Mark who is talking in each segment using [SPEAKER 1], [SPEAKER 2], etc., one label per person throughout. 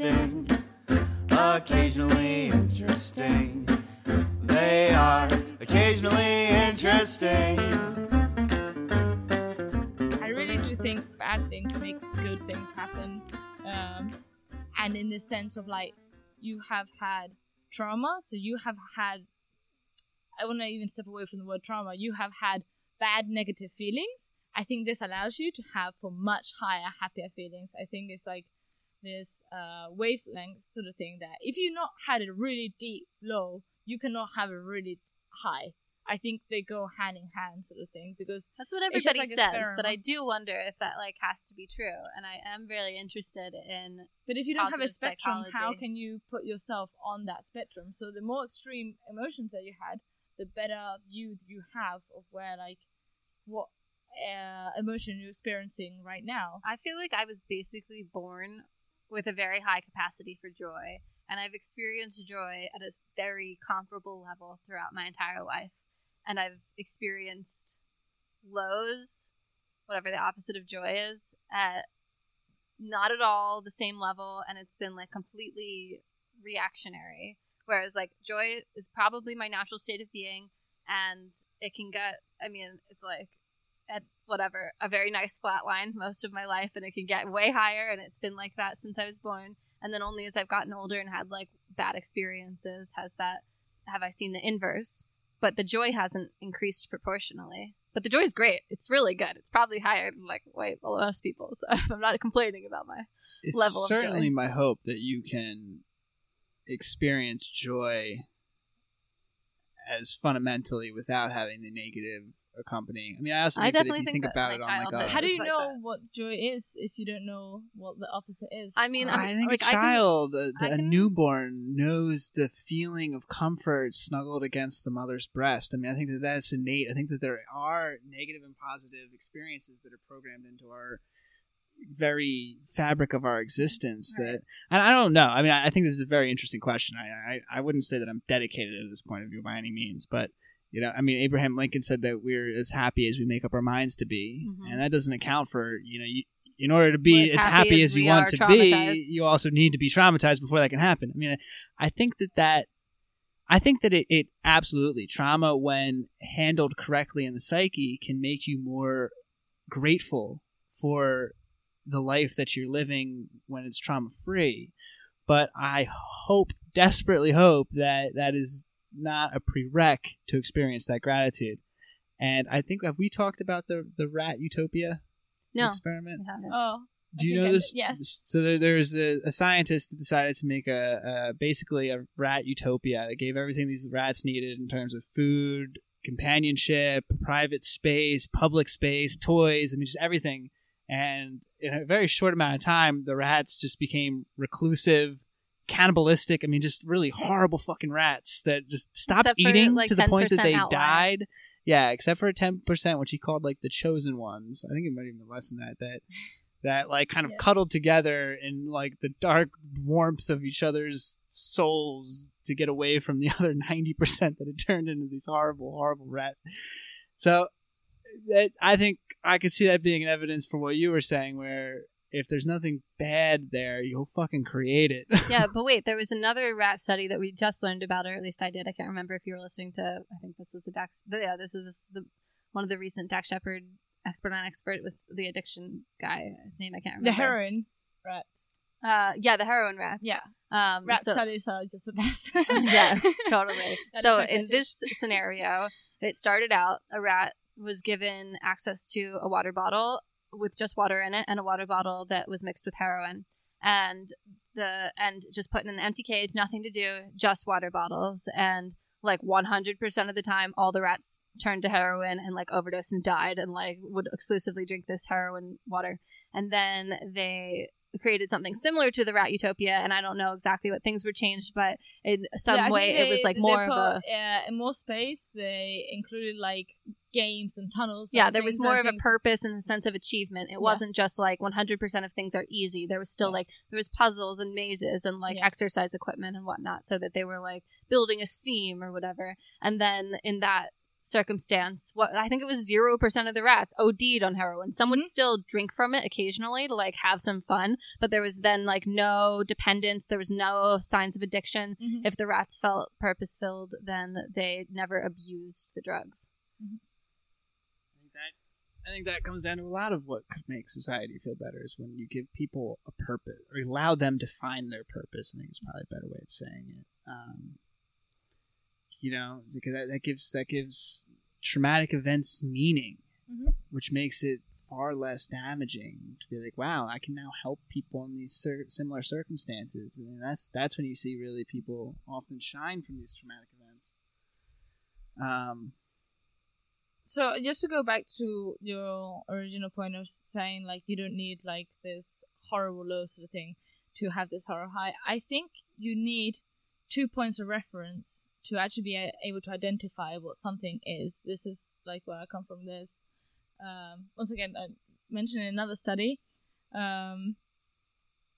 [SPEAKER 1] interesting. Occasionally interesting. They are occasionally interesting.
[SPEAKER 2] I really do think bad things make good things happen. Um, and in the sense of like, you have had trauma, so you have had. I want to even step away from the word trauma. You have had bad negative feelings. I think this allows you to have for much higher, happier feelings. I think it's like this uh, wavelength sort of thing that if you not had a really deep low, you cannot have a really high. I think they go hand in hand, sort of thing, because
[SPEAKER 3] That's what everybody
[SPEAKER 2] like
[SPEAKER 3] says, but I do wonder if that like has to be true. And I am really interested in
[SPEAKER 2] But if you don't have a spectrum, how can you put yourself on that spectrum? So the more extreme emotions that you had, the better view you have of where like what uh, emotion you're experiencing right now.
[SPEAKER 3] I feel like I was basically born with a very high capacity for joy, and I've experienced joy at a very comparable level throughout my entire life. And I've experienced lows, whatever the opposite of joy is, at not at all the same level, and it's been like completely reactionary. Whereas, like, joy is probably my natural state of being, and it can get, I mean, it's like at whatever a very nice flat line most of my life and it can get way higher and it's been like that since i was born. And then only as i've gotten older and had like bad experiences has that have i seen the inverse. But the joy hasn't increased proportionally. But the joy is great. It's really good. It's probably higher than like way well, most people so i'm not complaining about my
[SPEAKER 4] It's
[SPEAKER 3] level of joy.
[SPEAKER 4] certainly my hope that you can experience joy as fundamentally without having the negative accompanying. I mean, I also
[SPEAKER 3] I
[SPEAKER 4] think that if
[SPEAKER 3] definitely
[SPEAKER 4] you
[SPEAKER 3] think
[SPEAKER 4] think about it on like a,
[SPEAKER 2] How do you
[SPEAKER 3] like
[SPEAKER 2] know
[SPEAKER 3] that.
[SPEAKER 2] what joy is if you don't know what the opposite is?
[SPEAKER 3] i mean
[SPEAKER 4] I
[SPEAKER 3] I'm,
[SPEAKER 4] think
[SPEAKER 3] like
[SPEAKER 4] a
[SPEAKER 3] I can,
[SPEAKER 4] child, a,
[SPEAKER 3] I
[SPEAKER 4] a
[SPEAKER 3] can-
[SPEAKER 4] newborn, knows the feeling of comfort snuggled against the mother's breast. I mean, I think that that's innate. I think that there are negative and positive experiences that are programmed into our very fabric of our existence.
[SPEAKER 3] Right.
[SPEAKER 4] That, and I don't know. I mean, I, I think this is a very interesting question. I, I, I wouldn't say that I'm dedicated to this point of view by any means, but. You know, I mean, Abraham Lincoln said that we're as happy as we make up our minds to be,
[SPEAKER 3] Mhm.
[SPEAKER 4] and that doesn't account for you know, you, in order to be
[SPEAKER 3] as
[SPEAKER 4] as
[SPEAKER 3] happy
[SPEAKER 4] happy
[SPEAKER 3] as
[SPEAKER 4] as you want to be, you also need to be traumatized before that can happen. I mean, I think that that I think that it, it absolutely trauma when handled correctly in the psyche can make you more grateful for the life that you're living when it's trauma free. But I hope, desperately hope that that is not a prereq to experience that gratitude. And I think have we talked about the the rat utopia
[SPEAKER 3] no
[SPEAKER 4] experiment?
[SPEAKER 3] I haven't.
[SPEAKER 2] oh,
[SPEAKER 4] Do you know
[SPEAKER 2] I
[SPEAKER 4] this?
[SPEAKER 2] did, yes.
[SPEAKER 4] So there, there's a, a scientist that decided to make a, a basically a rat utopia that gave everything these rats needed in terms of food, companionship, private space, public space, toys. I mean, just everything. And in a very short amount of time, the rats just became reclusive, cannibalistic. I mean, just really horrible fucking rats that just stopped
[SPEAKER 3] Except for,
[SPEAKER 4] eating
[SPEAKER 3] like,
[SPEAKER 4] to the point that they
[SPEAKER 3] outlier.
[SPEAKER 4] died. Yeah, except for ten percent, which he called like the chosen ones. I think it might even be less than that. That that like kind of
[SPEAKER 2] Yeah.
[SPEAKER 4] cuddled together in like the dark warmth of each other's souls to get away from the other 90% that had turned into these horrible horrible rat so that i think i could see that being an evidence for what you were saying where if there's nothing bad there you'll fucking create it
[SPEAKER 3] yeah, but wait, there was another rat study that we just learned about, or at least I did. I can't remember if you were listening to. I think this was a Dax. Yeah, this is this, the one of the recent Dax Shepard expert on expert was the addiction guy. His name I can't remember.
[SPEAKER 2] the heroin rats.
[SPEAKER 3] Uh, yeah, the heroin rats.
[SPEAKER 2] Yeah,
[SPEAKER 3] Um,
[SPEAKER 2] rat
[SPEAKER 3] so-
[SPEAKER 2] studies are just the best.
[SPEAKER 3] yes, totally.
[SPEAKER 2] That
[SPEAKER 3] so in this scenario, it started out a rat was given access to a water bottle with just water in it and a water bottle that was mixed with heroin. And the and just put in an empty cage, nothing to do, just water bottles and like 100% of the time all the rats turned to heroin and like overdosed and died and like would exclusively drink this heroin water and then they created something similar to the rat utopia and i don't know exactly what things were changed but in some
[SPEAKER 2] Yeah,
[SPEAKER 3] way
[SPEAKER 2] think
[SPEAKER 3] it was like more
[SPEAKER 2] put,
[SPEAKER 3] of a
[SPEAKER 2] uh, in more space. They included like games and tunnels.
[SPEAKER 3] yeah
[SPEAKER 2] and
[SPEAKER 3] there was more of a purpose and a sense of achievement it wasn't just like 100% of things are easy there was still
[SPEAKER 2] Yeah.
[SPEAKER 3] like there was puzzles and mazes and like
[SPEAKER 2] Yeah.
[SPEAKER 3] exercise equipment and whatnot so that they were like building a steam or whatever and then in that circumstance, what I think it was zero percent of the rats OD'd on heroin. Some would
[SPEAKER 2] Mhm.
[SPEAKER 3] still drink from it occasionally to like have some fun, but there was then like no dependence. There was no signs of addiction.
[SPEAKER 2] Mhm.
[SPEAKER 3] If the rats felt purpose filled, then they never abused the drugs.
[SPEAKER 4] That I think that comes down to a lot of what could make society feel better is when you give people a purpose or allow them to find their purpose. I think is probably a better way of saying it. Um, you know, because that, that gives that gives traumatic events meaning,
[SPEAKER 2] Mhm.
[SPEAKER 4] which makes it far less damaging to be like, wow, I can now help people in these cir- similar circumstances, and that's that's when you see really people often shine from these traumatic events. Um,
[SPEAKER 2] So just to go back to your original point of saying like you don't need like this horrible low sort of thing to have this horror high, I think you need two points of reference to actually be able to identify what something is. This is like where I come from. This um, once again I mentioned in another study. Um,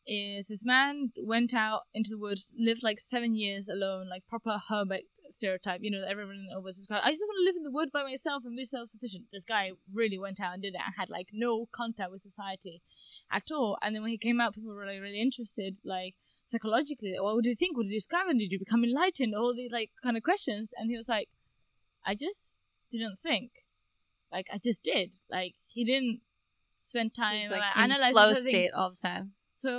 [SPEAKER 2] is this man went out into the woods, lived like seven years alone, like proper hermit stereotype, you know, everyone always describes. I just want to live in the wood by myself and be self sufficient. This guy really went out and did it and had like no contact with society at all. And then when he came out, people were really, really interested, like psychologically, what did you think? What did you discover? Did you become enlightened? All these like kind of questions. And he was like, I just didn't think. Like I just did. Like he didn't spend time
[SPEAKER 3] like
[SPEAKER 2] like,
[SPEAKER 3] in
[SPEAKER 2] analyzing
[SPEAKER 3] flow state all the time.
[SPEAKER 2] So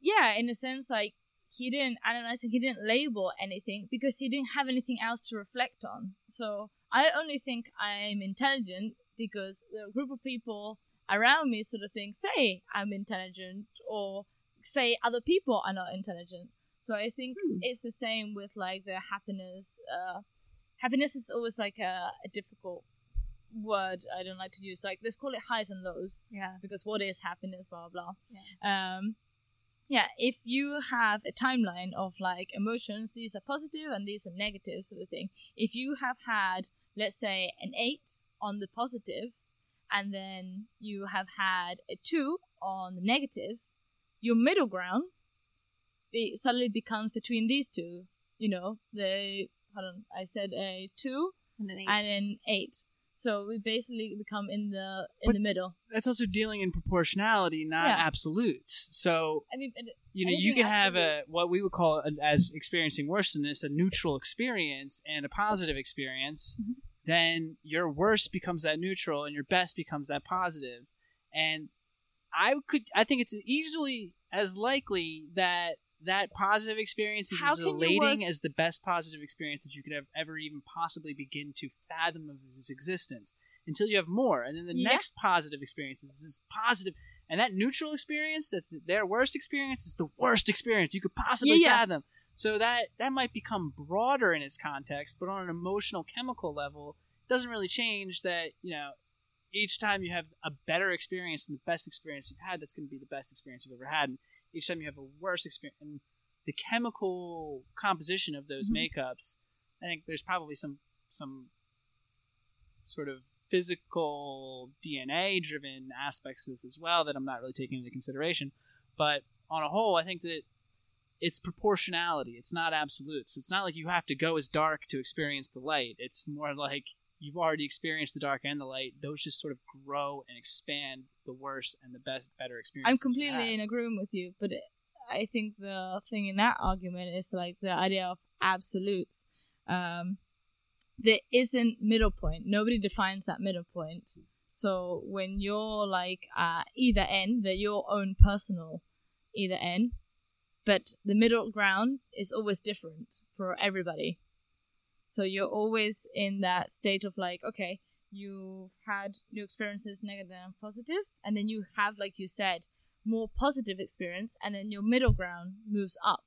[SPEAKER 2] yeah, in a sense, like he didn't analyze and he didn't label anything because he didn't have anything else to reflect on. So I only think I'm intelligent because the group of people around me sort of think say I'm intelligent or say other people are not intelligent. So I think
[SPEAKER 3] Hmm.
[SPEAKER 2] it's the same with like the happiness. Uh, happiness is always like a, a difficult word I don't like to use. Like let's call it highs and lows
[SPEAKER 3] Yeah.
[SPEAKER 2] because what is happiness blah blah um yeah if you have a timeline of like emotions these are positive and these are negative sort of thing if you have had let's say an eight on the positives and then you have had a two on the negatives your middle ground it suddenly becomes between these two you know the hold on i said a two
[SPEAKER 3] And an eight.
[SPEAKER 2] and an eight so we basically become in the in
[SPEAKER 4] But-
[SPEAKER 2] the middle
[SPEAKER 4] that's also dealing in proportionality, not
[SPEAKER 2] Yeah.
[SPEAKER 4] absolutes. So
[SPEAKER 2] i mean
[SPEAKER 4] you know you can have a what we would call a, as experiencing worse than this a neutral experience and a positive experience
[SPEAKER 2] Mhm.
[SPEAKER 4] then your worst becomes that neutral and your best becomes that positive and i could i think it's easily as likely that that positive experience is
[SPEAKER 2] How
[SPEAKER 4] as elating
[SPEAKER 2] worst-
[SPEAKER 4] as the best positive experience that you could have ever even possibly begin to fathom of its existence until you have more and then the
[SPEAKER 2] Yeah.
[SPEAKER 4] next positive experience is this positive and that neutral experience that's their worst experience is the worst experience you could possibly
[SPEAKER 2] Yeah, yeah.
[SPEAKER 4] fathom so that that might become broader in its context but on an emotional chemical level it doesn't really change that you know each time you have a better experience than the best experience you've had that's going to be the best experience you've ever had and each time you have a worse experience and the chemical composition of those
[SPEAKER 2] Mhm.
[SPEAKER 4] makeups i think there's probably some some sort of physical DNA driven aspects to this as well that I'm not really taking into consideration. But on a whole, I think that it's proportionality. It's not absolute. So it's not like you have to go as dark to experience the light. It's more like you've already experienced the dark and the light. Those just sort of grow and expand the worse and the best, better experience.
[SPEAKER 2] I'm completely in agreement with you, but I think the thing in that argument is like the idea of absolutes. Um, there isn't middle point. Nobody defines that middle point. So when you're like uh, either end, they're your own personal either end, but the middle ground is always different for everybody. So you're always in that state of like, okay, you've had new experiences, negative and positives, and then you have, like you said, more positive experience, and then your middle ground moves up,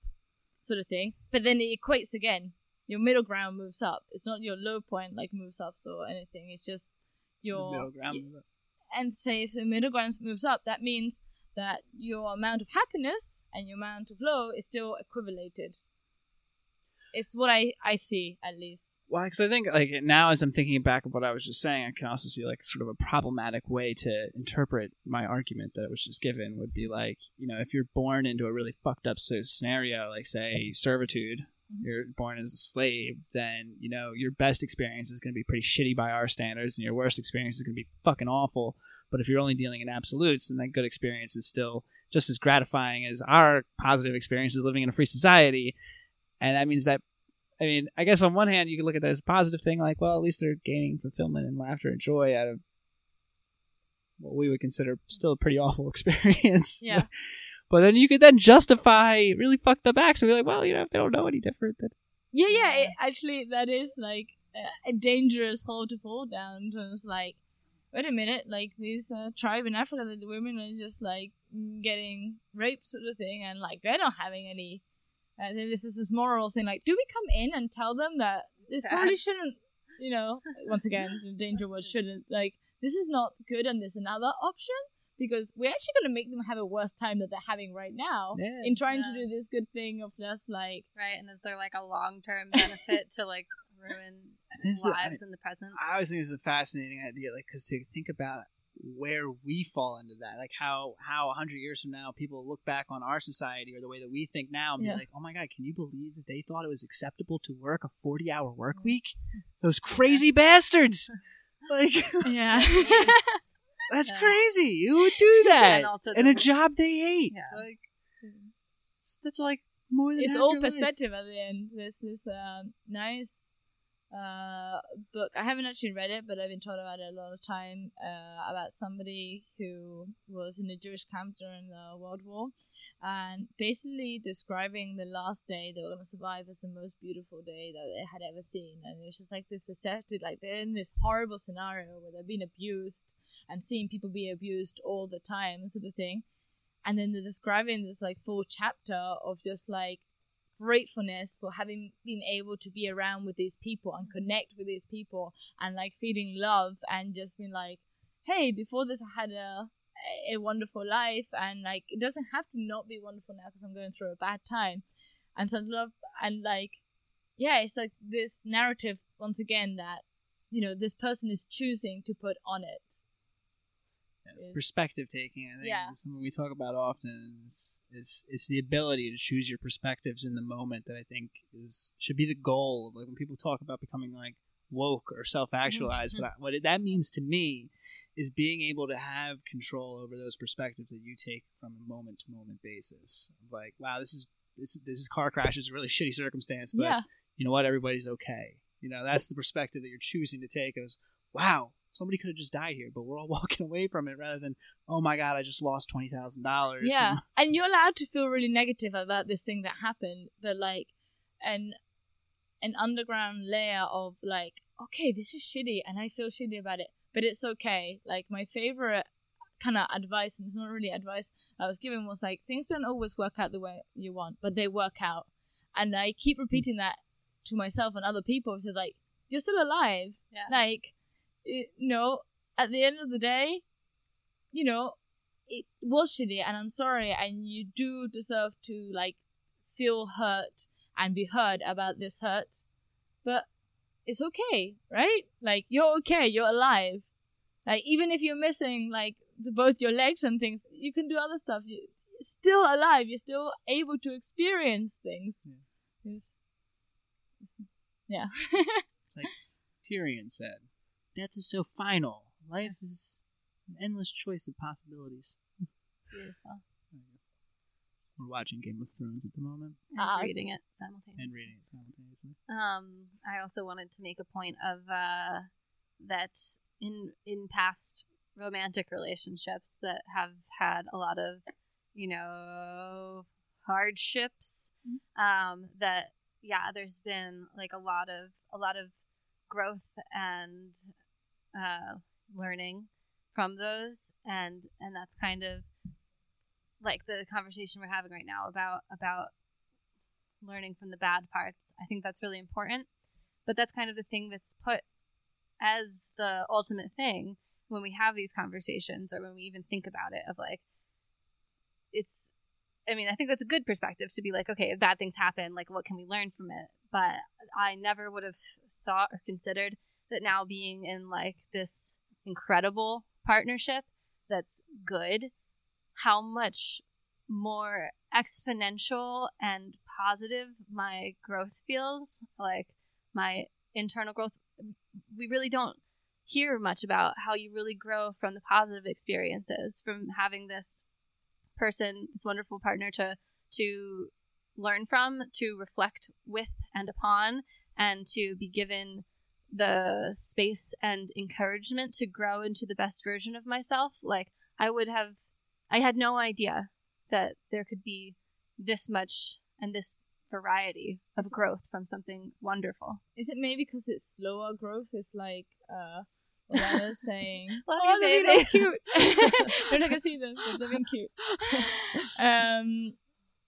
[SPEAKER 2] sort of thing. But then it equates again. Your middle ground moves up. It's not your low point like moves up or anything. It's just your
[SPEAKER 4] the middle ground.
[SPEAKER 2] y- and say if the middle ground moves up, that means that your amount of happiness and your amount of low is still equivalated. It's what I I see at least.
[SPEAKER 4] Well, because I think like now, as I'm thinking back of what I was just saying, I can also see like sort of a problematic way to interpret my argument that it was just given would be like, you know, if you're born into a really fucked up scenario, like say servitude,
[SPEAKER 2] Mhm.
[SPEAKER 4] you're born as a slave, then you know your best experience is going to be pretty shitty by our standards, and your worst experience is going to be fucking awful. But if you're only dealing in absolutes, then that good experience is still just as gratifying as our positive experiences living in a free society. And that means that, I mean, I guess on one hand, you can look at that as a positive thing, like, well, at least they're gaining fulfillment and laughter and joy out of what we would consider still a pretty awful experience.
[SPEAKER 2] Yeah.
[SPEAKER 4] but then you could then justify really fuck the backs and be like, well, you know, if they don't know any different, then
[SPEAKER 2] Yeah, yeah. It, actually, that is like a, dangerous hole to fall down. So it's like, wait a minute, like this uh, tribe in Africa, that the women are just like getting raped, sort of thing, and like they're not having any. Uh, this is this moral thing. Like, do we come in and tell them that this probably shouldn't? You know, once again, the danger word shouldn't. Like, this is not good, and there's another option because we're actually going to make them have a worse time that they're having right now
[SPEAKER 4] Yeah.
[SPEAKER 2] in trying to do this good thing of just like
[SPEAKER 3] Right, and is there like a long term benefit to like ruin
[SPEAKER 4] this is, I,
[SPEAKER 3] lives in the present?
[SPEAKER 4] I always think this is a fascinating idea, like because to think about where we fall into that, like how how a hundred years from now people look back on our society or the way that we think now and
[SPEAKER 2] Yeah.
[SPEAKER 4] be like, oh my god, can you believe that they thought it was acceptable to work a forty hour work week? Those crazy bastards! Like
[SPEAKER 2] yeah.
[SPEAKER 4] That's
[SPEAKER 3] Yeah.
[SPEAKER 4] crazy. Who would do that?
[SPEAKER 3] And also
[SPEAKER 4] in a job they hate.
[SPEAKER 3] Yeah.
[SPEAKER 4] Like that's like more than
[SPEAKER 2] it's
[SPEAKER 4] half
[SPEAKER 2] all
[SPEAKER 4] life.
[SPEAKER 2] perspective at the end. This is um, nice uh, book. I haven't actually read it, but I've been told about it a lot of time uh, about somebody who was in a Jewish camp during the World War, and basically describing the last day they were going to survive as the most beautiful day that they had ever seen. And it was just like this perspective, like they're in this horrible scenario where they're being abused and seeing people be abused all the time, sort of thing and then they're describing this like full chapter of just like gratefulness for having been able to be around with these people and mm-hmm. connect with these people and like feeling love and just being like hey before this i had a a wonderful life and like it doesn't have to not be wonderful now because i'm going through a bad time. And so love and like yeah it's like this narrative once again that you know this person is choosing to put on it Is-
[SPEAKER 4] perspective taking. I think
[SPEAKER 2] Yeah.
[SPEAKER 4] is something we talk about often. Is, is is the ability to choose your perspectives in the moment that I think is should be the goal. Like when people talk about becoming like woke or self actualized,
[SPEAKER 3] Mhm.
[SPEAKER 4] what, that means to me is being able to have control over those perspectives that you take from a moment to moment basis. Like, wow, this is this this is car crash is a really shitty circumstance, but
[SPEAKER 2] yeah
[SPEAKER 4] you know what? Everybody's okay. You know, that's the perspective that you're choosing to take. Is wow, somebody could have just died here, but we're all walking away from it rather than, oh my god, I just lost twenty thousand dollars.
[SPEAKER 2] Yeah, and you're allowed to feel really negative about this thing that happened, but like, an an underground layer of like, okay, this is shitty, and I feel shitty about it, but it's okay. Like my favorite kind of advice, and it's not really advice I was given, was like things don't always work out the way you want, but they work out, and I keep hmm. repeating that to myself and other people. It's just like you're still alive,
[SPEAKER 3] Yeah.
[SPEAKER 2] like, it, you know, at the end of the day, you know, it was shitty and I'm sorry and you do deserve to like feel hurt and be heard about this hurt. But it's okay, right? Like you're okay, you're alive. Like even if you're missing like both your legs and things, you can do other stuff. You, you're still alive. You're still able to experience things. It's- it's- yeah.
[SPEAKER 4] It's like Tyrion said, "Death is so final. Life is an endless choice of possibilities."
[SPEAKER 3] Beautiful.
[SPEAKER 4] We're watching Game of Thrones at the moment
[SPEAKER 3] And
[SPEAKER 2] Uh,
[SPEAKER 3] reading it simultaneously.
[SPEAKER 4] and reading it simultaneously.
[SPEAKER 3] Um, I also wanted to make a point of uh, that in in past romantic relationships that have had a lot of, you know, hardships. Um, that yeah, there's been like a lot of a lot of growth and uh, learning from those, and and that's kind of like the conversation we're having right now about about learning from the bad parts. I think that's really important. But that's kind of the thing that's put as the ultimate thing when we have these conversations or when we even think about it of like it's I mean, I think that's a good perspective to be like, okay, if bad things happen, like what can we learn from it? But I never would have thought or considered that now being in like this incredible partnership that's good, how much more exponential and positive my growth feels, like my internal growth, we really don't hear much about how you really grow from the positive experiences, from having this person, this wonderful partner to to learn from, to reflect with and upon, and to be given the space and encouragement to grow into the best version of myself. Like I would have I had no idea that there could be this much and this variety of growth from something wonderful.
[SPEAKER 2] Is it maybe because it's slower growth? It's like uh, I was saying.
[SPEAKER 3] Love
[SPEAKER 2] oh,
[SPEAKER 3] you,
[SPEAKER 2] they're cute. You're not gonna see them, but they're being cute. um,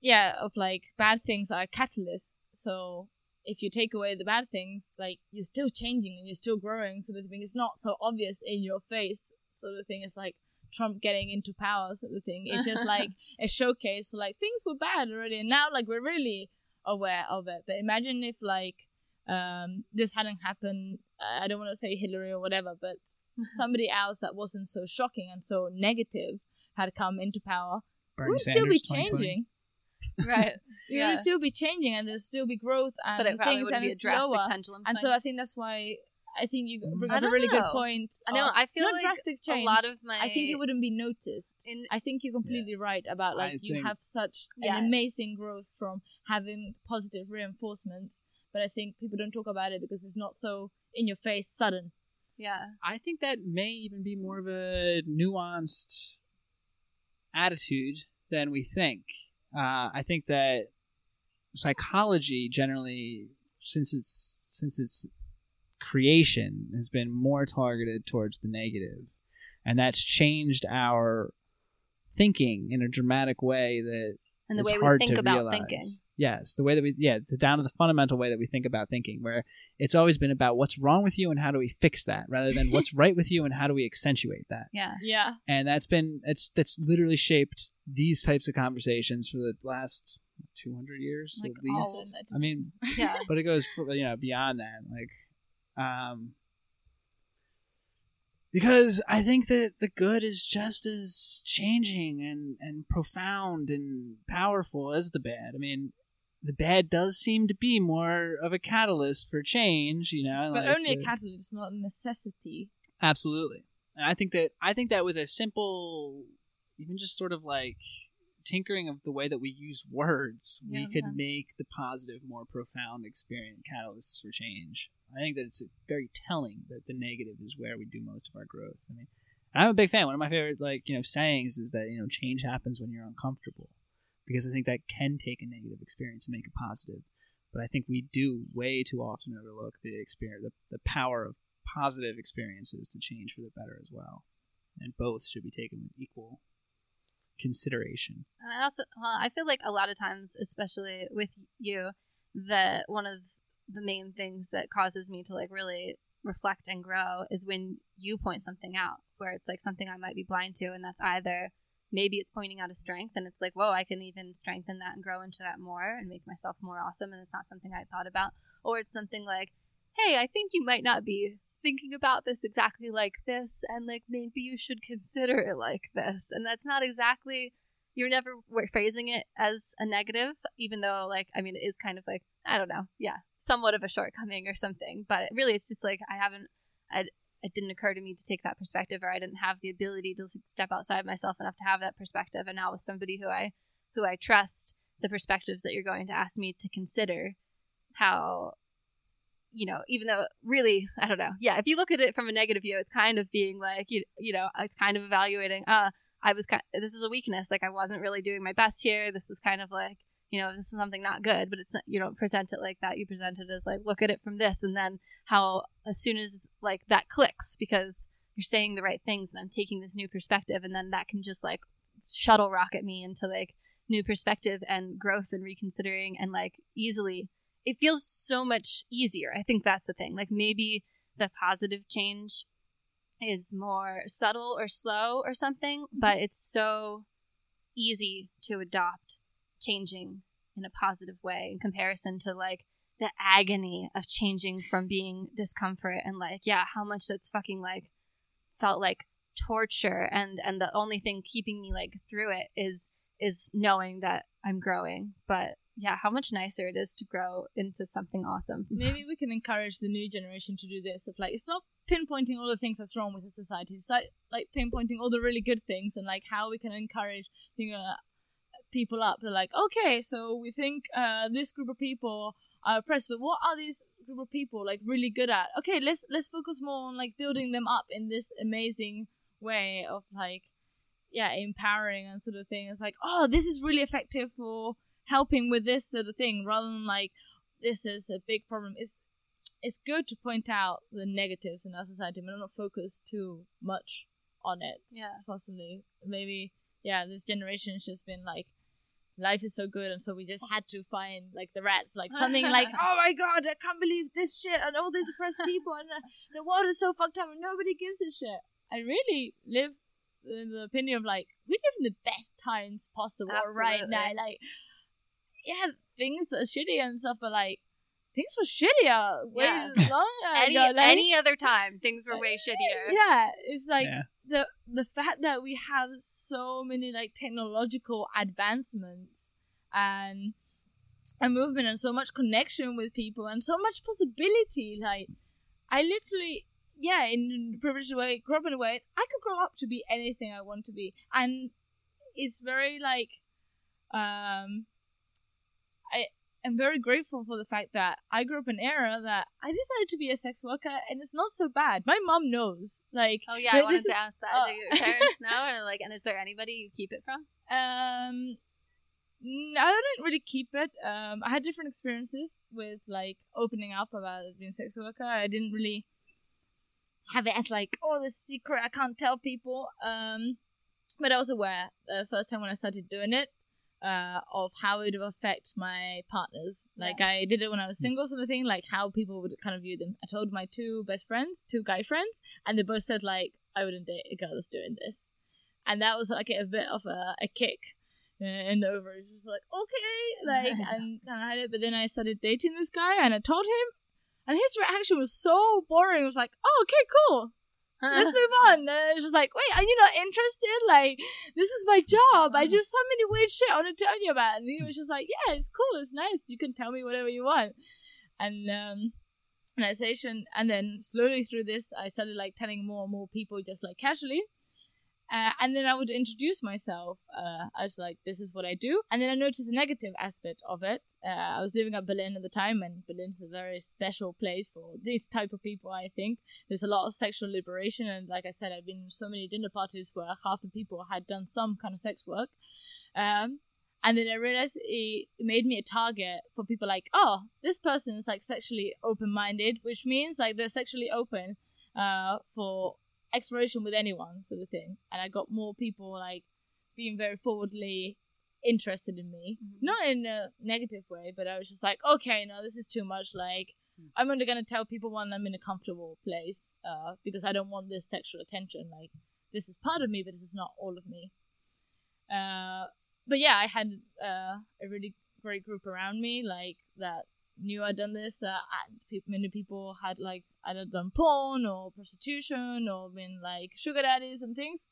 [SPEAKER 2] yeah, of like bad things are catalysts. So if you take away the bad things, like you're still changing and you're still growing. So the thing is not so obvious in your face. So the thing is like Trump getting into power. So the thing it's just like a showcase for like things were bad already, and now like we're really aware of it. But imagine if like um this hadn't happened. I don't want to say Hillary or whatever, but somebody else that wasn't so shocking and so negative had come into power,
[SPEAKER 4] Bernie
[SPEAKER 2] we would still be
[SPEAKER 4] Sanders, 2020.
[SPEAKER 2] changing.
[SPEAKER 3] Right.
[SPEAKER 2] We
[SPEAKER 3] Yeah.
[SPEAKER 2] would still be changing, and there'll still be growth and
[SPEAKER 3] But it probably
[SPEAKER 2] things,
[SPEAKER 3] would
[SPEAKER 2] and
[SPEAKER 3] be a
[SPEAKER 2] it's
[SPEAKER 3] drastic
[SPEAKER 2] lower.
[SPEAKER 3] pendulum
[SPEAKER 2] And so I think that's why I think you mm. bring
[SPEAKER 3] I
[SPEAKER 2] up a
[SPEAKER 3] don't
[SPEAKER 2] really good point.
[SPEAKER 3] I know. I feel
[SPEAKER 2] not
[SPEAKER 3] like
[SPEAKER 2] drastic change.
[SPEAKER 3] a lot of my
[SPEAKER 2] I think it wouldn't be noticed.
[SPEAKER 3] in
[SPEAKER 2] I think you're completely right about like
[SPEAKER 4] I
[SPEAKER 2] you
[SPEAKER 4] think-
[SPEAKER 2] have such
[SPEAKER 3] Yeah.
[SPEAKER 2] an amazing growth from having positive reinforcements, but I think people don't talk about it because it's not so in your face, sudden.
[SPEAKER 3] yeah.
[SPEAKER 4] I think that may even be more of a nuanced attitude than we think. Uh, I think that psychology generally, since its since its creation, has been more targeted towards the negative, and that's changed our thinking in a dramatic way that
[SPEAKER 3] And the
[SPEAKER 4] it's
[SPEAKER 3] way we
[SPEAKER 4] hard
[SPEAKER 3] think
[SPEAKER 4] to
[SPEAKER 3] about
[SPEAKER 4] realize.
[SPEAKER 3] thinking.
[SPEAKER 4] Yes, the way that we yeah, it's down to the fundamental way that we think about thinking, where it's always been about what's wrong with you and how do we fix that, rather than what's right with you and how do we accentuate that.
[SPEAKER 3] Yeah.
[SPEAKER 2] Yeah.
[SPEAKER 4] And that's been it's that's literally shaped these types of conversations for the last two hundred years
[SPEAKER 2] Like
[SPEAKER 4] at least.
[SPEAKER 2] all of it.
[SPEAKER 4] I mean,
[SPEAKER 3] Yeah.
[SPEAKER 4] but it goes for, you know beyond that, like, um, because I think that the good is just as changing and and profound and powerful as the bad. I mean, the bad does seem to be more of a catalyst for change, you know.
[SPEAKER 2] But
[SPEAKER 4] like
[SPEAKER 2] only a
[SPEAKER 4] the-
[SPEAKER 2] catalyst, not a necessity.
[SPEAKER 4] Absolutely. And I think that I think that with a simple even just sort of like tinkering of the way that we use words, we could
[SPEAKER 3] yeah.
[SPEAKER 4] make the positive more profound experience catalysts for change. I think that it's very telling that the negative is where we do most of our growth. I mean, I'm a big fan. One of my favorite like, you know, sayings is that, you know, change happens when you're uncomfortable. Because I think that can take a negative experience and make it positive. But I think we do way too often overlook the experience the, the power of positive experiences to change for the better as well. And both should be taken with equal consideration.
[SPEAKER 3] And I also, well, I feel like a lot of times, especially with you, that one of the main things that causes me to like really reflect and grow is when you point something out, where it's like something I might be blind to, and that's either maybe it's pointing out a strength, and it's like, whoa, I can even strengthen that and grow into that more and make myself more awesome, and it's not something I thought about, or it's something like, hey, I think you might not be thinking about this exactly like this and like maybe you should consider it like this. And that's not exactly you're never phrasing it as a negative even though like i mean it is kind of like i don't know yeah somewhat of a shortcoming or something but really it's just like i haven't I, it didn't occur to me to take that perspective or i didn't have the ability to step outside myself enough to have that perspective and now with somebody who i who i trust the perspectives that you're going to ask me to consider how you know, even though really, I don't know. Yeah, if you look at it from a negative view, it's kind of being like, you, you know, it's kind of evaluating, uh, I was kind this is a weakness. Like I wasn't really doing my best here. This is kind of like, you know, this is something not good, but it's not, you don't present it like that. You present it as like, look at it from this. And then how, as soon as like that clicks because you're saying the right things and I'm taking this new perspective and then that can just like shuttle rocket me into like new perspective and growth and reconsidering and like easily it feels so much easier. I think that's the thing. Like maybe the positive change is more subtle or slow or something, mm-hmm. but it's so easy to adopt changing in a positive way in comparison to like the agony of changing from being discomfort and like yeah how much that's fucking like felt like torture and and the only thing keeping me like through it is is knowing that I'm growing. But yeah, how much nicer it is to grow into something awesome.
[SPEAKER 2] Maybe we can encourage the new generation to do this. Of like, stop pinpointing all the things that's wrong with the society. Like, like pinpointing all the really good things and like how we can encourage you know, people up. They're like, okay, so we think uh, this group of people are oppressed, but what are these group of people like really good at? Okay, let's let's focus more on like building them up in this amazing way of like, yeah, empowering and sort of thing. It's like, oh, this is really effective for helping with this sort of thing, rather than like, this is a big problem. It's it's good to point out the negatives in our society, but not focus too much on it.
[SPEAKER 3] Yeah.
[SPEAKER 2] possibly maybe yeah. This generation has just been like life is so good and so we just had to find like the rats like something like oh my god i can't believe this shit and all these oppressed people and uh, the world is so fucked up and nobody gives a shit. I really live in the opinion of like we live in the best times possible right now like yeah things are shitty and stuff but like things were shittier way
[SPEAKER 3] Yeah.
[SPEAKER 2] longer
[SPEAKER 3] Any
[SPEAKER 2] ago, like-
[SPEAKER 3] any other time, things were way shittier.
[SPEAKER 2] yeah it's like
[SPEAKER 4] Yeah.
[SPEAKER 2] the the fact that we have so many like technological advancements and a movement and so much connection with people and so much possibility like i literally yeah in a privileged way grew up in a way i could grow up to be anything i want to be and it's very like um i am very grateful for the fact that i grew up in an era that i decided to be a sex worker and it's not so bad my mom knows like
[SPEAKER 3] Oh yeah, I wanted to
[SPEAKER 2] is-
[SPEAKER 3] ask that.
[SPEAKER 2] oh.
[SPEAKER 3] Do your parents know? And like, and is there anybody you keep it from?
[SPEAKER 2] Um, I didn't really keep it. Um, I had different experiences with like opening up about being a sex worker. I didn't really have it as like, oh, this secret. I can't tell people. Um, but I was aware the first time when I started doing it. Uh, of how it would affect my partners. Like I did it when I was single, sort of thing. Like how people would kind of view them. I told my two best friends, two guy friends, and they both said like, I wouldn't date a girl that's doing this and that was like a bit of a, a kick and over. It was like, okay, like, and kind of had it. But then I started dating this guy, and I told him, and his reaction was so boring. It was like, oh, okay, cool, let's move on. And just like, wait, are you not interested? Like, this is my job. I do so many weird shit I want to tell you about. And he was just like, yeah, it's cool, it's nice. You can tell me whatever you want. And um, organization, and then slowly through this, I started like telling more and more people just like casually. Uh, and then I would introduce myself uh, as like, this is what I do. And then I noticed a negative aspect of it. Uh, I was living at Berlin at the time, and Berlin's a very special place for these type of people. I think there's a lot of sexual liberation, and like I said, I've been in so many dinner parties where half the people had done some kind of sex work. Um, and then I realized it made me a target for people like, oh, this person is like sexually open minded, which means like they're sexually open uh, for exploration with anyone, sort of thing. And I got more people like being very forwardly interested in me,
[SPEAKER 3] Mhm.
[SPEAKER 2] not in a negative way, but I was just like, okay, no, this is too much. Like, I'm only gonna tell people when I'm in a comfortable place, uh, because I don't want this sexual attention. Like, this is part of me, but this is not all of me. Uh, but yeah, I had uh, a really great group around me, like that knew I'd done this. Uh, I, many people had like either done porn or prostitution or been like sugar daddies and things.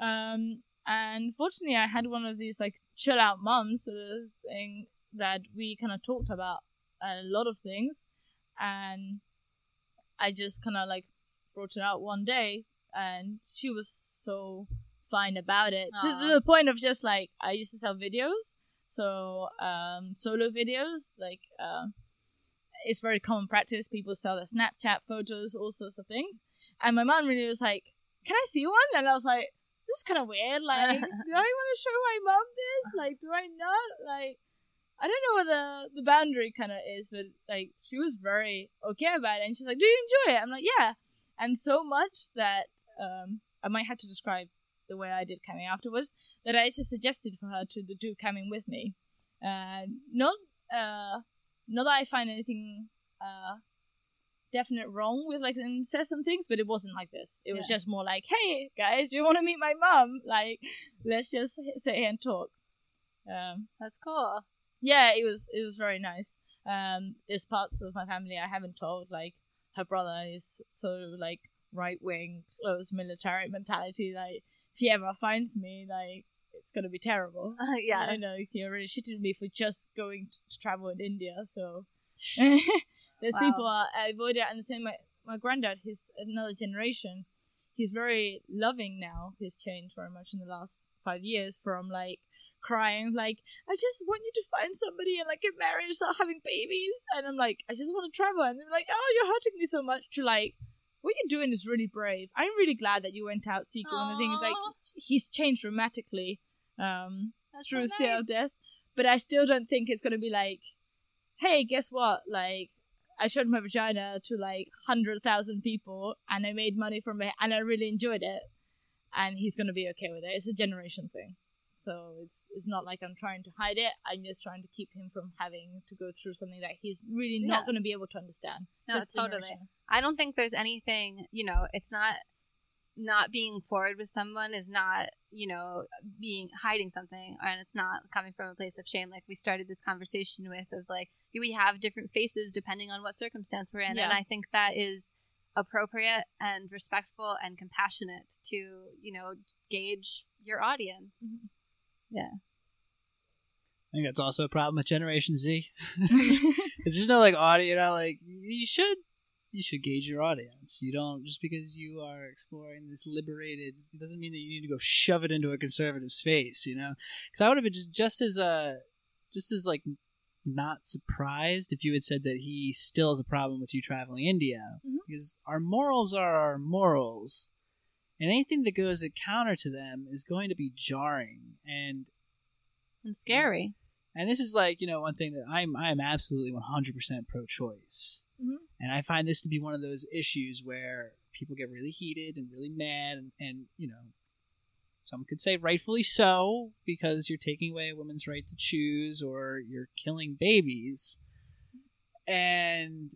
[SPEAKER 2] Um, and fortunately, I had one of these like chill out mums sort of thing that we kind of talked about a lot of things, and I just kind of like brought it out one day, and she was so fine about it to,
[SPEAKER 3] Aw.
[SPEAKER 2] to the point of just like I used to sell videos, so um, solo videos like. Uh, it's very common practice. People sell their Snapchat photos, all sorts of things. And my mom really was like, "Can I see one?" And I was like, "This is kind of weird. Like, do I want to show my mom this? Like, do I not? Like, I don't know what the the boundary kind of is, but like, she was very okay about it, and she's like, "Do you enjoy it?" I'm like, "Yeah," and so much that um, I might have to describe the way I did coming afterwards. That I just suggested for her to do coming with me, uh, not uh not that I find anything uh definite wrong with like incest and things, but it wasn't like this. It was
[SPEAKER 3] Yeah.
[SPEAKER 2] just more like, hey guys, do you want to meet my mom? Like, let's just sit here and talk. Um,
[SPEAKER 3] That's cool.
[SPEAKER 2] yeah, it was it was very nice. Um, there's parts of my family I haven't told. Like her brother is so like right wing, close military mentality. Like if he ever finds me, like it's gonna be terrible.
[SPEAKER 3] Uh, yeah.
[SPEAKER 2] I know you already shitted me for just going to travel in India. So there's
[SPEAKER 3] Wow.
[SPEAKER 2] people I avoid it, and the same. My my granddad, he's another generation. He's very loving now. He's changed very much in the last five years from like crying like I just want you to find somebody and like get married and start having babies and I'm like I just want to travel and they're like oh you're hurting me so much to like what you're doing is really brave I'm really glad that you went out seeking and I think like he's changed dramatically um
[SPEAKER 3] That's
[SPEAKER 2] through
[SPEAKER 3] so
[SPEAKER 2] fear of death. But I still don't think it's gonna be like, hey, guess what? Like, I showed my vagina to like hundred thousand people, and I made money from it, and I really enjoyed it. And he's gonna be okay with it. It's a generation thing, so it's it's not like I'm trying to hide it. I'm just trying to keep him from having to go through something that he's really
[SPEAKER 3] Yeah.
[SPEAKER 2] not gonna be able to understand.
[SPEAKER 3] No,
[SPEAKER 2] Just
[SPEAKER 3] totally.
[SPEAKER 2] generation.
[SPEAKER 3] I don't think there's anything, you know, it's not not being forward with someone is not, you know, being hiding something and it's not coming from a place of shame like we started this conversation with of like we have different faces depending on what circumstance we're in
[SPEAKER 2] Yeah.
[SPEAKER 3] and I think that is appropriate and respectful and compassionate to, you know, gauge your audience. Mm-hmm. Yeah.
[SPEAKER 4] I think that's also a problem with Generation Z. Because there's no like audio, you know, like you should you should gauge your audience. You don't just because you are exploring this liberated, it doesn't mean that you need to go shove it into a conservative's face, you know. Because I would have been just just as uh just as like not surprised if you had said that he still has a problem with you traveling India
[SPEAKER 2] Mhm.
[SPEAKER 4] because our morals are our morals, and anything that goes counter to them is going to be jarring and
[SPEAKER 3] And scary.
[SPEAKER 4] And this is like you know one thing that I'm I'm absolutely 100% pro-choice,
[SPEAKER 2] Mhm.
[SPEAKER 4] and I find this to be one of those issues where people get really heated and really mad, and, and you know, some could say rightfully so because you're taking away a woman's right to choose or you're killing babies, and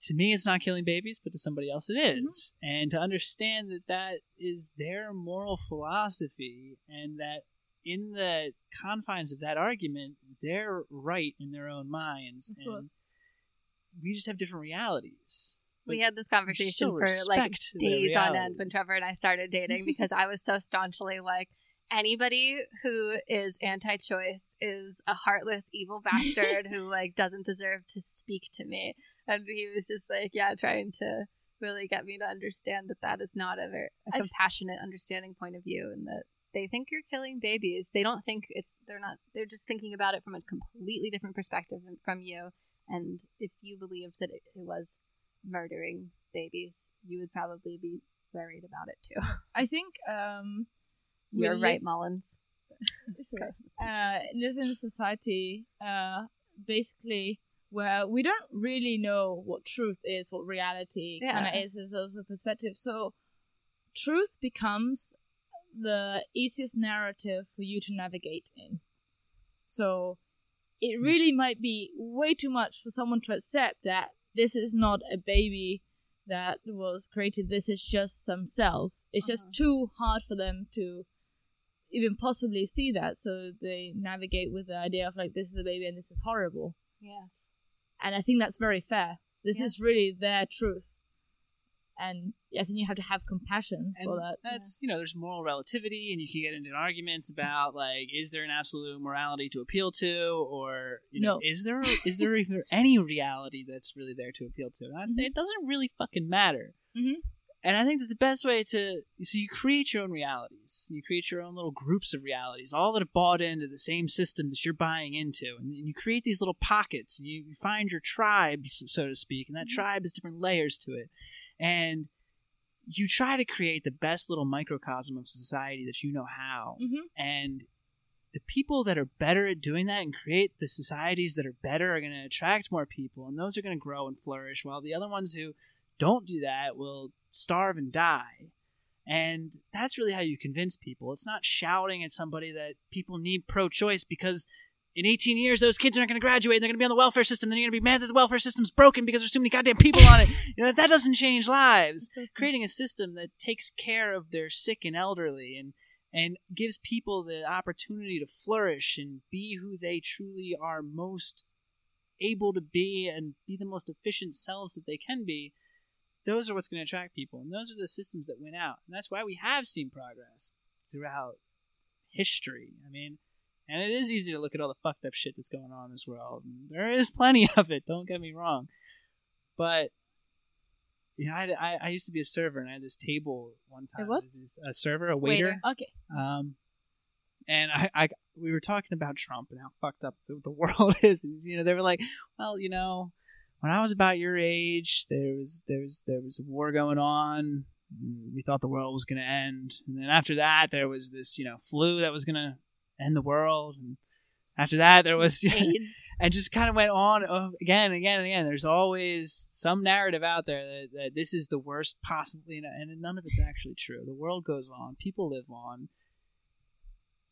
[SPEAKER 4] to me it's not killing babies, but to somebody else it is. and to understand that that is their moral philosophy and that in the confines of that argument, they're right in their own minds, and we just have different realities.
[SPEAKER 3] We had this conversation for like days on end when. Trevor and I started dating because I was so staunchly like, anybody who is anti-choice is a heartless, evil bastard who like doesn't deserve to speak to me. And he was just like, yeah, trying to really get me to understand that that is not a, very, a compassionate, understanding point of view, and that they think you're killing babies. They don't think it's they're not. They're just thinking about it from a completely different perspective from you. And if you believed that it, it was murdering babies, you would probably be worried about it too.
[SPEAKER 2] I think um,
[SPEAKER 3] You're right, Mullins.
[SPEAKER 2] Sorry. uh, live in a society uh, basically where we don't really know what truth is, what reality kind of is, is also perspective. So truth becomes the easiest narrative for you to navigate in. So it really might be way too much for someone to accept that this is not a baby that was created. This is just some cells. It's just
[SPEAKER 3] Uh-huh.
[SPEAKER 2] too hard for them to even possibly see that. So they navigate with the idea of like this is a baby and this is horrible.
[SPEAKER 3] Yes.
[SPEAKER 2] And I think that's very fair. This
[SPEAKER 3] Yeah.
[SPEAKER 2] is really their truth. And I think you have to have compassion
[SPEAKER 4] And
[SPEAKER 2] for that.
[SPEAKER 4] that's you know, there's moral relativity, and you can get into arguments about like, is there an absolute morality to appeal to, or you know,
[SPEAKER 2] No.
[SPEAKER 4] is there is there even any reality that's really there to appeal to? And I'd say
[SPEAKER 2] Mhm.
[SPEAKER 4] it doesn't really fucking matter.
[SPEAKER 2] Mhm.
[SPEAKER 4] And I think that the best way to so you create your own realities, you create your own little groups of realities, all that have bought into the same system that you're buying into, and then you create these little pockets, and you, you find your tribes, so to speak, and that
[SPEAKER 2] Mhm.
[SPEAKER 4] tribe has different layers to it, and you try to create the best little microcosm of society that you know how,
[SPEAKER 2] hmm
[SPEAKER 4] and the people that are better at doing that and create the societies that are better are going to attract more people and those are going to grow and flourish while the other ones who don't do that will starve and die. And that's really how you convince people. It's not shouting at somebody that people need pro-choice because in 18 years those kids aren't going to graduate and they're going to be on the welfare system. Then you're going to be mad that the welfare system's broken because there's too many goddamn people on it. You know that doesn't change lives. Creating a system that takes care of their sick and elderly and and gives people the opportunity to flourish and be who they truly are most able to be and be the most efficient selves that they can be those are what's going to attract people. And those are the systems that win out. And that's why we have seen progress throughout history. I mean, and it is easy to look at all the fucked up shit that's going on in this world. And there is plenty of it. Don't get me wrong, but you know, I, I, I used to be a server, and I had this table one time. is a server, a waiter.
[SPEAKER 3] Waiter.
[SPEAKER 2] Okay.
[SPEAKER 4] Um, and I, I, we were talking about Trump and how fucked up the, the world is. And, you know, they were like, well, you know, when I was about your age, there was there was there was a war going on. We thought the world was going to end, and then after that, there was this you know flu that was going to end the world, and after that, there was
[SPEAKER 2] AIDS.
[SPEAKER 4] and just kind of went on uh, again and again and again. There's always some narrative out there that, that this is the worst know, and none of it's actually true. The world goes on, people live on.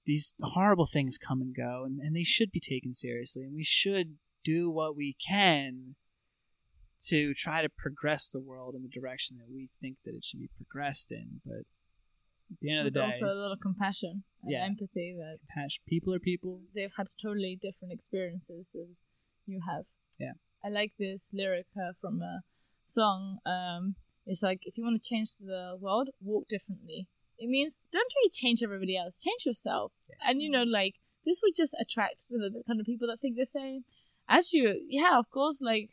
[SPEAKER 4] These horrible things come and go, and, and they should be taken seriously, and we should do what we can to try to progress the world in the direction that we think that it should be progressed in. But at the end of the day,
[SPEAKER 2] also a lot of compassion and
[SPEAKER 4] Yeah.
[SPEAKER 2] empathy that
[SPEAKER 4] hash- people are people.
[SPEAKER 2] they've had totally different experiences than you have.
[SPEAKER 4] Yeah.
[SPEAKER 2] I like this lyric uh, from a song. Um, it's like if you want to change the world, walk differently. It means don't really change everybody else, change yourself. And you know, like this would just attract the, the kind of people that think the same as you. Yeah, of course, like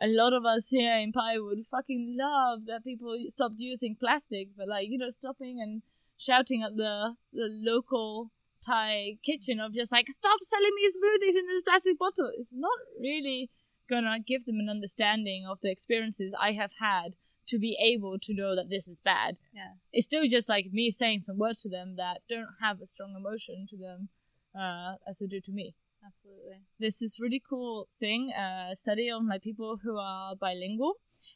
[SPEAKER 2] a lot of us here in Pai would fucking love that people stopped using plastic, but like you know, stopping and shouting at the the local Thai kitchen of just like stop selling me smoothies in this plastic bottle. It's not really gonna give them an understanding of the experiences I have had to be able to know that this is bad.
[SPEAKER 3] Yeah.
[SPEAKER 2] It's still just like me saying some words to them that don't have a strong emotion to them uh, as they do to me
[SPEAKER 3] Absolutely.
[SPEAKER 2] This is really cool thing uh study on like people who are bilingual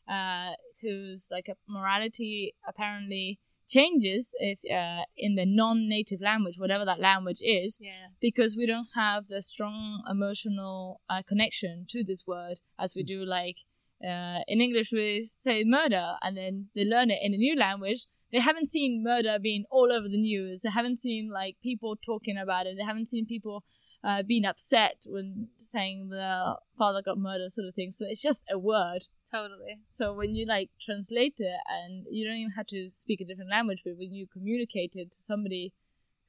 [SPEAKER 2] uh whose like a morality apparently changes if uh in the non-native language whatever that language is
[SPEAKER 3] Yeah.
[SPEAKER 2] because we don't have the strong emotional uh, connection to this word as we do like uh, in English we say murder and then they learn it in a new language. They haven't seen murder being all over the news. They haven't seen like people talking about it. They haven't seen people uh, being upset when saying the father got murdered sort of thing. So it's just a word
[SPEAKER 3] Totally.
[SPEAKER 2] so when you like translate it and you don't even have to speak a different language, but when you communicate it to somebody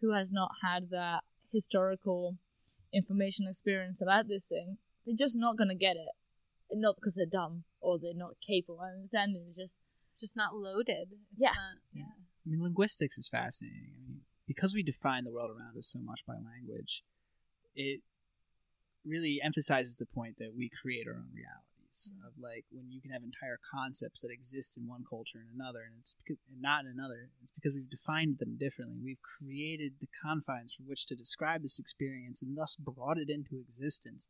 [SPEAKER 2] who has not had that historical information experience about this thing, they're just not gonna get it. And not because they're dumb or they're not capable of understanding. It's just
[SPEAKER 3] It's just not loaded. It's
[SPEAKER 2] Yeah.
[SPEAKER 3] not- yeah.
[SPEAKER 4] I mean, linguistics is fascinating. I mean, because we define the world around us so much by language, it really emphasizes the point that we create our own realities. Of like when you can have entire concepts that exist in one culture and another, and it's because, and not in another. It's because we've defined them differently. We've created the confines for which to describe this experience, and thus brought it into existence.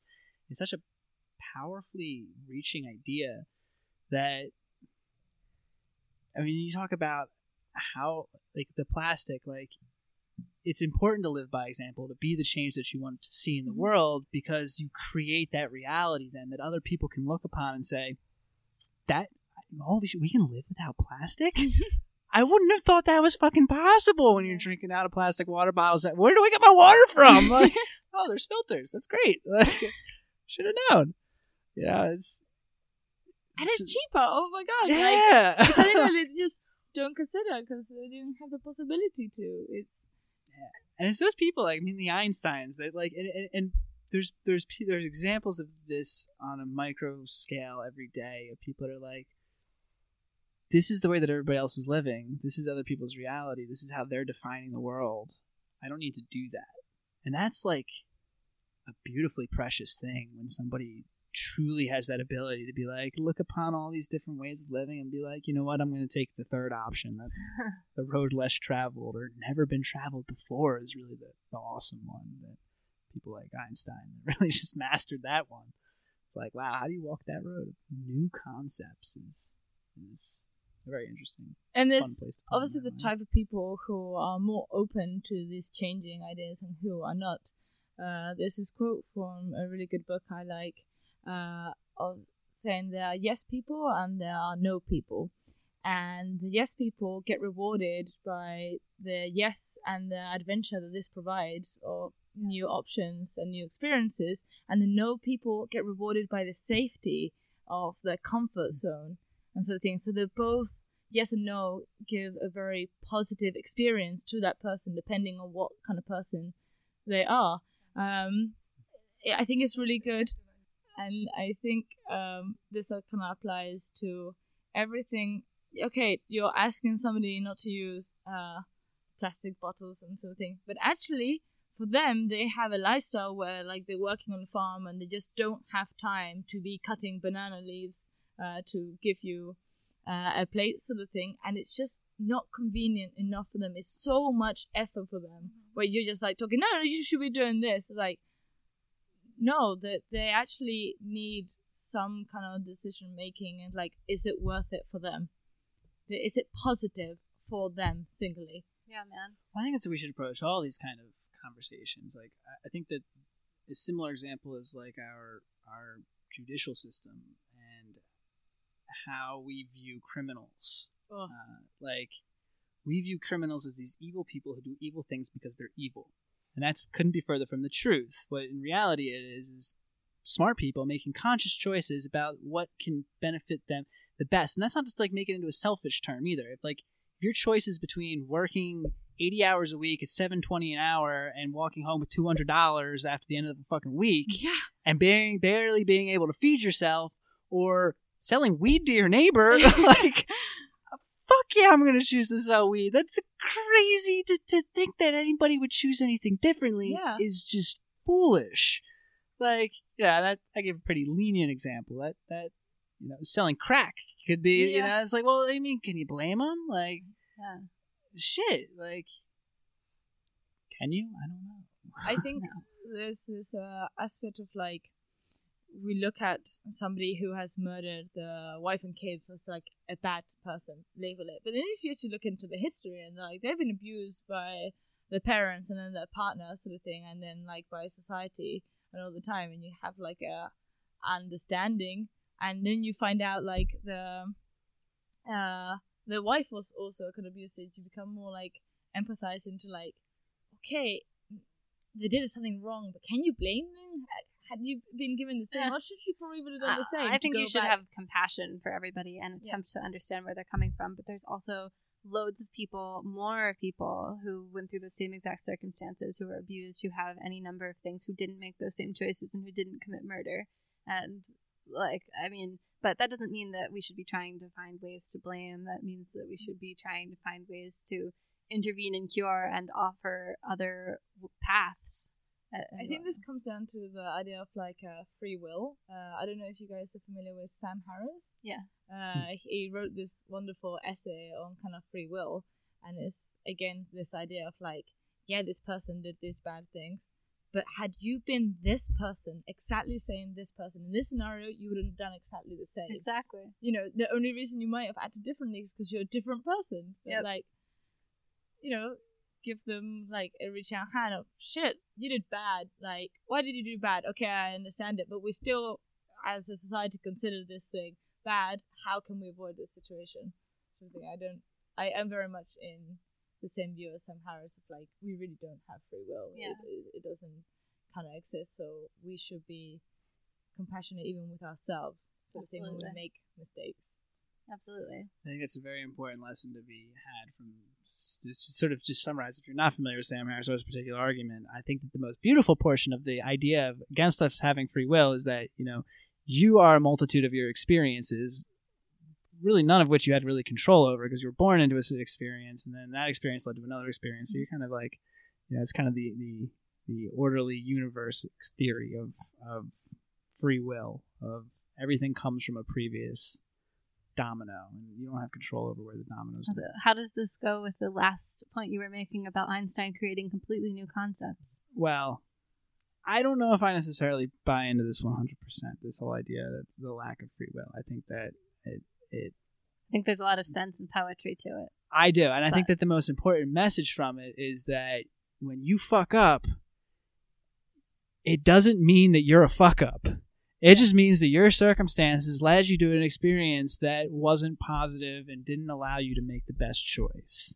[SPEAKER 4] It's such a powerfully reaching idea that I mean, you talk about how like the plastic, like it's important to live by example, to be the change that you want to see in the
[SPEAKER 2] Mm-hmm.
[SPEAKER 4] world, because you create that reality then that other people can look upon and say, "That holy shit, we can live without plastic." I wouldn't have thought that was fucking possible when you're drinking out of plastic water bottles. Where do I get my water from? Like, oh, there's filters. That's great. Like, should have known. Yeah, it's
[SPEAKER 2] and it's cheaper. Oh my god! Like,
[SPEAKER 4] yeah.
[SPEAKER 2] it's something that they just don't consider because they didn't have the possibility to. It's
[SPEAKER 4] and it's those people like I mean the Einsteins that like and, and, and there's there's there's examples of this on a micro scale every day of people that are like this is the way that everybody else is living. This is other people's reality. This is how they're defining the world. I don't need to do that. And that's like a beautifully precious thing when somebody truly has that ability to be like look upon all these different ways of living and be like you know what I'm going to take the third option that's the road less traveled or never been traveled before is really the, the awesome one that people like Einstein really just mastered that one. It's like, wow, how do you walk that road? New concepts is is very interesting.
[SPEAKER 2] and
[SPEAKER 4] Fun
[SPEAKER 2] there's
[SPEAKER 4] place to put
[SPEAKER 2] obviously the
[SPEAKER 4] mind.
[SPEAKER 2] type of people who are more open to these changing ideas and who are not. Uh, there's this quote from a really good book I like uh, of saying there are yes people and there are no people. And the yes people get rewarded by the yes and the adventure that this provides, or new options and new experiences. And the no people get rewarded by the safety of the comfort zone and sort of thing. So they're both yes and no give a very positive experience to that person depending on what kind of person they are. Um, I think it's really good, and I think um, this kind of applies to everything. Okay, you're asking somebody not to use uh, plastic bottles and sort of thing, but actually for them they have a lifestyle where like they're working on a farm and they just don't have time to be cutting banana leaves uh, to give you uh, a plate sort of thing. And it's just not convenient enough for them. It's so much effort for them where you're just like talking no, no you should be doing this. Like no that they actually need some kind of decision making and like is it worth it for them is it positive for them singly
[SPEAKER 3] Yeah, man.
[SPEAKER 4] I think that's how we should approach all these kind of conversations. Like, I- I think that a similar example is like our our judicial system and how we view criminals.
[SPEAKER 2] Oh.
[SPEAKER 4] Uh, like, we view criminals as these evil people who do evil things because they're evil, and that's couldn't be further from the truth. What in reality it is is smart people making conscious choices about what can benefit them the best, and that's not just like making it into a selfish term either. If like if your choice is between working 80 hours a week at 720 an hour and walking home with $200 after the end of the fucking week
[SPEAKER 2] yeah
[SPEAKER 4] and being barely being able to feed yourself or selling weed to your neighbor like yeah i'm gonna choose to sell weed that's crazy to, to think that anybody would choose anything differently
[SPEAKER 2] Yeah.
[SPEAKER 4] is just foolish. Like yeah that i give a pretty lenient example. That that you know selling crack could be you know it's like well i mean can you blame them like
[SPEAKER 3] Yeah.
[SPEAKER 4] shit like can you? I don't know.
[SPEAKER 2] I think there's this uh, aspect of like we look at somebody who has murdered the wife and kids as like a bad person, label it. But then if you actually look into the history and like they've been abused by their parents and then their partner sort of thing, and then like by society and all the time, and you have like a understanding, and then you find out like the uh the wife was also kind of abusive. You become more like empathize into like okay they did something wrong, but can you blame them? Had, you been given the same,
[SPEAKER 3] Yeah.
[SPEAKER 2] or should you probably would have done the
[SPEAKER 3] uh,
[SPEAKER 2] same?
[SPEAKER 3] I think you should
[SPEAKER 2] back?
[SPEAKER 3] have compassion for everybody and
[SPEAKER 2] Yeah.
[SPEAKER 3] attempt to understand where they're coming from. But there's also loads of people, more people who went through the same exact circumstances, who were abused, who have any number of things, who didn't make those same choices and who didn't commit murder. And like, I mean, but that doesn't mean that we should be trying to find ways to blame. That means that we should be trying to find ways to intervene and cure and offer other paths.
[SPEAKER 2] I think this comes down to the idea of like uh, free will. Uh, I don't know if you guys are familiar with Sam Harris.
[SPEAKER 3] Yeah.
[SPEAKER 2] Uh, he wrote this wonderful essay on kind of free will, and it's again this idea of like, yeah, this person did these bad things, but had you been this person, exactly the same this person in this scenario, you would have done exactly the same.
[SPEAKER 3] exactly.
[SPEAKER 2] you know, the only reason you might have acted differently is because you're a different person. But
[SPEAKER 3] Yep.
[SPEAKER 2] like, you know, give them like a reach out hand of shit, you did bad. Like, why did you do bad? Okay, I understand it, but we still, as a society, consider this thing bad. How can we avoid this situation? Sort of thing. I don't. I am very much in the same view as Sam Harris of like we really don't have free will.
[SPEAKER 3] Yeah.
[SPEAKER 2] It, it, it doesn't kind of exist. So we should be compassionate even with ourselves. Sort of thing when we make mistakes.
[SPEAKER 3] Absolutely.
[SPEAKER 4] I think it's a very important lesson to be had from s- just sort of just summarize. If you're not familiar with Sam Harris's particular argument, I think that the most beautiful portion of the idea of against us having free will is that you know you are a multitude of your experiences, really none of which you had really control over because you were born into a experience, and then that experience led to another experience. So you're kind of like, you know, it's kind of the the the orderly universe theory of of free will of everything comes from a previous domino and you don't have control over where the dominoes
[SPEAKER 3] How the- How does this go with the last point you were making about Einstein creating completely new concepts?
[SPEAKER 4] well i don't know if i necessarily buy into this 100% this whole idea that the lack of free will i think that it, it
[SPEAKER 3] I think there's a lot of sense and poetry to it.
[SPEAKER 4] i do and i think that the most important message from it is that when you fuck up it doesn't mean that you're a fuck up it just means that your circumstances led you to an experience that wasn't positive and didn't allow you to make the best choice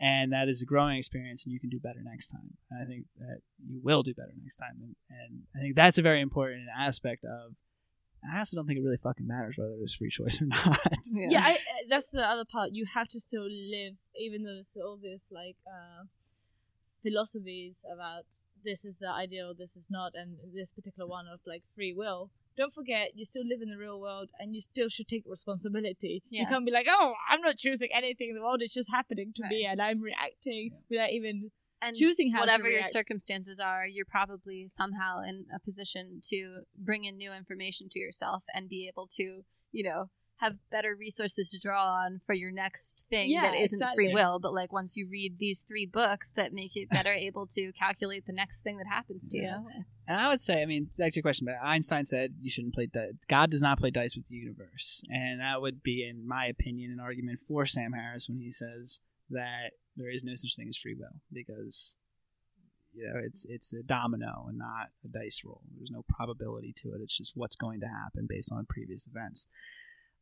[SPEAKER 4] and that is a growing experience and you can do better next time and i think that you will do better next time and, and i think that's a very important aspect of I also don't think it really fucking matters whether there's free choice or not.
[SPEAKER 2] yeah, I, uh, that's the other part. You have to still live, even though there's all this like uh, philosophies about this is the ideal, this is not, and this particular one of like free will. Don't forget, you still live in the real world, and you still should take responsibility. You can't be like, "Oh, I'm not choosing anything. In the world it's just happening to me, and I'm reacting without even
[SPEAKER 3] and
[SPEAKER 2] choosing how to
[SPEAKER 3] whatever your circumstances are, you're probably somehow in a position to bring in new information to yourself and be able to, you know, have better resources to draw on for your next thing
[SPEAKER 2] Yeah,
[SPEAKER 3] that isn't
[SPEAKER 2] exactly.
[SPEAKER 3] free will. But like once you read these three books that make it better able to calculate the next thing that happens to
[SPEAKER 4] Yeah.
[SPEAKER 3] you.
[SPEAKER 4] And I would say, I mean, back to your question, but Einstein said you shouldn't play dice. God does not play dice with the universe, and that would be, in my opinion, an argument for Sam Harris when he says that there is no such thing as free will because you know it's it's a domino and not a dice roll. There's no probability to it. It's just what's going to happen based on previous events.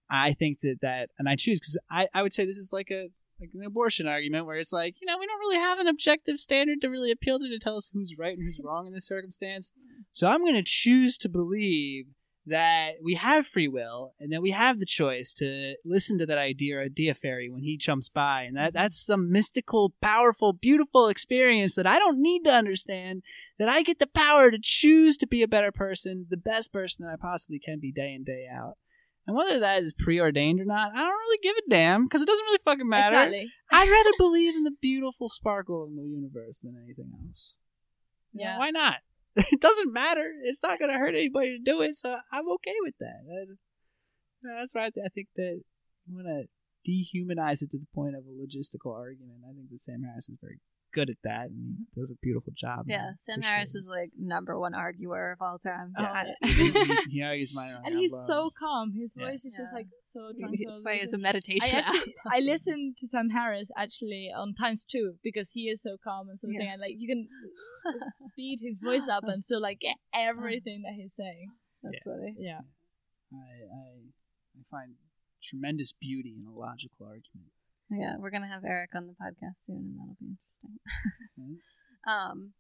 [SPEAKER 4] I think that that, and I choose because I I would say this is like a like an abortion argument where it's like you know we don't really have an objective standard to really appeal to to tell us who's right and who's wrong in this circumstance. So I'm going to choose to believe that we have free will and that we have the choice to listen to that idea or idea fairy when he jumps by and that that's some mystical powerful beautiful experience that I don't need to understand that I get the power to choose to be a better person the best person that I possibly can be day in day out and whether that is preordained or not I don't really give a damn because it doesn't really fucking matter
[SPEAKER 2] exactly.
[SPEAKER 4] I'd rather believe in the beautiful sparkle of the universe than anything else. You know,
[SPEAKER 2] Yeah.
[SPEAKER 4] why not? It doesn't matter. It's not going to hurt anybody to do it, so I'm okay with that. And, uh, that's why I, th- I think that you want to dehumanize it to the point of a logistical argument. I think that Sam Harris is very good at that and he does a beautiful job.
[SPEAKER 3] Yeah, Sam Harris
[SPEAKER 4] it.
[SPEAKER 3] is like number one arguer of all time.
[SPEAKER 2] Oh,
[SPEAKER 3] I-
[SPEAKER 4] he, he argues my
[SPEAKER 2] and he's so calm. His
[SPEAKER 4] Yeah.
[SPEAKER 2] voice is just like so tranquil.
[SPEAKER 3] That's why it's a meditation.
[SPEAKER 2] I
[SPEAKER 3] app.
[SPEAKER 2] actually I listened to Sam Harris actually on times two because he is so calm and something
[SPEAKER 3] Yeah.
[SPEAKER 2] and like you can speed his voice up and still like get everything that he's saying.
[SPEAKER 3] That's funny.
[SPEAKER 2] Yeah.
[SPEAKER 4] I, I, I find tremendous beauty in a logical argument.
[SPEAKER 3] Yeah, we're gonna have Eric on the podcast soon, and that'll be interesting.
[SPEAKER 4] Mhm.
[SPEAKER 3] um,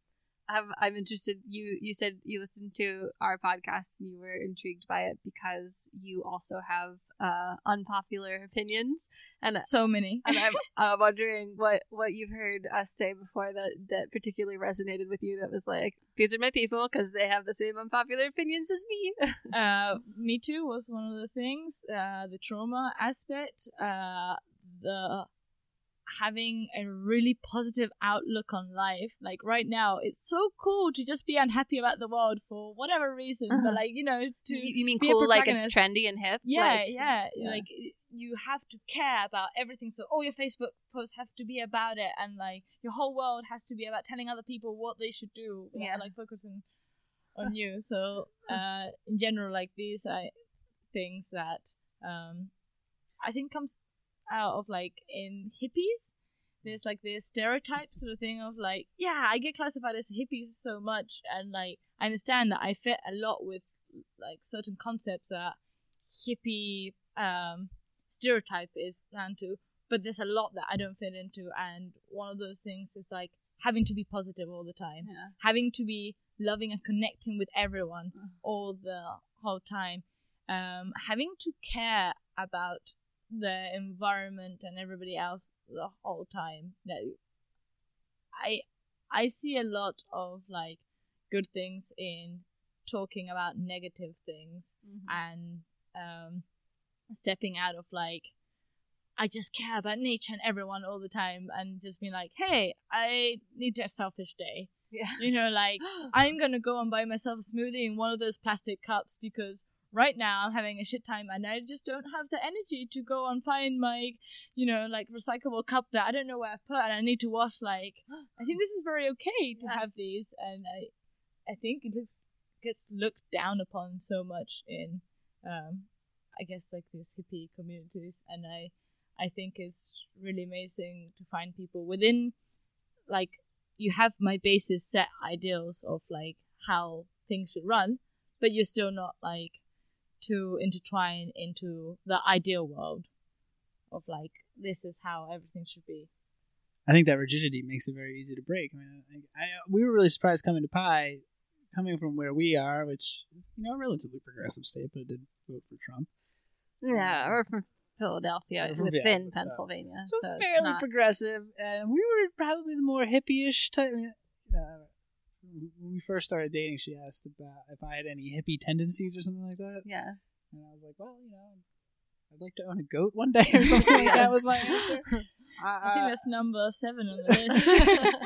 [SPEAKER 3] I'm I'm interested. You you said you listened to our podcast and you were intrigued by it because you also have uh, unpopular opinions, and
[SPEAKER 2] so many.
[SPEAKER 3] and I'm uh, wondering what what you've heard us say before that that particularly resonated with you. That was like these are my people because they have the same unpopular opinions as me.
[SPEAKER 2] uh, Me Too was one of the things. Uh, the trauma aspect, uh, the having a really positive outlook on life. Like right now, it's so cool to just be unhappy about the world for whatever reason.
[SPEAKER 3] Uh-huh.
[SPEAKER 2] But like you know, to
[SPEAKER 3] you, you mean
[SPEAKER 2] be
[SPEAKER 3] cool like it's trendy and hip?
[SPEAKER 2] yeah,
[SPEAKER 3] Like,
[SPEAKER 2] yeah,
[SPEAKER 3] yeah.
[SPEAKER 2] Like you have to care about everything. So all your Facebook posts have to be about it, and like your whole world has to be about telling other people what they should do.
[SPEAKER 3] Yeah.
[SPEAKER 2] like focusing on you. So uh, in general, like these are things that um, I think comes out of like in hippies. There's like this stereotype sort of thing of like, yeah, I get classified as a hippie so much, and like I understand that I fit a lot with like certain concepts that hippie um, stereotype is down to, but there's a lot that I don't fit into, and one of those things is like having to be positive all the time,
[SPEAKER 3] Yeah.
[SPEAKER 2] having to be loving and connecting with everyone
[SPEAKER 3] Mhm.
[SPEAKER 2] all the whole time, um, having to care about the environment and everybody else the whole time. That I I see a lot of like good things in talking about negative things
[SPEAKER 3] Mhm.
[SPEAKER 2] and um, stepping out of like I just care about nature and everyone all the time and just being like, hey, I need a selfish day.
[SPEAKER 3] Yeah.
[SPEAKER 2] You know, like I'm gonna go and buy myself a smoothie in one of those plastic cups because right now I'm having a shit time and I just don't have the energy to go and find my, you know, like recyclable cup that I don't know where I put and I need to wash. Like, I think this is very okay to have these, and I, I think it looks gets looked down upon so much in, um, I guess like these hippie communities, and I, I think it's really amazing to find people within, like, you have my basis set ideals of like how things should run, but you're still not like too intertwine into the ideal world of like this is how everything should be.
[SPEAKER 4] I think that rigidity makes it very easy to break. I mean, I, I, we were really surprised coming to Pai coming from where we are, which is you know a relatively progressive state, but it did vote for Trump.
[SPEAKER 3] Yeah, or from Philadelphia
[SPEAKER 4] Or from-
[SPEAKER 3] within
[SPEAKER 4] yeah, so-
[SPEAKER 3] Pennsylvania.
[SPEAKER 4] So,
[SPEAKER 3] it's
[SPEAKER 4] fairly
[SPEAKER 3] not-
[SPEAKER 4] progressive, and we were probably the more hippie-ish type. I mean, uh, when we first started dating, she asked about if I had any hippie tendencies or something like that,
[SPEAKER 3] yeah.
[SPEAKER 4] and I was like, well, you know, I'd like to own a goat one day or something like that. Was my answer.
[SPEAKER 2] I uh,
[SPEAKER 4] think
[SPEAKER 2] that's number seven on the list.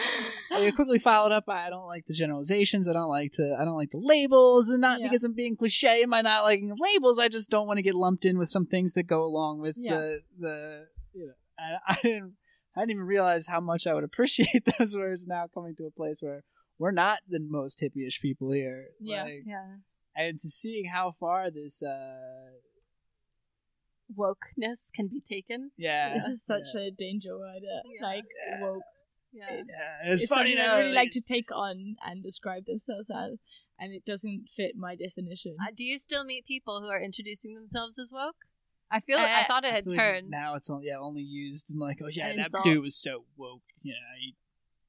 [SPEAKER 4] I quickly followed up. by, I don't like the generalizations. I don't like to. I don't like the labels, and not
[SPEAKER 2] Yeah.
[SPEAKER 4] because I'm being cliche Am I not liking labels. I just don't want to get lumped in with some things that go along with
[SPEAKER 2] Yeah.
[SPEAKER 4] the the. You know, I, I didn't. I didn't even realize how much I would appreciate those words now coming to a place where we're not the most hippie-ish people here.
[SPEAKER 2] Yeah.
[SPEAKER 4] Like,
[SPEAKER 3] Yeah.
[SPEAKER 4] and to seeing how far this. uh
[SPEAKER 3] Wokeness can be taken.
[SPEAKER 4] Yeah.
[SPEAKER 2] this is such a danger word. uh,
[SPEAKER 3] Yeah.
[SPEAKER 2] Like
[SPEAKER 4] Yeah.
[SPEAKER 2] woke.
[SPEAKER 3] Yeah.
[SPEAKER 2] It's,
[SPEAKER 4] Yeah, it's
[SPEAKER 2] it's
[SPEAKER 4] funny
[SPEAKER 2] something
[SPEAKER 4] now,
[SPEAKER 2] really
[SPEAKER 4] like-
[SPEAKER 2] like to take on and describe themselves as, and it doesn't fit my definition.
[SPEAKER 3] Uh, do you still meet people who are introducing themselves as woke? I feel like I
[SPEAKER 2] Uh,
[SPEAKER 3] thought it had
[SPEAKER 4] feel like
[SPEAKER 3] turned.
[SPEAKER 4] Now it's only yeah only used in like oh yeah
[SPEAKER 3] An
[SPEAKER 4] that
[SPEAKER 3] insult.
[SPEAKER 4] dude was so woke. Yeah, he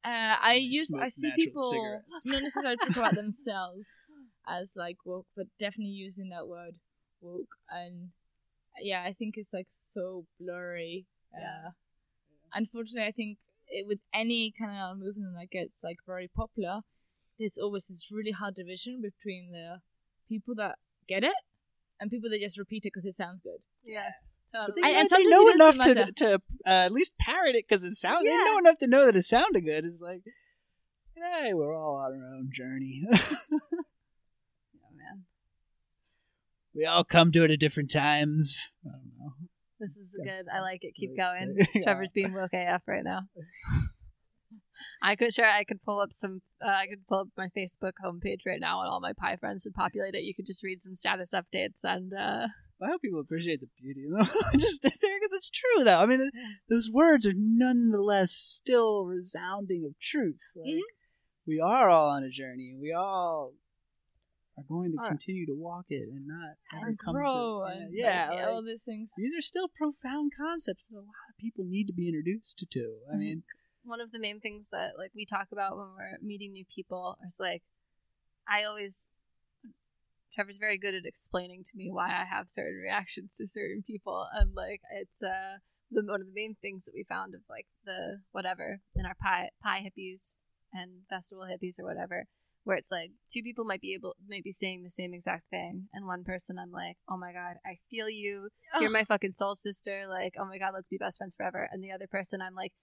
[SPEAKER 2] Uh, I use I see people
[SPEAKER 4] cigarettes.
[SPEAKER 2] not necessarily talk about themselves as like woke, but definitely using that word woke. And yeah, I think it's like so blurry.
[SPEAKER 3] Yeah.
[SPEAKER 2] Uh, unfortunately, I think it, with any kind of movement that gets like very popular, there's always this really hard division between the people that get it and people that just repeat it because it sounds good.
[SPEAKER 3] Yes,
[SPEAKER 4] But
[SPEAKER 3] totally.
[SPEAKER 4] they,
[SPEAKER 2] And-
[SPEAKER 4] know-
[SPEAKER 2] and
[SPEAKER 4] they know enough to to uh, at least parrot it because it sounds. They
[SPEAKER 2] Yeah.
[SPEAKER 4] know enough to know that it sounded good. It's like, hey, we're all on our own journey.
[SPEAKER 3] Oh, man.
[SPEAKER 4] we all come to it at different times. I don't know.
[SPEAKER 3] This is
[SPEAKER 4] Yeah.
[SPEAKER 3] good. I like it. Keep going.
[SPEAKER 4] yeah.
[SPEAKER 3] Trevor's being woke AF right now. I could sure I could pull up some. Uh, I could pull up my Facebook homepage right now, and all my Pai friends would populate it. You could just read some status updates, and uh,
[SPEAKER 4] I hope people appreciate the beauty. though. Just there because it's true, though. I mean, it- those words are nonetheless still resounding of truth. Like,
[SPEAKER 2] Mhm.
[SPEAKER 4] We are all on a journey. And we all are going to
[SPEAKER 3] Uh,
[SPEAKER 4] continue to walk it and not
[SPEAKER 2] And
[SPEAKER 4] come
[SPEAKER 2] grow
[SPEAKER 4] to.
[SPEAKER 2] and
[SPEAKER 4] yeah,
[SPEAKER 2] like, all these things.
[SPEAKER 4] these are still profound concepts that a lot of people need to be introduced to.
[SPEAKER 2] Mm-hmm.
[SPEAKER 4] I mean,
[SPEAKER 3] one of the main things that like we talk about when we're meeting new people is like I always Trevor's very good at explaining to me why I have certain reactions to certain people. And like it's uh the one of the main things that we found of like the whatever in our Pai Pai hippies and festival hippies or whatever where it's like two people might be able might be saying the same exact thing. And one person I'm like oh my god I feel you. You're my fucking soul sister. Like oh my god let's be best friends forever. And the other person i'm like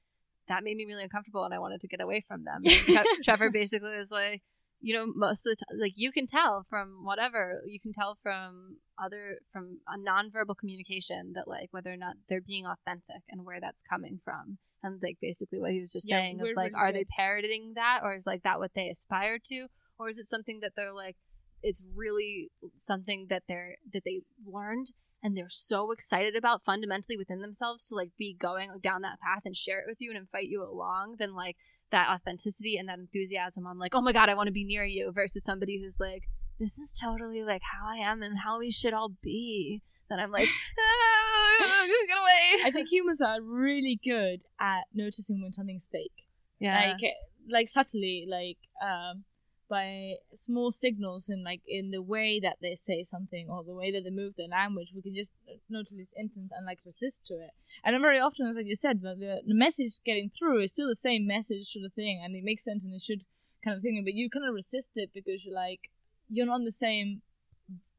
[SPEAKER 3] that made me really uncomfortable and i wanted to get away from them. Tre- trevor basically was like you know most of the time like you can tell from whatever you can tell from other from a nonverbal communication that like whether or not they're being authentic and where that's coming from. And like basically what he was just
[SPEAKER 2] Yeah,
[SPEAKER 3] saying of like
[SPEAKER 2] really
[SPEAKER 3] are they parroting that or is like that what they aspire to? Or is it something that they're like it's really something that they're that they learned and they're so excited about fundamentally within themselves to like be going down that path and share it with you and invite you along then like that authenticity and that enthusiasm i'm like oh my god i want to be near you versus somebody who's like this is totally like how i am and how we should all be. Then i'm like ah, get away.
[SPEAKER 2] I think humans are really good at noticing when something's fake.
[SPEAKER 3] yeah.
[SPEAKER 2] Like, like subtly, like um, by small signals and like in the way that they say something or the way that they move their language, we can just notice this instant and like resist to it. And very often, as like you said, the, the the message getting through is still the same message sort of thing, and it makes sense and it should kind of thing. But you kind of resist it because you're like you're not on the same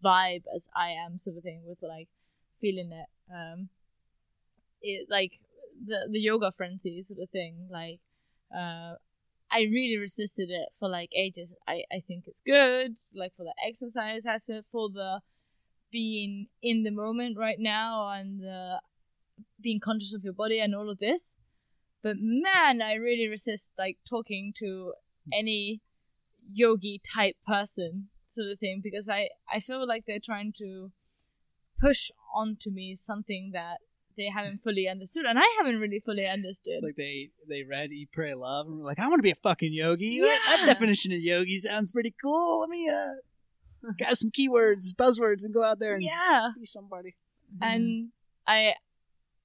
[SPEAKER 2] vibe as I am, sort of thing, with like feeling it. Um, it like the the yoga frenzy sort of thing. Like, uh, I really resisted it for like ages. I I think it's good, like for the exercise aspect, for the being in the moment right now and being conscious of your body and all of this. But man, I really resist like talking to any yogi type person sort of thing because I I feel like they're trying to push onto me something that they haven't fully understood and I haven't really fully understood.
[SPEAKER 4] it's like they they read Eat, Pray, Love, and were like, I want to be a fucking yogi. That- That, definition of yogi sounds pretty cool. Let me uh, got some keywords, buzzwords, and go out there and
[SPEAKER 2] yeah.
[SPEAKER 4] be somebody.
[SPEAKER 2] and I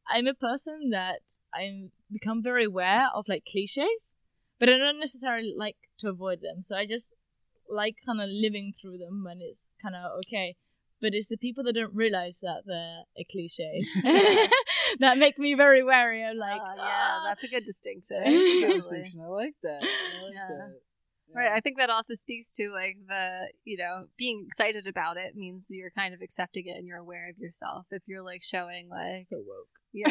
[SPEAKER 2] I'm a person that I become very aware of like cliches, but I don't necessarily like to avoid them. So I just like kind of living through them and it's kind of okay. But it's the people that don't realize that they're a cliche that make me very wary. I'm like,
[SPEAKER 3] Oh, yeah,
[SPEAKER 2] "Ah."
[SPEAKER 3] that's a good distinction.
[SPEAKER 4] That's a good distinction. I like that. I like
[SPEAKER 3] Yeah.
[SPEAKER 4] that.
[SPEAKER 3] Right. I think that also speaks to like the, you know, being excited about it means that you're kind of accepting it and you're aware of yourself. If you're like showing like,
[SPEAKER 4] so woke.
[SPEAKER 3] yeah,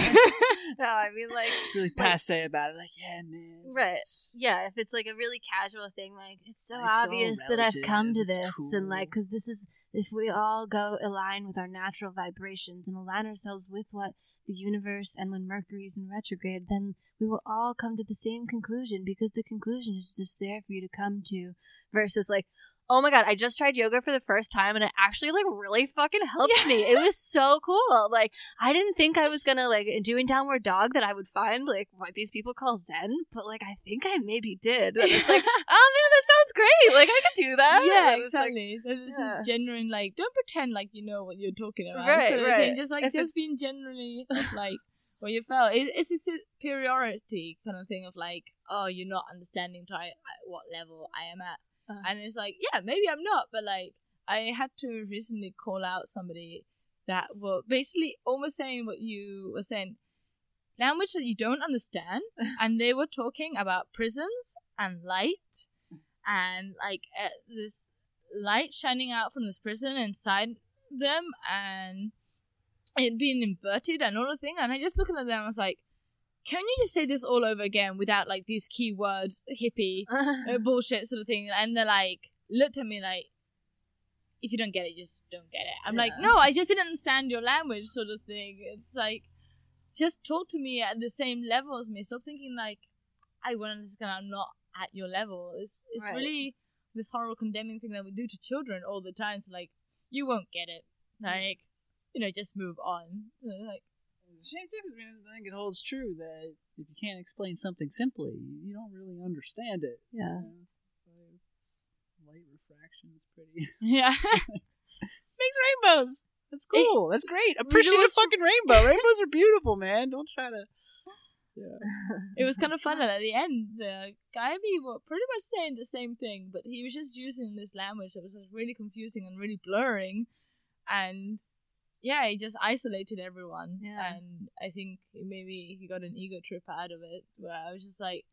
[SPEAKER 3] no, I mean like,
[SPEAKER 4] Really
[SPEAKER 3] Like-
[SPEAKER 4] passe about it. Like, yeah, man.
[SPEAKER 3] Right. yeah, if it's like a really casual thing, like it's so
[SPEAKER 4] Life's all
[SPEAKER 3] obvious that I've come to
[SPEAKER 4] relative, it's
[SPEAKER 3] this, and like because this is if we all go align with our natural vibrations and align ourselves with what the universe and when Mercury's in retrograde, then we will all come to the same conclusion because the conclusion is just there for you to come to. Versus like, oh my god, I just tried yoga for the first time and it actually like really fucking helped
[SPEAKER 2] Yeah.
[SPEAKER 3] me. It was so cool. Like I didn't think I was gonna like doing downward dog that I would find like what these people call Zen, but like I think I maybe did. And it's like, oh man, that sounds great. Like I could do that.
[SPEAKER 2] yeah,
[SPEAKER 3] it's like,
[SPEAKER 2] exactly. so this
[SPEAKER 3] yeah.
[SPEAKER 2] is genuine. Like, don't pretend like you know what you're talking about.
[SPEAKER 3] Right,
[SPEAKER 2] of
[SPEAKER 3] right.
[SPEAKER 2] Just like
[SPEAKER 3] If
[SPEAKER 2] just being generally like what you felt. It, it's a superiority kind of thing of like, oh, you're not understanding to I- what level I am at,
[SPEAKER 3] Uh.
[SPEAKER 2] and it's like, yeah, maybe I'm not, but like I had to recently call out somebody that were basically almost saying what you were saying. Language that you don't understand, and they were talking about prisons and light, and like uh, this light shining out from this prison inside them and it being inverted and all the thing and I just looking at them I was like can you just say this all over again without like these keywords hippie uh, bullshit sort of thing? And they're like looked at me like if you don't get it just don't get it. I'm like no I just didn't understand your language sort of thing. It's like just talk to me at the same level as me. Stop thinking like I won't understand. I'm not at your level. It's it's
[SPEAKER 3] Right.
[SPEAKER 2] really this horrible condemning thing that we do to children all the time. So like you won't get it. Like you know just move on. So, like
[SPEAKER 4] It's a shame too, 'cause, I think it holds true that if you can't explain something simply, you don't really understand it.
[SPEAKER 3] Yeah.
[SPEAKER 4] You know? Light refraction is pretty.
[SPEAKER 2] yeah
[SPEAKER 4] Makes rainbows. That's cool. That's great. Appreciate a fucking rainbow. Rainbows are beautiful, man. Don't try to. Yeah.
[SPEAKER 2] it was kind of fun that at the end the guy we were pretty much saying the same thing but he was just using this language that was really confusing and really blurring and yeah he just isolated everyone
[SPEAKER 3] Yeah.
[SPEAKER 2] and i think maybe he got an ego trip out of it where i was just like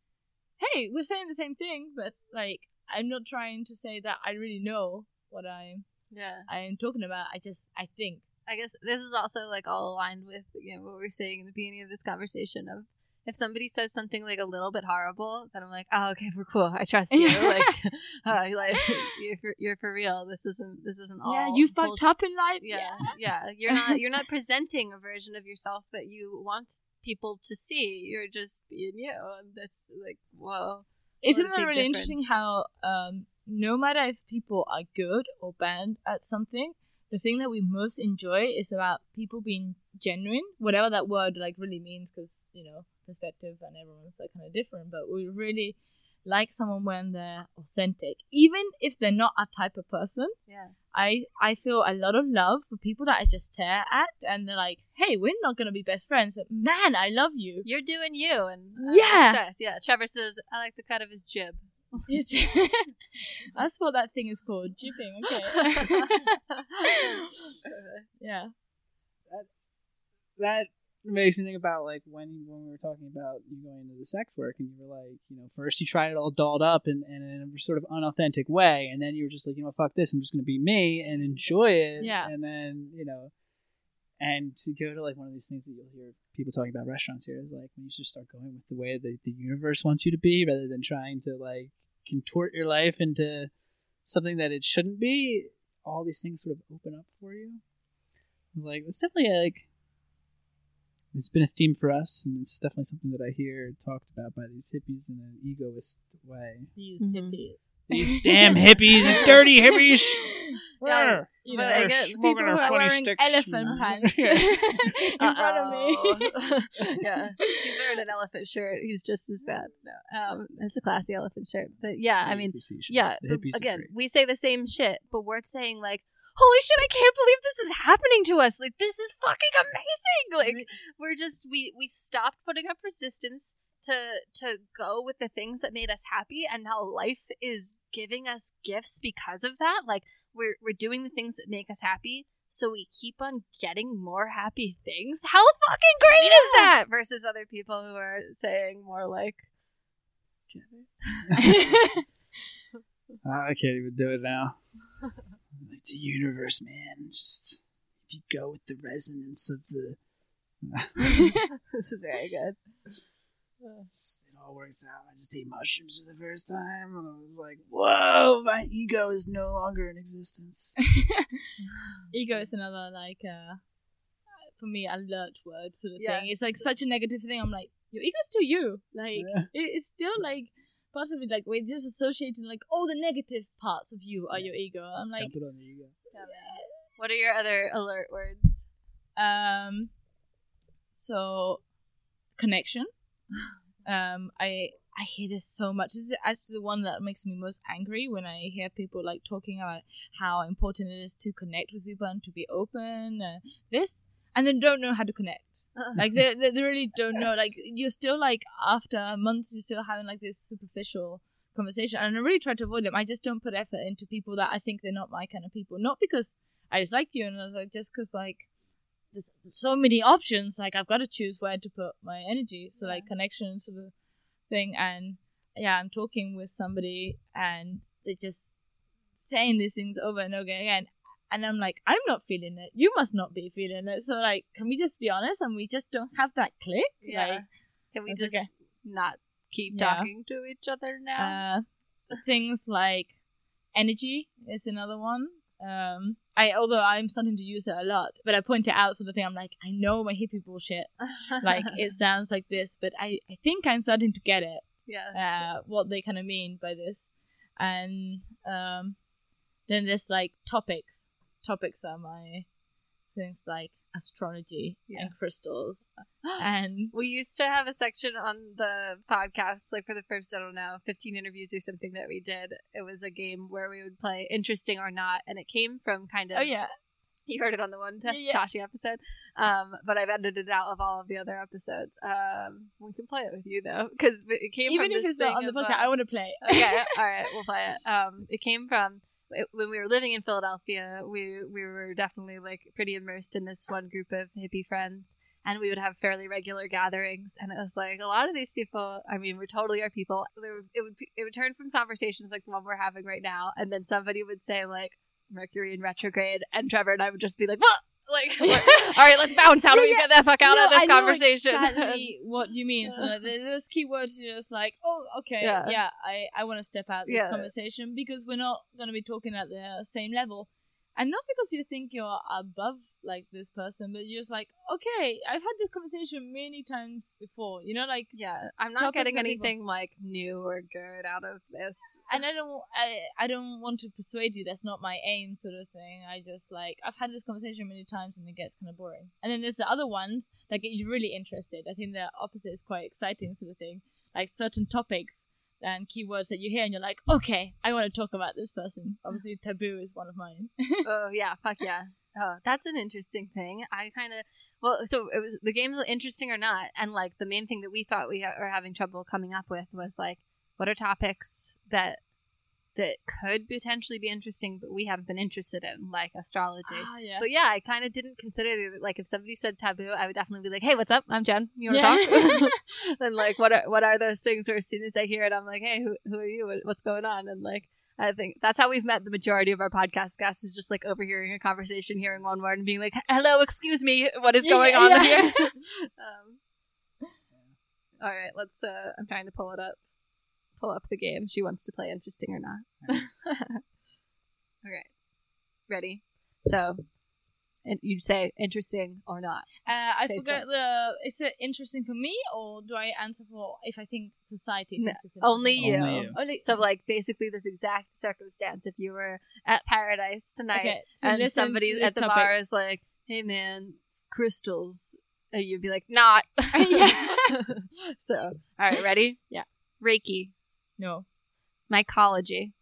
[SPEAKER 2] hey we're saying the same thing but like i'm not trying to say that i really know what i'm
[SPEAKER 3] yeah.
[SPEAKER 2] i am talking about i just i think
[SPEAKER 3] I guess this is also like all aligned with you know what we are saying in the beginning of this conversation of if somebody says something like a little bit horrible, then I'm like, oh, okay, we're cool. I trust you. Like, uh, like you're for, you're for real. This isn't this isn't all.
[SPEAKER 2] yeah you fucked up in life
[SPEAKER 3] Yeah, yeah. You're not you're not presenting a version of yourself that you want people to see. You're just being you, and that's like, whoa.
[SPEAKER 2] Isn't that really interesting how um, no matter if people are good or bad at something, the thing that we most enjoy is about people being genuine, whatever that word like really means, because you know perspective and everyone's like kind of different. But we really like someone when they're authentic, even if they're not a type of person.
[SPEAKER 3] Yes.
[SPEAKER 2] I I feel a lot of love for people that I just stare at and they're like, "Hey, we're not gonna be best friends, but man, I love you."
[SPEAKER 3] You're doing you, and I
[SPEAKER 2] Yeah.
[SPEAKER 3] respect. yeah. Trevor says, "I like the cut of his jib."
[SPEAKER 2] That's what that thing is called, jibbing. Okay. yeah.
[SPEAKER 4] that, that makes me think about like when when we were talking about you going into the sex work and you were like you know first you tried it all dolled up and, and in a sort of unauthentic way and then you were just like you know fuck this i'm just gonna be me and enjoy it
[SPEAKER 2] Yeah.
[SPEAKER 4] and then you know and to go to like one of these things that you'll hear people talking about restaurants here is like when you just start going with the way that the universe wants you to be rather than trying to like contort your life into something that it shouldn't be all these things sort of open up for you I was like it's definitely like it's been a theme for us, and it's definitely something that I hear talked about by these hippies in an egoist way.
[SPEAKER 2] These
[SPEAKER 3] Mhm.
[SPEAKER 2] hippies.
[SPEAKER 4] These damn hippies, dirty hippies.
[SPEAKER 3] Yeah,
[SPEAKER 2] You know,
[SPEAKER 3] I get
[SPEAKER 2] people who
[SPEAKER 4] our
[SPEAKER 2] are
[SPEAKER 4] funny
[SPEAKER 2] wearing
[SPEAKER 4] sticks.
[SPEAKER 2] elephant pants
[SPEAKER 4] Yeah.
[SPEAKER 2] in front of me.
[SPEAKER 3] Yeah, he's wearing an elephant shirt. He's just as bad. No, um, it's a classy elephant shirt. But yeah, I mean, yeah.
[SPEAKER 4] hippies
[SPEAKER 3] again, we say the same shit, but we're saying like, "Holy shit! I can't believe this is happening to us! Like, this is fucking amazing! Like, we're just we we stopped putting up resistance to to go with the things that made us happy and now life is giving us gifts because of that like we're we're doing the things that make us happy so we keep on getting more happy things how fucking great is that versus other people who are saying more like
[SPEAKER 4] I can't even do it now. Like the universe, man. Just if you go with the resonance of the,
[SPEAKER 3] this is very good
[SPEAKER 4] just, it all works out. I just ate mushrooms for the first time, and I was like, "Whoa, my ego is no longer in existence."
[SPEAKER 2] ego is another like uh for me alert word sort of thing. It's like such a negative thing. I'm like, your ego's to you. Like
[SPEAKER 4] Yeah.
[SPEAKER 2] it's still like possibly like we're just associating like all the negative parts of you are your ego. I'm
[SPEAKER 4] Just
[SPEAKER 2] like
[SPEAKER 4] dump it on the ego.
[SPEAKER 3] what are your other alert words
[SPEAKER 2] um so connection. Um I I hear this so much. This is actually the one that makes me most angry when I hear people like talking about how important it is to connect with people and to be open. Uh, this and then don't know how to connect. Uh-uh. like they, they they really don't know. Like you're still like after months, you're still having like this superficial conversation, and I really try to avoid them. I just don't put effort into people that I think they're not my kind of people. Not because I dislike you, and I was like just because like there's so many options. Like I've got to choose where to put my energy. So like connection sort of thing, and yeah, I'm talking with somebody, and they're just saying these things over and over again. And I'm like, I'm not feeling it. You must not be feeling it. So like, can we just be honest? And we just don't have that click.
[SPEAKER 3] yeah
[SPEAKER 2] Like,
[SPEAKER 3] can we just
[SPEAKER 2] okay.
[SPEAKER 3] not keep
[SPEAKER 2] Yeah.
[SPEAKER 3] talking to each other now
[SPEAKER 2] uh, things like energy is another one. Um, I although I'm starting to use it a lot, but I point it out sort of thing. I'm like, I know my hippie bullshit. Like it sounds like this, but I I think I'm starting to get it.
[SPEAKER 3] yeah
[SPEAKER 2] uh, what they kind of mean by this. And um, then there's like topics. Topics are my things like astrology
[SPEAKER 3] Yeah.
[SPEAKER 2] and crystals. and
[SPEAKER 3] We used to have a section on the podcast, like for the first, I don't know, 15 interviews or something that we did. It was a game where we would play interesting or not, and it came from kind of.
[SPEAKER 2] oh yeah,
[SPEAKER 3] You heard it on the one Tash-
[SPEAKER 2] Yeah.
[SPEAKER 3] Tashi episode, um, but I've edited it out of all of the other episodes. Um, we can play it with you though, because it came
[SPEAKER 2] even
[SPEAKER 3] from
[SPEAKER 2] if
[SPEAKER 3] this
[SPEAKER 2] it's not on the podcast,
[SPEAKER 3] uh,
[SPEAKER 2] I want to play.
[SPEAKER 3] okay, all right, we'll play it. Um, it came from when we were living in Philadelphia. We we were definitely like pretty immersed in this one group of hippie friends, and we would have fairly regular gatherings. And it was like a lot of these people. I mean, we're totally our people. It would it would turn from conversations like the one we're having right now, and then somebody would say like Mercury in retrograde, and Trevor and I would just be like, what? Like, all right, let's bounce. How do
[SPEAKER 2] Yeah,
[SPEAKER 3] we
[SPEAKER 2] yeah.
[SPEAKER 3] get the fuck out
[SPEAKER 2] No,
[SPEAKER 3] of this
[SPEAKER 2] I
[SPEAKER 3] conversation?
[SPEAKER 2] exactly what you mean. So there's keywords you're just like, oh, okay,
[SPEAKER 3] Yeah.
[SPEAKER 2] yeah, I, I want to step out this conversation because we're not going to be talking at the same level. And not because you think you're above like this person, but you're just like, okay, I've had this conversation many times before. You know, like
[SPEAKER 3] yeah, I'm not getting
[SPEAKER 2] of people.
[SPEAKER 3] anything like new or good out of this.
[SPEAKER 2] and I don't I, I don't want to persuade you that's not my aim sort of thing. I just like I've had this conversation many times and it gets kind of boring. And then there's the other ones that get you really interested. I think the opposite is quite exciting sort of thing. Like certain topics and keywords that you hear and you're like, okay, I want to talk about this person. Obviously, taboo is one of mine.
[SPEAKER 3] oh yeah, fuck yeah. Oh, that's an interesting thing. I kind of well, so it was the game's interesting or not, and like the main thing that we thought we ha- were having trouble coming up with was like, what are topics that that could potentially be interesting, but we haven't been interested in, like astrology.
[SPEAKER 2] ah, yeah.
[SPEAKER 3] But yeah, I kind of didn't consider the- like if somebody said taboo, I would definitely be like, "Hey, what's up? I'm Jen. You want to
[SPEAKER 2] Yeah.
[SPEAKER 3] talk?" and like, what are what are those things? Where as soon as I hear it, I'm like, "Hey, who who are you? What, what's going on?" And like, I think that's how we've met the majority of our podcast guests is just like overhearing a conversation, hearing one word, and being like, "Hello, excuse me, what is going
[SPEAKER 2] yeah,
[SPEAKER 3] on
[SPEAKER 2] yeah.
[SPEAKER 3] here?" um, all right, let's. uh I'm trying to pull it up. Pull up the game. She wants to play interesting or not. all right, ready. So, and you say interesting or not.
[SPEAKER 2] Uh, I
[SPEAKER 3] Okay,
[SPEAKER 2] forgot the. Is it interesting for me, or do I answer for if I think society
[SPEAKER 3] No,
[SPEAKER 2] thinks it's
[SPEAKER 3] only you.
[SPEAKER 4] Only you.
[SPEAKER 2] Only
[SPEAKER 3] So, like, basically, this exact circumstance. If you were at Paradise tonight
[SPEAKER 2] okay, to
[SPEAKER 3] and somebody
[SPEAKER 2] to this
[SPEAKER 3] at the
[SPEAKER 2] topic.
[SPEAKER 3] bar is like, "Hey, man, crystals," and you'd be like, "Not." So, all right, ready?
[SPEAKER 2] Yeah.
[SPEAKER 3] Reiki,
[SPEAKER 2] no.
[SPEAKER 3] mycology,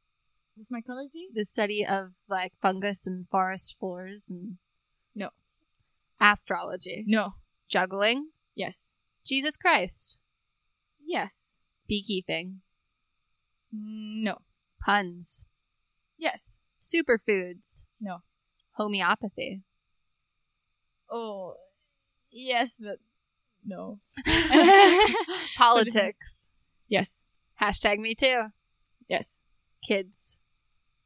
[SPEAKER 2] What's mycology?
[SPEAKER 3] the study of like fungus and forest floors, and
[SPEAKER 2] No.
[SPEAKER 3] astrology,
[SPEAKER 2] No.
[SPEAKER 3] juggling,
[SPEAKER 2] Yes.
[SPEAKER 3] Jesus Christ,
[SPEAKER 2] Yes.
[SPEAKER 3] Beekeeping.
[SPEAKER 2] Mm, no.
[SPEAKER 3] Puns.
[SPEAKER 2] Yes.
[SPEAKER 3] Superfoods.
[SPEAKER 2] No.
[SPEAKER 3] Homeopathy.
[SPEAKER 2] Oh. Yes, but no.
[SPEAKER 3] Politics.
[SPEAKER 2] Yes.
[SPEAKER 3] Hashtag me too.
[SPEAKER 2] Yes.
[SPEAKER 3] Kids.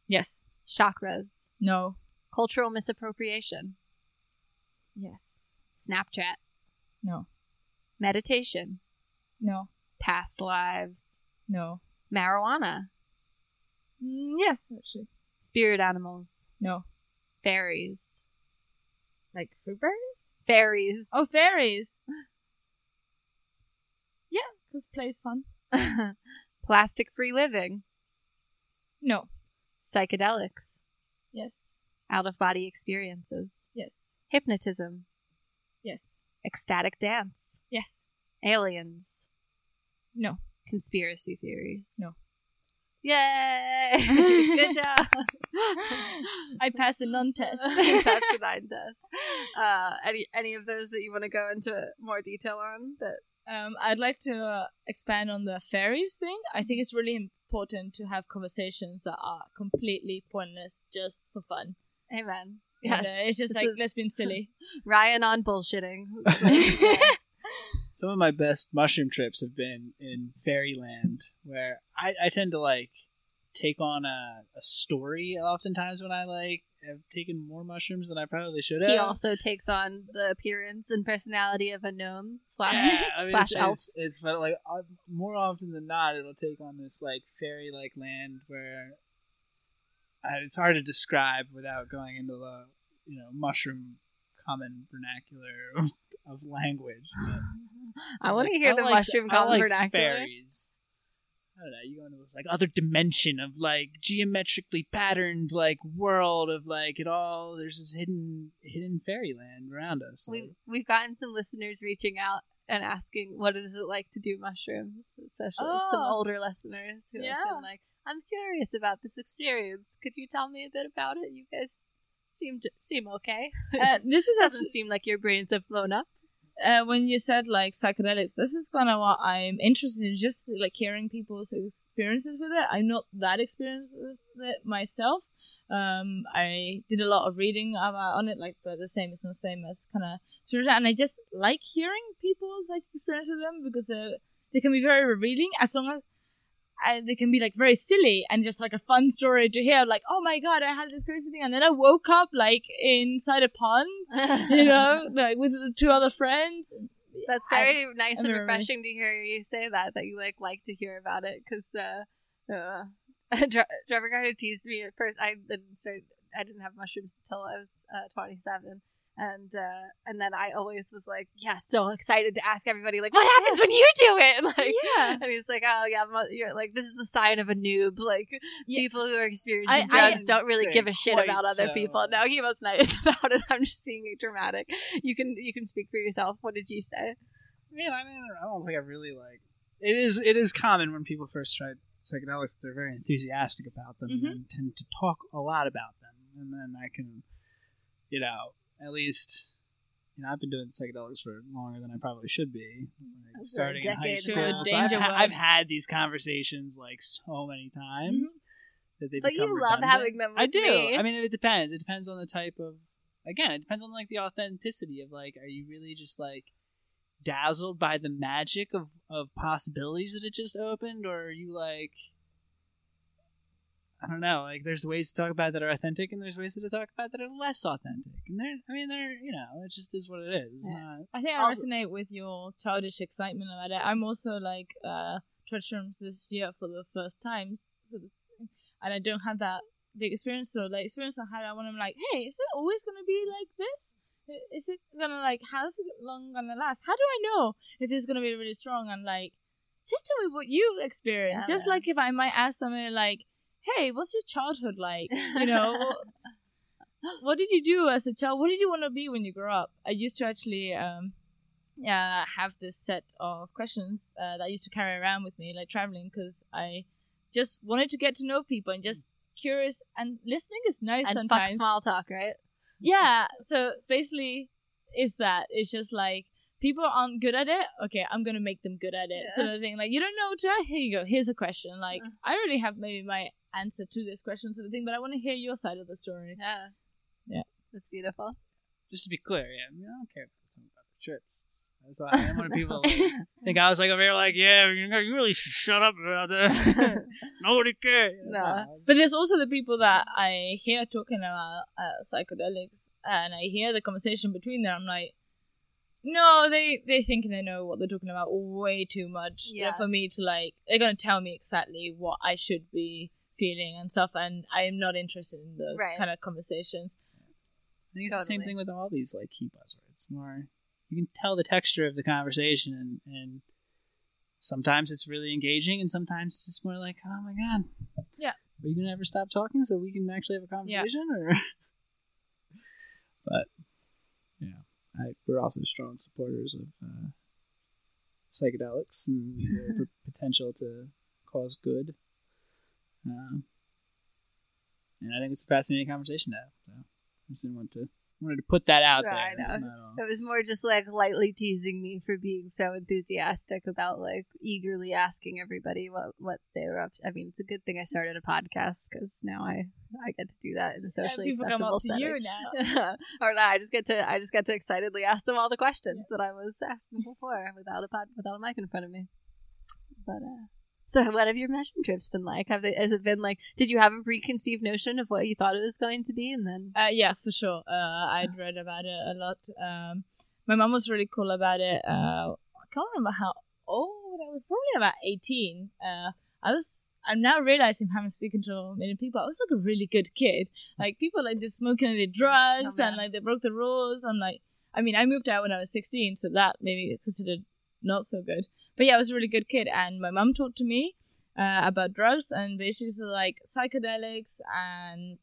[SPEAKER 2] Yes.
[SPEAKER 3] Chakras.
[SPEAKER 2] No.
[SPEAKER 3] Cultural misappropriation.
[SPEAKER 2] Yes.
[SPEAKER 3] Snapchat.
[SPEAKER 2] No.
[SPEAKER 3] Meditation.
[SPEAKER 2] No.
[SPEAKER 3] Past lives.
[SPEAKER 2] No.
[SPEAKER 3] Marijuana.
[SPEAKER 2] Mm, yes, actually.
[SPEAKER 3] Spirit animals.
[SPEAKER 2] No.
[SPEAKER 3] Fairies.
[SPEAKER 2] Like fruit berries?
[SPEAKER 3] Fairies.
[SPEAKER 2] Oh, fairies. Yeah, because play's fun.
[SPEAKER 3] Plastic free living.
[SPEAKER 2] No.
[SPEAKER 3] Psychedelics.
[SPEAKER 2] Yes.
[SPEAKER 3] Out of body experiences.
[SPEAKER 2] Yes.
[SPEAKER 3] Hypnotism.
[SPEAKER 2] Yes.
[SPEAKER 3] Ecstatic dance.
[SPEAKER 2] Yes.
[SPEAKER 3] Aliens.
[SPEAKER 2] No.
[SPEAKER 3] Conspiracy theories.
[SPEAKER 2] No.
[SPEAKER 3] Yay! Good job.
[SPEAKER 2] I passed the non test.
[SPEAKER 3] Passed the nine test. Uh, any any of those that you want to go into more detail on? That
[SPEAKER 2] Um, I'd like to uh, expand on the fairies thing. I think it's really important to have conversations that are completely pointless, just for fun.
[SPEAKER 3] amen.
[SPEAKER 2] And,
[SPEAKER 3] Yes,
[SPEAKER 2] uh, it's just
[SPEAKER 3] This
[SPEAKER 2] like
[SPEAKER 3] is-
[SPEAKER 2] let's be silly.
[SPEAKER 3] Ryan on bullshitting.
[SPEAKER 4] Some of my best mushroom trips have been in fairyland, where I, I tend to like take on a, a story oftentimes when I like have taken more mushrooms than I probably should have.
[SPEAKER 3] he also takes on the appearance and personality of a gnome slash
[SPEAKER 4] Yeah, I mean,
[SPEAKER 3] slash
[SPEAKER 4] it's,
[SPEAKER 3] elf.
[SPEAKER 4] It's, it's fun, like uh, more often than not, it'll take on this like fairy like land where uh, it's hard to describe without going into the you know mushroom common vernacular of, of language. but-
[SPEAKER 3] I want to
[SPEAKER 4] like,
[SPEAKER 3] hear
[SPEAKER 4] I
[SPEAKER 3] the
[SPEAKER 4] like-
[SPEAKER 3] mushroom common
[SPEAKER 4] like
[SPEAKER 3] vernacular.
[SPEAKER 4] Fairies. I don't know. You go into this like other dimension of like geometrically patterned like world of like it all. There's this hidden hidden fairyland around us. like-
[SPEAKER 3] We've we've gotten some listeners reaching out and asking what is it like to do mushrooms, especially some
[SPEAKER 2] Oh.
[SPEAKER 3] older listeners who have
[SPEAKER 2] Yeah.
[SPEAKER 3] been like, "I'm curious about this experience. Could you tell me a bit about it? You guys seem to seem okay.
[SPEAKER 2] Uh, this is
[SPEAKER 3] Doesn't
[SPEAKER 2] actually
[SPEAKER 3] seem like your brains have blown up."
[SPEAKER 2] Uh, when you said like psychedelics. This is kind of what I'm interested in, just like hearing people's experiences with it. I'm not that experienced with it myself. Um, I did a lot of reading about on it, like but the same. It's not the same as kind of spiritual, and I just like hearing people's like experience with them because uh, they can be very revealing as long as and they can be like very silly and just like a fun story to hear like oh my god i had this crazy thing and then i woke up like inside a pond you know like with two other friends
[SPEAKER 3] That's
[SPEAKER 2] I-
[SPEAKER 3] very nice and
[SPEAKER 2] never really-
[SPEAKER 3] refreshing to hear you say that. That you like like to hear about it because uh, uh, Trevor kind of teased me at first. I didn't start. I didn't have mushrooms until I was uh, twenty seven. And uh, and then I always was like, yeah, so excited to ask everybody like, what happens when you do it? And like,
[SPEAKER 2] Yeah.
[SPEAKER 3] And he's like, oh yeah, you're like, this is a sign of a noob. Like
[SPEAKER 2] Yeah.
[SPEAKER 3] people who are experiencing
[SPEAKER 2] I- I
[SPEAKER 3] drugs don't really give a shit about other
[SPEAKER 4] so.
[SPEAKER 3] people. No, he was nice about it. I'm just being dramatic. You can you can speak for yourself. What did you say?
[SPEAKER 4] Man, I mean, I don't think I really like. It is. It is common when people first try psychedelics. They're very enthusiastic about them
[SPEAKER 2] Mhm.
[SPEAKER 4] and tend to talk a lot about them. And then I can, you know, at least, you know, I've been doing psychedelics for longer than I probably should be. Like, starting in high school, so I've, ha- I've had these conversations like so many times mm-hmm. that they
[SPEAKER 3] But you love
[SPEAKER 4] redundant.
[SPEAKER 3] having them
[SPEAKER 4] I do.
[SPEAKER 3] me.
[SPEAKER 4] I mean, it depends. It depends on the type of. Again, it depends on like the authenticity of like, are you really just like dazzled by the magic of of possibilities that it just opened, or are you like, I don't know, like there's ways to talk about that are authentic, and there's ways to talk about that are less authentic, and they're, I mean, they're, you know, it just is what it is.
[SPEAKER 3] Yeah.
[SPEAKER 4] not,
[SPEAKER 2] i think i
[SPEAKER 3] Also-
[SPEAKER 2] resonate with your childish excitement about it i'm also like uh tried shrooms this year for the first time sort of and i don't have that big experience so like experience i had i want to like hey is it always gonna be like this is it gonna like how's it long gonna last how do i know if it's gonna be really strong and like just tell me what you experience.
[SPEAKER 3] Yeah,
[SPEAKER 2] just
[SPEAKER 3] man.
[SPEAKER 2] like if i might ask somebody like hey what's your childhood like you know what, what did you do as a child what did you want to be when you grew up i used to actually um uh, have this set of questions uh, that I used to carry around with me like traveling because i just wanted to get to know people and just curious and listening is nice
[SPEAKER 3] and
[SPEAKER 2] sometimes
[SPEAKER 3] fuck small talk, right?
[SPEAKER 2] yeah so basically is that it's just like people aren't good at it. Okay, I'm gonna make them good at it.
[SPEAKER 3] Yeah.
[SPEAKER 2] Sort of thing. Like you don't know what to. Here you go. Here's a question. Like
[SPEAKER 3] Uh.
[SPEAKER 2] I already have maybe my answer to this question, sort of thing. But I want to hear your side of the story.
[SPEAKER 3] Yeah.
[SPEAKER 2] Yeah.
[SPEAKER 3] That's beautiful.
[SPEAKER 4] Just to be clear, yeah, I, mean, I don't care if it's talking about the trips. That's why I am one of people like, think I was like over here like, yeah, you really should shut up about that. Nobody cares.
[SPEAKER 3] No.
[SPEAKER 2] But there's also the people that I hear talking about uh, psychedelics, and I hear the conversation between them. I'm like, no, they they think they know what they're talking about way too much
[SPEAKER 3] Yeah.
[SPEAKER 2] for me to like. They're gonna tell me exactly what I should be feeling and stuff, and I am not interested in those
[SPEAKER 3] Right.
[SPEAKER 2] kind of conversations.
[SPEAKER 4] I think it's the same thing with all these like key buzzwords. More you can tell the texture of the conversation, and, and sometimes it's really engaging, and sometimes it's just more like, oh my god,
[SPEAKER 2] Yeah.
[SPEAKER 4] Are you gonna ever stop talking so we can actually have a conversation, or? but yeah, I, we're also strong supporters of uh, psychedelics and their p- potential to cause good. Um, and I think it's a fascinating conversation to have. So I just didn't want to wanted to put that out
[SPEAKER 3] Yeah, I
[SPEAKER 4] there. It's
[SPEAKER 3] know. It was more just like lightly teasing me for being so enthusiastic about like eagerly asking everybody what what they were up to. I mean, it's a good thing I started a podcast because now I I get to do that in a socially
[SPEAKER 2] people come
[SPEAKER 3] acceptable
[SPEAKER 2] up to
[SPEAKER 3] setting.
[SPEAKER 2] you now.
[SPEAKER 3] or no, I just get to I just get to excitedly ask them all the questions that I was asking before without a pod, without a mic in front of me. But uh so what have your mushroom trips been like? Have they, has it been like did you have a preconceived notion of what you thought it was going to be and then
[SPEAKER 2] Uh, yeah, for sure. Uh, I'd read about it a lot. Um, my mom was really cool about it. Uh, I can't remember how old I was. Probably about eighteen. Uh, I was. I'm now realizing how I'm speaking to many people. I was like a really good kid. Like people like did smoking and did drugs
[SPEAKER 3] Oh,
[SPEAKER 2] and like they broke the rules. I'm like, I mean, I moved out when I was 16, so that maybe considered not so good. But yeah, I was a really good kid, and my mom talked to me uh, about drugs and basically like psychedelics and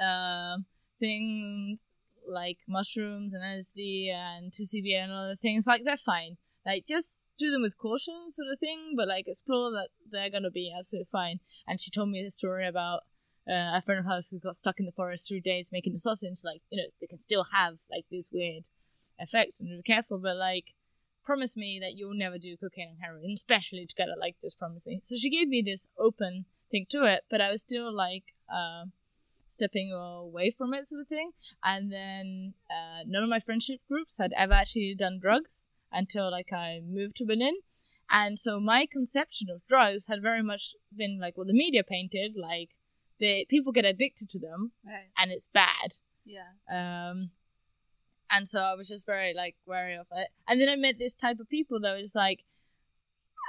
[SPEAKER 2] um things like mushrooms and LSD and 2CB and other things, like they're fine. Like just do them with caution, sort of thing. But like explore that they're gonna be absolutely fine. And she told me a story about uh, a friend of hers who got stuck in the forest three days making the sausage. Like you know they can still have like these weird effects and be careful. But like promise me that you'll never do cocaine and heroin, especially together. Like this, promise me. So she gave me this open thing to it, but I was still like. Uh, stepping away from it sort of thing and then uh, none of my friendship groups had ever actually done drugs until like i moved to berlin and so my conception of drugs had very much been like what the media painted like the people get addicted to them
[SPEAKER 3] right.
[SPEAKER 2] and it's bad
[SPEAKER 3] Yeah.
[SPEAKER 2] um and so i was just very like wary of it and then i met this type of people that was like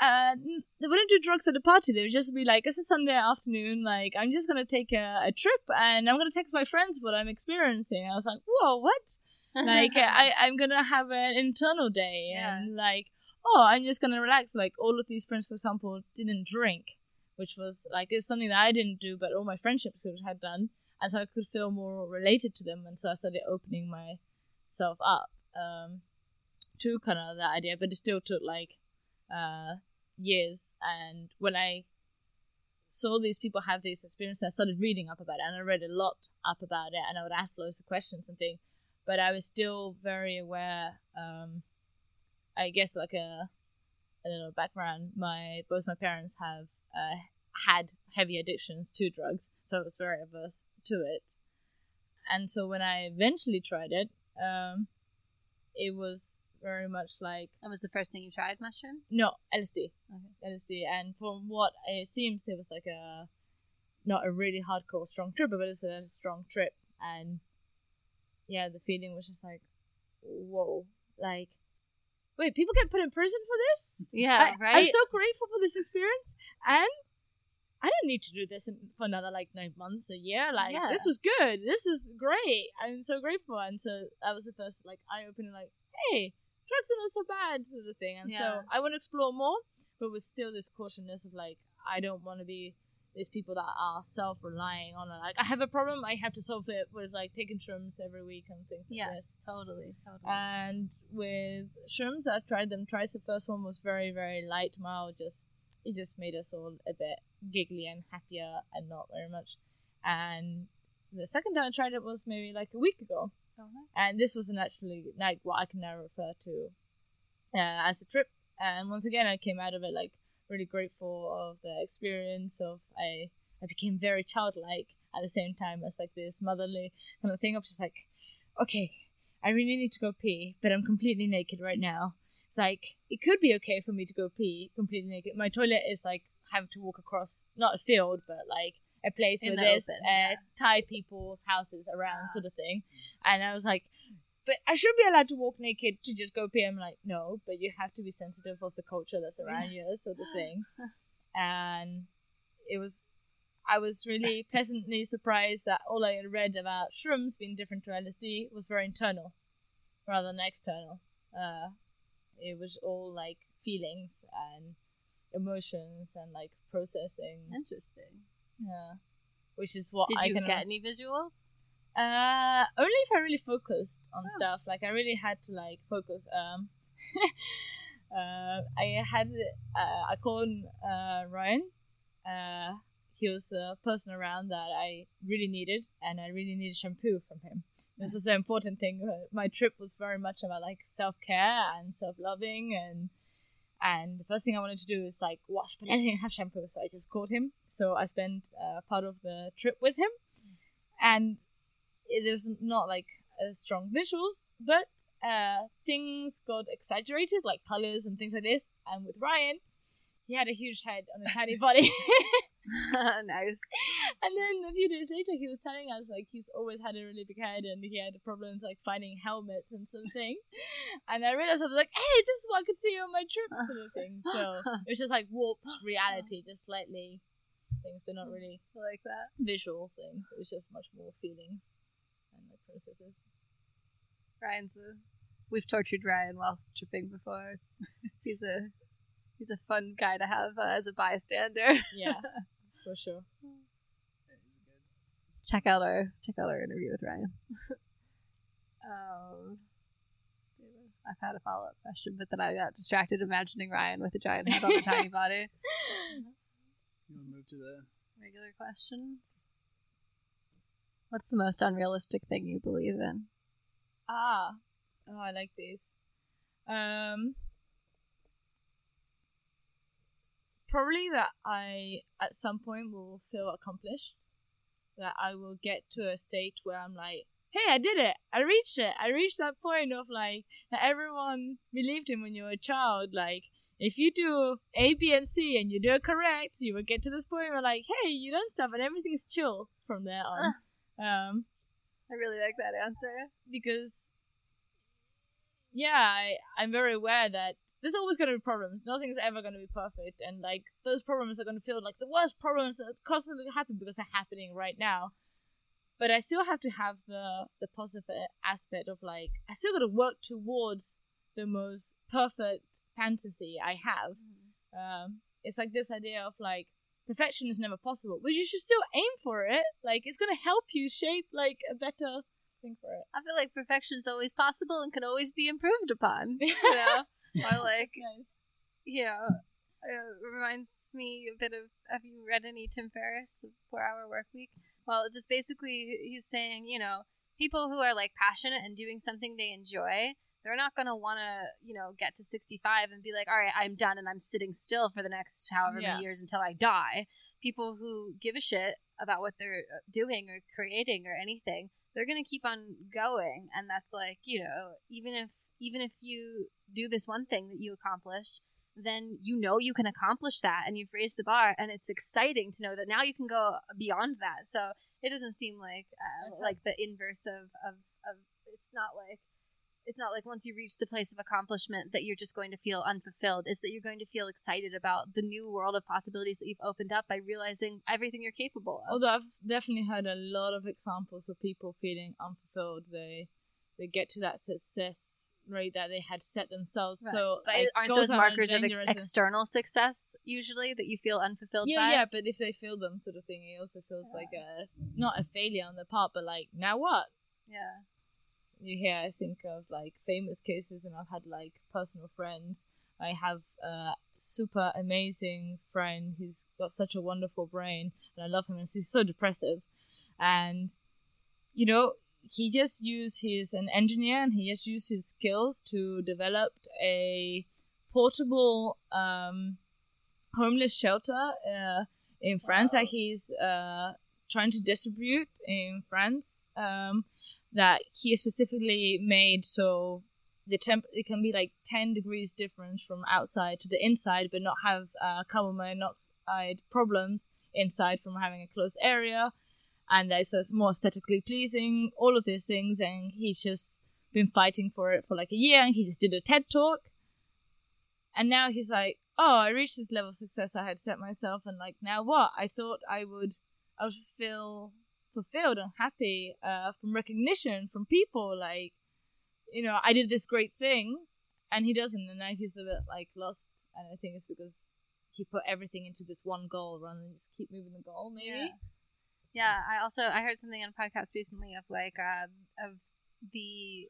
[SPEAKER 2] uh, they wouldn't do drugs at a party. They would just be like, "It's a Sunday afternoon. Like, I'm just gonna take a, a trip, and I'm gonna text my friends what I'm experiencing." I was like, "Whoa, what?" like, I I'm gonna have an internal day,
[SPEAKER 3] Yeah.
[SPEAKER 2] and like, oh, I'm just gonna relax. Like, all of these friends, for example, didn't drink, which was like it's something that I didn't do, but all my friendships had done, and so I could feel more related to them, and so I started opening myself up um, to kind of that idea, but it still took like uh, years. And when I saw these people have these experiences, I started reading up about it, and I read a lot up about it, and I would ask loads of questions and things. But I was still very aware. Um, I guess like a a little background. My both my parents have uh, had heavy addictions to drugs, so I was very averse to it. And so when I eventually tried it, um, it was very much like
[SPEAKER 3] That was the first thing you tried, mushrooms?
[SPEAKER 2] no LSD,
[SPEAKER 3] Okay.
[SPEAKER 2] LSD, and from what it seems, it was like a not a really hardcore strong trip, but it's a strong trip, and yeah, the feeling was just like, whoa, like, wait, people get put in prison for this?
[SPEAKER 3] Yeah,
[SPEAKER 2] I,
[SPEAKER 3] right?
[SPEAKER 2] I'm so grateful for this experience, and I didn't need to do this for another like nine months, a year. Like
[SPEAKER 3] Yeah.
[SPEAKER 2] this was good. This was great. I'm so grateful, and so that was the first like eye opening. Like, hey, drugs are not so bad, sort of thing. And
[SPEAKER 3] Yeah.
[SPEAKER 2] so I want to explore more, but with still this cautiousness of like, I don't want to be these people that are self-relying on. Like, I have a problem, I have to solve it with like taking shrooms every week and things like this.
[SPEAKER 3] yes, totally, totally.
[SPEAKER 2] And with shrooms, I tried them twice. The first one was very, very light, mild. Just it just made us all a bit giggly and happier, and not very much. And the second time I tried it was maybe like a week ago,
[SPEAKER 3] Okay.
[SPEAKER 2] and this wasn't actually like what I can now refer to uh, as a trip. And once again, I came out of it like really grateful of the experience of I I became very childlike at the same time as like this motherly kind of thing of just like, okay, I really need to go pee, but I'm completely naked right now. Like it could be okay for me to go pee completely naked. My toilet is like having to walk across not a field, but like a place
[SPEAKER 3] In
[SPEAKER 2] where
[SPEAKER 3] the
[SPEAKER 2] there's
[SPEAKER 3] open,
[SPEAKER 2] uh,
[SPEAKER 3] yeah.
[SPEAKER 2] Thai people's houses around, sort of thing. And I was like, but I should be allowed to walk naked to just go pee. I'm like, no, but you have to be sensitive of the culture that's around
[SPEAKER 3] Yes.
[SPEAKER 2] you, sort of thing. and it was, I was really pleasantly surprised that all I had read about shrooms being different to LSD was very internal rather than external. Uh, it was all like feelings and emotions and like processing.
[SPEAKER 3] Interesting.
[SPEAKER 2] Yeah. Which is what
[SPEAKER 3] Did
[SPEAKER 2] I
[SPEAKER 3] you
[SPEAKER 2] can
[SPEAKER 3] get any visuals?
[SPEAKER 2] uh, only if I really focused on
[SPEAKER 3] Oh.
[SPEAKER 2] stuff. Like I really had to like focus. Um, uh, I had uh, I called uh, Ryan. Uh, he was a person around that I really needed, and I really needed shampoo from him. This is an important thing. Uh, My trip was very much about like self care and self loving, and and the first thing I wanted to do is like wash, but I didn't have shampoo, so I just called him. So I spent uh, part of the trip with him, and it is not like strong visuals, but uh, things got exaggerated, like colors and things like this. And with Ryan, he had a huge head on a tiny body.
[SPEAKER 3] nice.
[SPEAKER 2] and then a few days later, he was telling us like he's always had a really big head and he had problems like finding helmets and something. And I realized I was like, hey, this is what I could see on my trip, sort of thing. So it was just like warped reality, just slightly things, but not really
[SPEAKER 3] I like that.
[SPEAKER 2] visual things. It was just much more feelings and like processes.
[SPEAKER 3] Ryan's a. We've tortured Ryan whilst tripping before. It's, he's a he's a fun guy to have uh, as a bystander.
[SPEAKER 2] Yeah, for sure.
[SPEAKER 3] check out our check out our interview with Ryan. um, I've had a follow up question, but then I got distracted imagining Ryan with a giant head on a tiny body.
[SPEAKER 4] You want to move to the
[SPEAKER 3] Regular questions. What's the most unrealistic thing you believe in?
[SPEAKER 2] Ah, oh, I like these. Um, probably that I at some point will feel accomplished. That I will get to a state where I'm like, hey, I did it. I reached it. I reached that point of like that everyone believed in when you were a child. Like, if you do A, B, and C and you do it correct, you will get to this point where like, hey, you done stuff and everything's chill from there on. Um,
[SPEAKER 3] I really like that answer.
[SPEAKER 2] because yeah I, i'm very aware that there's always going to be problems. Nothing's ever going to be perfect and like those problems are going to feel like the worst problems that constantly happen because they're happening right now. But i still have to have the the positive aspect of like i still got to work towards the most perfect fantasy i have. Um, it's like this idea of like perfection is never possible but you should still aim for it. Like it's going to help you shape like a better thing for it.
[SPEAKER 3] I feel like perfection is always possible and can always be improved upon. You know, or like
[SPEAKER 2] nice
[SPEAKER 3] you know, it reminds me a bit of. Have you read any Tim Ferriss, Four Hour Work Week? Well, just basically, he's saying, you know, people who are like passionate and doing something they enjoy, they're not gonna want to, you know, get to sixty five and be like, all right, I'm done and I'm sitting still for the next however
[SPEAKER 2] Yeah.
[SPEAKER 3] many years until I die. People who give a shit about what they're uh, doing or creating or anything, they're gonna keep on going, and that's like, you know, even if even if you do this one thing that you accomplish then you know you can accomplish that and you've raised the bar and it's exciting to know that now you can go beyond that. So it doesn't seem like uh, like the inverse of, of of it's not like it's not like once you reach the place of accomplishment that you're just going to feel unfulfilled. Is that you're going to feel excited about the new world of possibilities that you've opened up by realizing everything you're capable of.
[SPEAKER 2] Although I've definitely heard a lot of examples of people feeling unfulfilled, they they get to that success rate that they had set themselves.
[SPEAKER 3] Right.
[SPEAKER 2] So
[SPEAKER 3] but
[SPEAKER 2] like,
[SPEAKER 3] aren't those markers of ex- external success usually that you feel unfulfilled
[SPEAKER 2] yeah,
[SPEAKER 3] by
[SPEAKER 2] yeah. But if they feel them, sort of thing, it also feels like a not a failure on the part, but like now what?
[SPEAKER 3] yeah
[SPEAKER 2] you hear I think of like famous cases and I've had like personal friends. I have a super amazing friend who's got such a wonderful brain and I love him and he's so depressive. And you know, he just used his an engineer and he just used his skills to develop a portable um, homeless shelter uh, in France that he's uh, trying to distribute in France. Um, that he specifically made so the temp it can be like 10 degrees difference from outside to the inside but not have uh, carbon monoxide problems inside from having a closed area and that it's more aesthetically pleasing all of these things and he's just been fighting for it for like a year and he just did a ted talk. And now he's like oh i reached this level of success i had set myself and like now what? I thought i would i would feel fulfilled and happy uh, from recognition from people like you know i did this great thing and he doesn't. And now he's a bit like lost and i think it's because he put everything into this one goal rather than just keep moving the goal maybe.
[SPEAKER 3] Yeah. Yeah, I also I heard something on a podcast recently of like uh, of the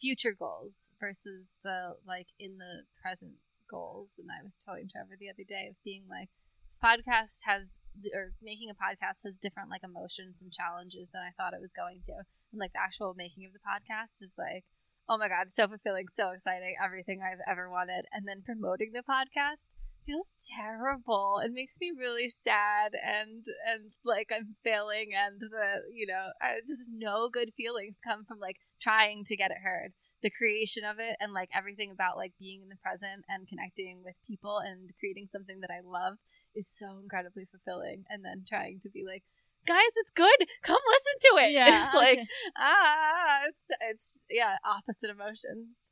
[SPEAKER 3] future goals versus the like in the present goals, and I was telling Trevor the other day of being like this podcast has or making a podcast has different like emotions and challenges than I thought it was going to, and like the actual making of the podcast is like. Oh my god, so fulfilling, so exciting, everything I've ever wanted. And then promoting the podcast feels terrible. It makes me really sad and and like I'm failing and the you know I just no good feelings come from like trying to get it heard. The creation of it and like everything about like being in the present and connecting with people and creating something that I love is so incredibly fulfilling. And then trying to be like, guys, it's good. Come listen to it.
[SPEAKER 2] Yeah,
[SPEAKER 3] it's like
[SPEAKER 2] okay.
[SPEAKER 3] ah, it's it's yeah, opposite emotions.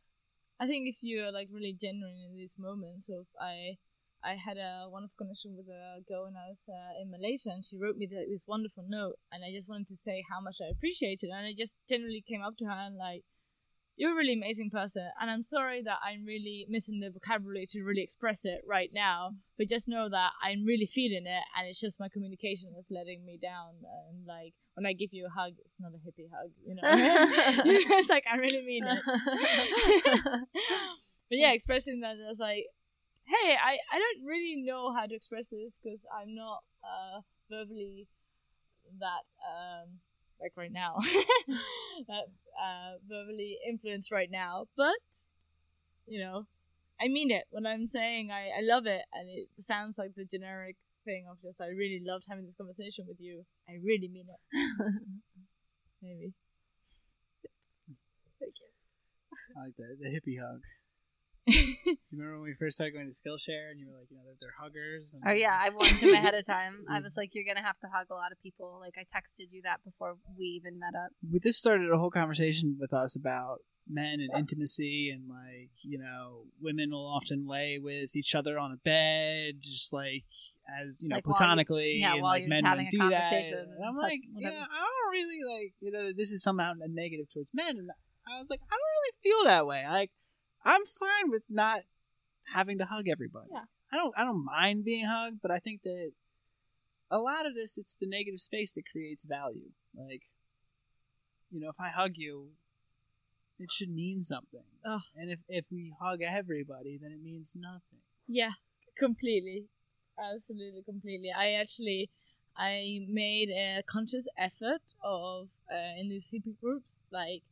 [SPEAKER 2] I think if you're like really genuine in these moments of I I had a wonderful connection with a girl when I was uh, in Malaysia and she wrote me the, this wonderful note and I just wanted to say how much I appreciated it and I just generally came up to her and like you're a really amazing person and I'm sorry that I'm really missing the vocabulary to really express it right now but just know that I'm really feeling it and it's just my communication that's letting me down and like when I give you a hug it's not a hippie hug you know? It's like I really mean it. But yeah, expressing that as like, hey, I, I don't really know how to express this because I'm not uh, verbally that um like right now that uh verbally influenced right now, but you know, I mean it when I'm saying I I love it, and it sounds like the generic thing of just I really loved having this conversation with you. I really mean it. Maybe. Thank you.
[SPEAKER 4] I like the, the hippie hug. you remember when we first started going to Skillshare and you were like, you know, they're, they're huggers? And
[SPEAKER 3] Oh yeah, I warned him ahead of time. I mm. was like, "You're gonna have to hug a lot of people." Like I texted you that before we even met up.
[SPEAKER 4] With this started a whole conversation with us about men and intimacy and like you know women will often lay with each other on a bed just like as you know
[SPEAKER 3] Like while you-
[SPEAKER 4] platonically
[SPEAKER 3] yeah,
[SPEAKER 4] and
[SPEAKER 3] while
[SPEAKER 4] like
[SPEAKER 3] you're
[SPEAKER 4] men
[SPEAKER 3] having a
[SPEAKER 4] do that
[SPEAKER 3] conversation
[SPEAKER 4] and i'm like
[SPEAKER 3] whatever.
[SPEAKER 4] yeah i don't really like you know this is somehow a negative towards men and i was like i don't really feel that way like i'm fine with not having to hug everybody
[SPEAKER 2] Yeah.
[SPEAKER 4] i don't i don't mind being hugged but i think that a lot of this it's the negative space that creates value like you know if i hug you it should mean something
[SPEAKER 2] Ugh.
[SPEAKER 4] and if, if we hug everybody then it means nothing
[SPEAKER 2] Yeah, completely. Absolutely, completely. I actually I made a conscious effort of uh, in these hippie groups like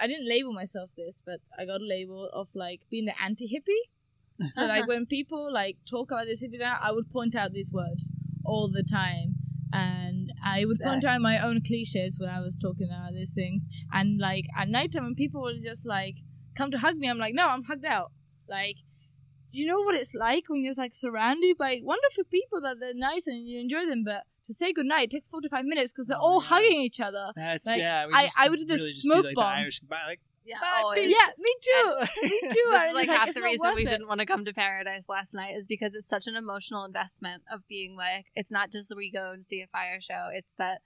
[SPEAKER 2] I didn't label myself this, but I got a label of like being the anti-hippie. So like uh-huh. when people like talk about this hippie now, I would point out these words all the time. And I would point out my own cliches when I was talking about these things. And like at nighttime when people would just like come to hug me, I'm like, no, I'm hugged out. Like, do you know what it's like when you're like surrounded by wonderful people that they're nice and you enjoy them, but to say goodnight it takes 45 minutes because they're
[SPEAKER 4] Oh
[SPEAKER 2] all
[SPEAKER 4] my God.
[SPEAKER 2] hugging each other.
[SPEAKER 4] that's
[SPEAKER 2] Like,
[SPEAKER 4] yeah we
[SPEAKER 2] I-
[SPEAKER 4] just
[SPEAKER 2] I would do the
[SPEAKER 4] really just
[SPEAKER 2] smoke
[SPEAKER 4] do, like,
[SPEAKER 2] bomb.
[SPEAKER 4] the irish goodbye like
[SPEAKER 3] Yeah,
[SPEAKER 4] Bye,
[SPEAKER 3] always.
[SPEAKER 4] peace.
[SPEAKER 2] Yeah, me too. me too.
[SPEAKER 3] This is like half
[SPEAKER 2] it's
[SPEAKER 3] the reason we
[SPEAKER 2] it.
[SPEAKER 3] didn't want to come to Paradise last night is because it's such an emotional investment of being like, it's not just that we go and see a fire show. It's that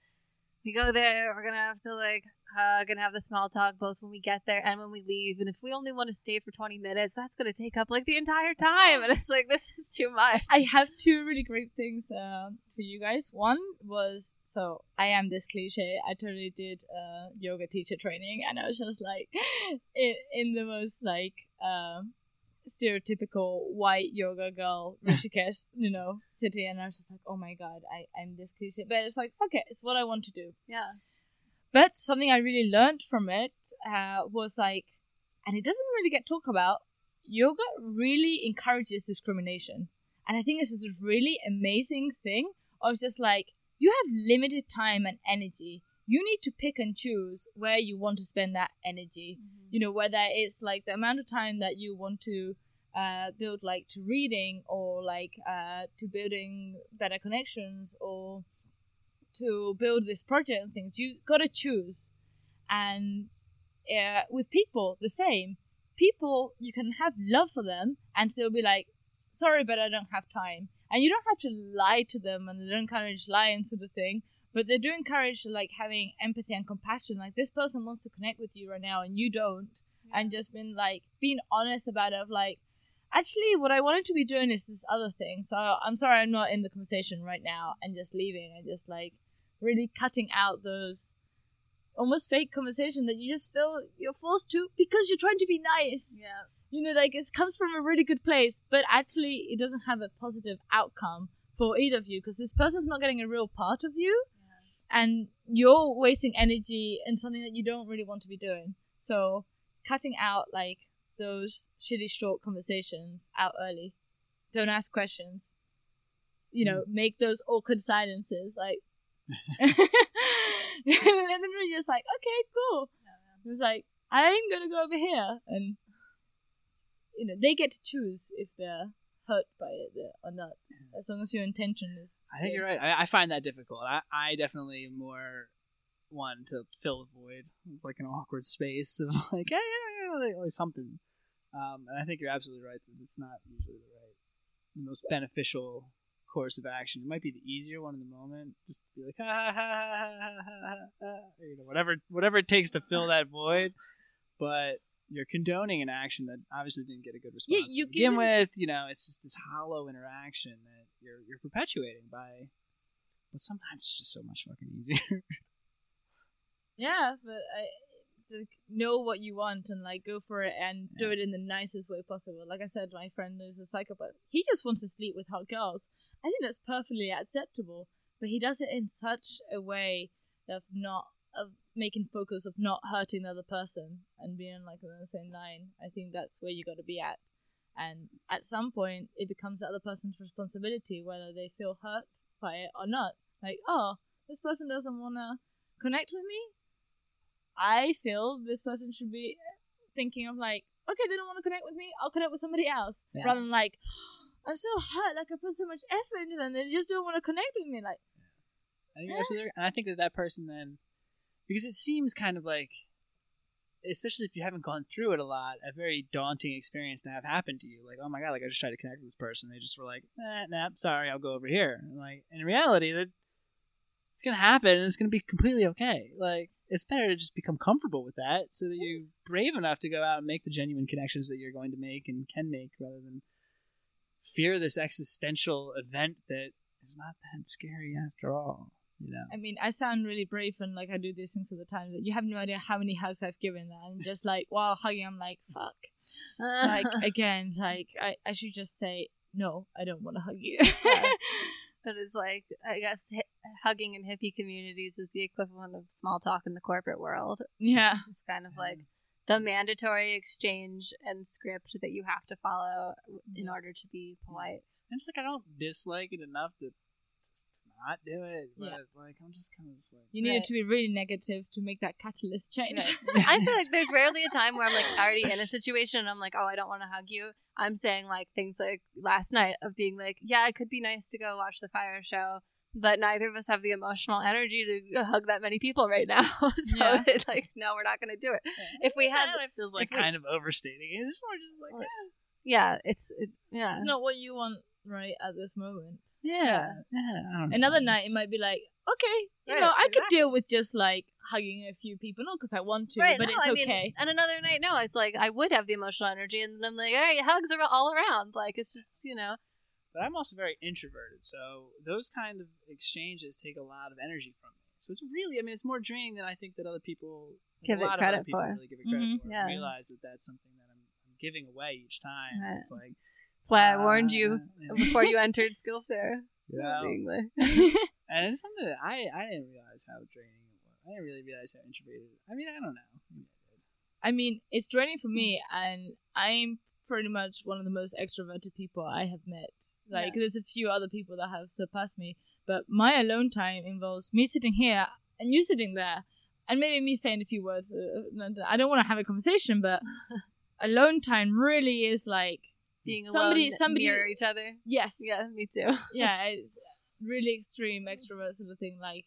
[SPEAKER 3] we go there, we're gonna have to like hug and have the small talk both when we get there and when we leave. And if we only want to stay for twenty minutes, that's gonna take up like the entire time. And it's like this is too much.
[SPEAKER 2] I have two really great things um, for you guys. One was so I am this cliche. I totally did uh, yoga teacher training, and I was just like in, in the most like um, stereotypical white yoga girl Rishikesh, you know, city, and I was just like, oh my god, I I'm this cliche, but it's like okay, it's what I want to do.
[SPEAKER 3] yeah.
[SPEAKER 2] But something I really learned from it uh, was like and it doesn't really get talked about, yoga really encourages discrimination. And I think this is a really amazing thing of just like you have limited time and energy. You need to pick and choose where you want to spend that energy. You know, whether it's like the amount of time that you want to uh, build like to reading or like uh, to building better connections or to build this project and things. You gotta choose. And uh, with people, the same. People, you can have love for them and still be like, sorry, but I don't have time. And you don't have to lie to them, and they don't encourage lying sort of thing. But they do encourage like having empathy and compassion. Like this person wants to connect with you right now, and you don't. And just been like being honest about it. Of like, actually, what I wanted to be doing is this other thing. So I'm sorry, I'm not in the conversation right now, and just leaving and just like really cutting out those almost fake conversation that you just feel you're forced to because you're trying to be nice
[SPEAKER 3] Yeah.
[SPEAKER 2] you know, like it comes from a really good place, but actually it doesn't have a positive outcome for either of you because this person's not getting a real part of you, and you're wasting energy in something that you don't really want to be doing. So cutting out like those shitty short conversations out early. Don't ask questions. You know, mm. make those awkward silences like. and then we're just like, okay, cool. It's like I'm gonna go over here, and you know they get to choose if they're hurt by it uh, or not, as long as your intention is.
[SPEAKER 4] I think you're right. I, I find that difficult. I, I definitely am more one to fill the void, like an awkward space of like, yeah, yeah, yeah, like, like something. Um, and I think you're absolutely right that it's not usually the right, the most beneficial course of action. It might be the easier one in the moment, just to be like, ha ha ha ha ha ha, or, you know, whatever, whatever it takes to fill that void. But you're condoning an action that obviously didn't get a good response
[SPEAKER 2] you
[SPEAKER 4] to begin
[SPEAKER 2] give
[SPEAKER 4] with. You know, it's just this hollow interaction that you're you're perpetuating by. But sometimes it's just so much fucking easier.
[SPEAKER 2] Yeah, but I to know what you want and like go for it and do it in the nicest way possible. Like I said, my friend is a psychopath. He just wants to sleep with hot girls. I think that's perfectly acceptable, but he does it in such a way of not of making focus of not hurting the other person and being like on the same line. I think that's where you got to be at. And at some point, it becomes the other person's responsibility whether they feel hurt by it or not. Like, oh, this person doesn't want to connect with me. I feel this person should be thinking of like, okay, they don't want to connect with me. I'll connect with somebody else,
[SPEAKER 4] Yeah.
[SPEAKER 2] rather than like, I'm so hurt. Like I put so much effort into them, they just don't want to connect with me. Like,
[SPEAKER 4] I think you're and I think that that person then, because it seems kind of like, especially if you haven't gone through it a lot, a very daunting experience to have happen to you. Like, oh my god, like I just tried to connect with this person, they just were like, eh, nah, sorry, I'll go over here. And like in reality, that it's gonna happen, and it's gonna be completely okay. Like it's better to just become comfortable with that, so that you're brave enough to go out and make the genuine connections that you're going to make and can make, rather than fear this existential event that is not that scary after all. You know.
[SPEAKER 2] I mean, I sound really brave and like I do these things all the time. But you have no idea how many hugs I've given that. I'm just like, while hugging, I'm like, fuck. Like again, like I, I should just say no. I don't want to hug you.
[SPEAKER 3] But it's like, I guess, hi- hugging in hippie communities is the equivalent of small talk in the corporate world.
[SPEAKER 2] yeah.
[SPEAKER 3] It's just kind of like the mandatory exchange and script that you have to follow in order to be polite.
[SPEAKER 4] I'm just like I don't dislike it enough to, to not do it. But
[SPEAKER 2] Yeah.
[SPEAKER 4] like I'm just kind of just like
[SPEAKER 2] You needed
[SPEAKER 3] Right.
[SPEAKER 2] to be really negative to make that catalyst change.
[SPEAKER 3] Right. I feel like there's rarely a time where I'm like already in a situation and I'm like, oh, I don't want to hug you. I'm saying like things like last night of being like, yeah, it could be nice to go watch the fire show, but neither of us have the emotional energy to hug that many people right now. so
[SPEAKER 2] Yeah.
[SPEAKER 3] it's like, no, we're not going to do it. If we had,
[SPEAKER 4] that, it feels like
[SPEAKER 3] if we-
[SPEAKER 4] kind of overstating. it. It's more just like eh,
[SPEAKER 3] yeah, it's it, yeah.
[SPEAKER 2] it's not what you want right at this moment.
[SPEAKER 4] yeah, yeah.
[SPEAKER 2] Another night, it might be like, okay, you
[SPEAKER 3] Right,
[SPEAKER 2] know, I could deal with just like hugging a few people, not because I want to,
[SPEAKER 3] Right,
[SPEAKER 2] but
[SPEAKER 3] no,
[SPEAKER 2] it's
[SPEAKER 3] I mean,
[SPEAKER 2] okay.
[SPEAKER 3] and another night, no, it's like I would have the emotional energy, and then I'm like, all right, hugs are all around. Like it's just you know,
[SPEAKER 4] But I'm also very introverted, so those kind of exchanges take a lot of energy from me. So it's really, I mean, it's more draining than I think that other people
[SPEAKER 3] Give
[SPEAKER 4] a
[SPEAKER 3] it
[SPEAKER 4] lot of
[SPEAKER 3] credit
[SPEAKER 4] other people
[SPEAKER 3] for.
[SPEAKER 4] really give it credit
[SPEAKER 2] Mhm.
[SPEAKER 4] for.
[SPEAKER 3] Yeah.
[SPEAKER 4] I realize that that's something that I'm, I'm giving away each time.
[SPEAKER 3] Right.
[SPEAKER 4] It's like
[SPEAKER 3] that's why I warned you
[SPEAKER 4] uh, yeah.
[SPEAKER 3] before you entered Skillshare.
[SPEAKER 4] Yeah.
[SPEAKER 3] Being like,
[SPEAKER 4] And it's something that I, I didn't realize how draining it was. I didn't really realize how introverted. I mean, I don't know. Maybe I did.
[SPEAKER 2] I mean, it's draining for me, and I'm pretty much one of the most extroverted people I have met. Like,
[SPEAKER 3] Yeah.
[SPEAKER 2] there's a few other people that have surpassed me, but my alone time involves me sitting here and you sitting there, and maybe me saying a few words. Uh, I don't want to have a conversation, but alone time really is like
[SPEAKER 3] Being
[SPEAKER 2] Somebody-
[SPEAKER 3] alone,
[SPEAKER 2] somebody-
[SPEAKER 3] near each other.
[SPEAKER 2] yes,
[SPEAKER 3] Yeah, me too.
[SPEAKER 2] yeah, it's really extreme extrovert sort of thing, like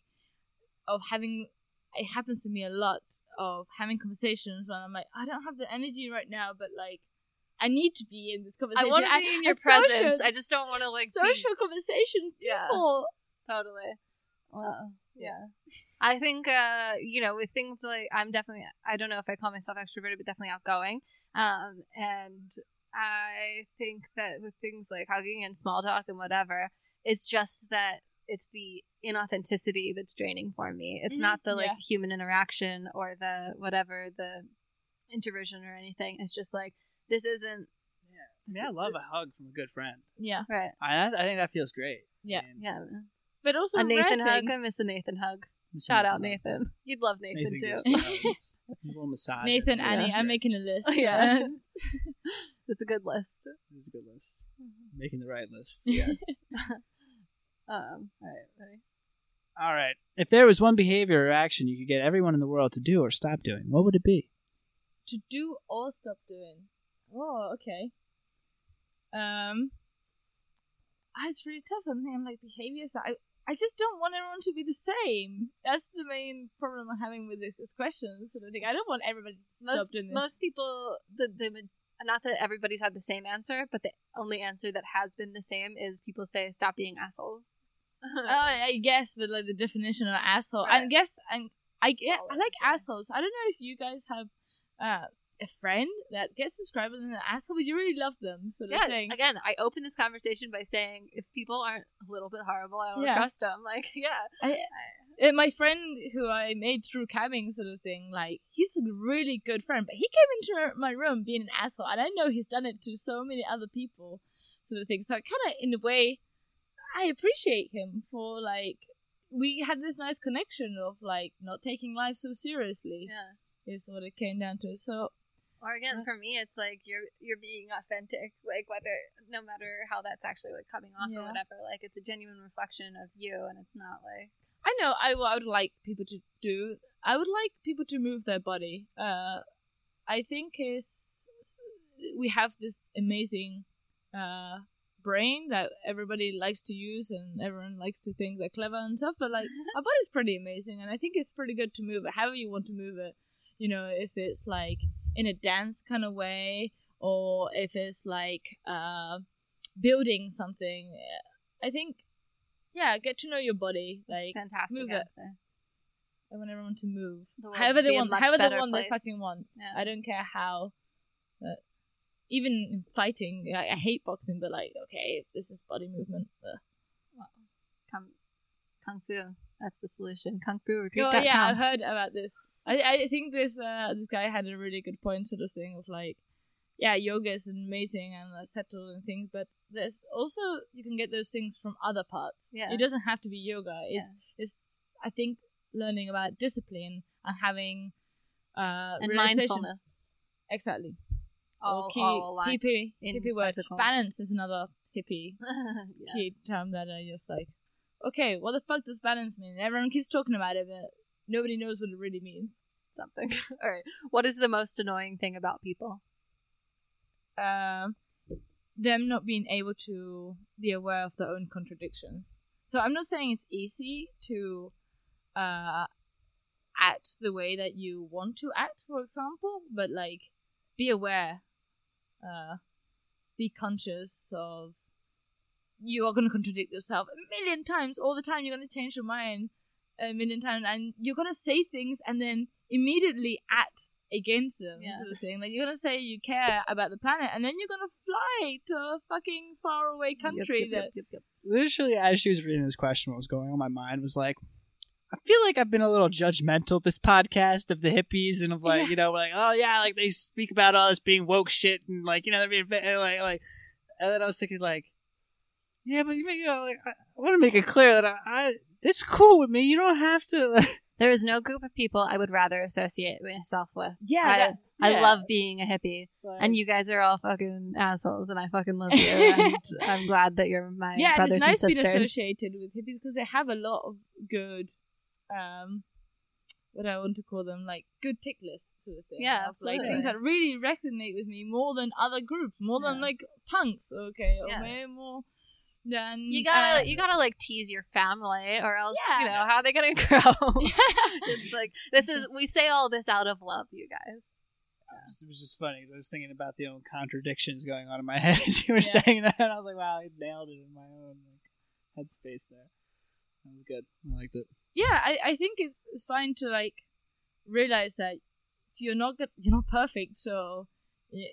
[SPEAKER 2] of having. It happens to me a lot of having conversations when I'm like, I don't have the energy right now, but like, I need to be in this conversation.
[SPEAKER 3] I want to be in your
[SPEAKER 2] and social-
[SPEAKER 3] presence. I just don't want to like be-
[SPEAKER 2] social conversation
[SPEAKER 3] Yeah. Totally. Well, yeah. I think uh, you know, with things like I'm definitely I don't know if I call myself extroverted, but definitely outgoing. Um, and I think that with things like hugging and small talk and whatever, it's just that it's the inauthenticity that's draining for me. It's
[SPEAKER 2] Mhm,
[SPEAKER 3] not the like
[SPEAKER 2] yeah.
[SPEAKER 3] human interaction or the whatever the introversion or anything. It's just like this isn't
[SPEAKER 4] I mean, I love a hug from a good friend.
[SPEAKER 2] Yeah,
[SPEAKER 3] right.
[SPEAKER 4] I, I think that feels great.
[SPEAKER 2] Yeah.
[SPEAKER 4] I mean,
[SPEAKER 3] Yeah.
[SPEAKER 2] but also
[SPEAKER 3] A Nathan
[SPEAKER 2] rare
[SPEAKER 3] hug. I miss a Nathan hug.
[SPEAKER 4] miss
[SPEAKER 3] Shout out
[SPEAKER 4] Nathan.
[SPEAKER 3] Nathan. You'd love Nathan,
[SPEAKER 4] Nathan
[SPEAKER 3] too.
[SPEAKER 4] gives me a little massage.
[SPEAKER 2] Nathan,
[SPEAKER 4] Yeah,
[SPEAKER 2] Annie, I'm making a list.
[SPEAKER 3] Yeah. It's a good list.
[SPEAKER 4] It was a good list. Making the right list.
[SPEAKER 3] Yes. um. All right. Ready?
[SPEAKER 4] All right. If there was one behavior or action you could get everyone in the world to do or stop doing, what would it be?
[SPEAKER 2] to do or stop doing. Oh, okay. Um, ah, it's really tough. I'm thinking like behaviors that I, I just don't want everyone to be the same. That's the main problem I'm having with this, this question. Sort of thing. I don't want everybody to stop
[SPEAKER 3] Most
[SPEAKER 2] doing this.
[SPEAKER 3] most people the the not that everybody's had the same answer, but the only answer that has been the same is people say stop being assholes.
[SPEAKER 2] Oh, I guess, but like the definition of asshole. I guess, and I get, I like assholes. I don't know if you guys have uh, a friend that gets described as an asshole, but you really love them, sort of
[SPEAKER 3] yeah.
[SPEAKER 2] thing.
[SPEAKER 3] Again, I open this conversation by saying if people aren't a little bit horrible, I don't
[SPEAKER 2] Yeah.
[SPEAKER 3] trust them. Like, yeah,
[SPEAKER 2] I, uh, my friend who I made through cabbing sort of thing, like he's a really good friend, but he came into my room being an asshole, and I know he's done it to so many other people, sort of thing. So I kind of, in a way, I appreciate him for like we had this nice connection of like not taking life so seriously
[SPEAKER 3] yeah.
[SPEAKER 2] is what it came down to. So
[SPEAKER 3] Or again, for me, it's like you're you're being authentic, like whether no matter how that's actually like coming off or whatever, like it's a genuine reflection of you, and it's not like
[SPEAKER 2] I know I, I would like people to do. I would like people to move their body. Uh, I think is we have this amazing uh, brain that everybody likes to use and everyone likes to think they're clever and stuff. But like our body's pretty amazing, and I think it's pretty good to move it however you want to move it. You know, if it's like in a dance kind of way, or if it's like uh, building something. I think, yeah, get to know your body. Like
[SPEAKER 3] fantastic
[SPEAKER 2] move it. I want everyone to move.
[SPEAKER 3] The
[SPEAKER 2] However they want, however they want, they fucking want.
[SPEAKER 3] Yeah.
[SPEAKER 2] I don't care how. But even in fighting, I, I hate boxing, but like, okay, if this is body movement. Uh.
[SPEAKER 3] Kung, kung fu. That's the solution. Kung fu
[SPEAKER 2] Oh
[SPEAKER 3] retreat.
[SPEAKER 2] yeah, I've heard about this. I I think this uh this guy had a really good point to this thing of like, yeah, yoga is amazing and uh, settled and things, but there's also you can get those things from other parts.
[SPEAKER 3] Yeah,
[SPEAKER 2] it doesn't have to be yoga. It's it's I think learning about discipline and having uh
[SPEAKER 3] and mindfulness.
[SPEAKER 2] Exactly.
[SPEAKER 3] All,
[SPEAKER 2] Or key,
[SPEAKER 3] all
[SPEAKER 2] hippie,
[SPEAKER 3] in
[SPEAKER 2] hippie word.
[SPEAKER 3] physical.
[SPEAKER 2] Balance is another hippie
[SPEAKER 3] yeah.
[SPEAKER 2] key term that I just like. Okay, what the fuck does balance mean? Everyone keeps talking about it, but nobody knows what it really means.
[SPEAKER 3] Something. all right. What is the most annoying thing about people?
[SPEAKER 2] Um, them not being able to be aware of their own contradictions. So I'm not saying it's easy to uh act the way that you want to act, for example, but like be aware, uh, be conscious of you are going to contradict yourself a million times all the time. You're going to change your mind a million times, and you're going to say things and then immediately act against them,
[SPEAKER 3] Yeah.
[SPEAKER 2] sort of thing. Like you're going to say you care about the planet, and then you're going to fly to a fucking faraway country
[SPEAKER 3] Yep, yep,
[SPEAKER 2] that
[SPEAKER 3] yep, yep, yep.
[SPEAKER 4] Literally, as she was reading this question, what was going on in my mind was like, I feel like I've been a little judgmental this podcast of the hippies and of like,
[SPEAKER 2] Yeah.
[SPEAKER 4] you know, like, oh yeah, like they speak about all this being woke shit and like, you know, they're being like, like, and then I was thinking like, yeah, but you know, like, I, I want to make it clear that I, I, it's cool with me. You don't have to. Like,
[SPEAKER 3] There is no group of people I would rather associate myself with.
[SPEAKER 2] yeah,
[SPEAKER 3] I,
[SPEAKER 2] that-
[SPEAKER 3] I
[SPEAKER 2] yeah.
[SPEAKER 3] love being a hippie, and you guys are all fucking assholes, and I fucking love you. and I'm glad that you're my
[SPEAKER 2] yeah, and
[SPEAKER 3] brothers
[SPEAKER 2] it's nice
[SPEAKER 3] and
[SPEAKER 2] being associated with hippies because they have a lot of good, um, what I want to call them, like good tick lists sort of thing.
[SPEAKER 3] Yeah,
[SPEAKER 2] of, like things that really resonate with me more than other groups, more than like punks, okay, or
[SPEAKER 3] Yes.
[SPEAKER 2] maybe more than
[SPEAKER 3] You gotta,
[SPEAKER 2] uh,
[SPEAKER 3] you gotta like tease your family, or else
[SPEAKER 2] yeah.
[SPEAKER 3] you know how are they gonna grow? it's like this is we say all this out of love, you guys.
[SPEAKER 4] It was just funny 'cause I was thinking about the own contradictions going on in my head as you were
[SPEAKER 2] Yeah.
[SPEAKER 4] saying that. I was like, wow, I nailed it in my own like, headspace there. That was good. I liked it.
[SPEAKER 2] yeah, I, I think it's it's fine to like realize that you're not good, you're not perfect, so y-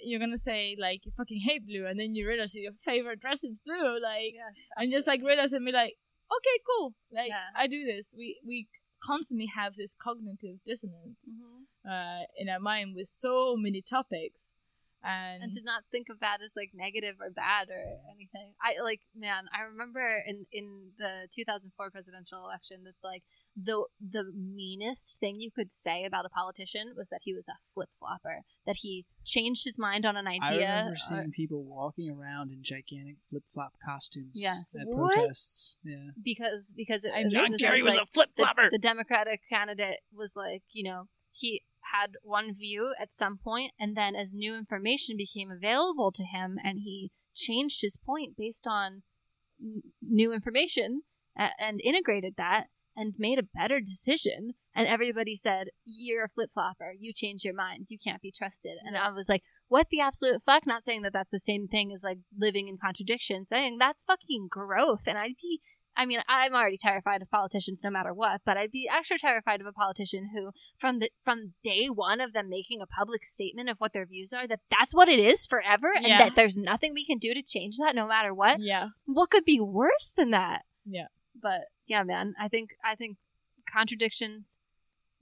[SPEAKER 2] you're gonna say like you fucking hate blue, and then you realize your favorite dress is blue, like,
[SPEAKER 3] Yes,
[SPEAKER 2] and just like realize and be like, okay, cool, like
[SPEAKER 3] Yeah.
[SPEAKER 2] I do this. We we constantly have this cognitive dissonance
[SPEAKER 3] Mm-hmm.
[SPEAKER 2] uh, in our mind with so many topics, and,
[SPEAKER 3] and to not think of that as like negative or bad or anything. I like, man, I remember in in the 2004 presidential election that like the the meanest thing you could say about a politician was that he was a flip flopper, that he changed his mind on an idea.
[SPEAKER 4] I
[SPEAKER 3] idea.
[SPEAKER 4] remember
[SPEAKER 3] or-
[SPEAKER 4] seeing people walking around in gigantic flip flop costumes
[SPEAKER 3] Yes.
[SPEAKER 4] at
[SPEAKER 2] What?
[SPEAKER 4] protests. Yeah.
[SPEAKER 3] because because it,
[SPEAKER 2] I'm
[SPEAKER 3] this
[SPEAKER 2] John
[SPEAKER 3] is
[SPEAKER 4] Kerry was
[SPEAKER 3] like,
[SPEAKER 4] a flip
[SPEAKER 3] the,
[SPEAKER 4] flopper.
[SPEAKER 3] the Democratic candidate was like, you know, he had one view at some point, and then as new information became available to him, and he changed his point based on n- new information a- and integrated that and made a better decision. And everybody said, "You're a flip flopper. You changed your mind. You can't be trusted." And I was like, "What the absolute fuck?" Not saying that that's the same thing as like living in contradiction. Saying that's fucking growth. And I'd be I mean, I'm already terrified of politicians no matter what, but I'd be extra terrified of a politician who, from the from day one of them making a public statement of what their views are, that that's what it is forever, and
[SPEAKER 2] Yeah.
[SPEAKER 3] that there's nothing we can do to change that, no matter what.
[SPEAKER 2] yeah,
[SPEAKER 3] What could be worse than that?
[SPEAKER 2] Yeah.
[SPEAKER 3] But yeah, man, I think I think contradictions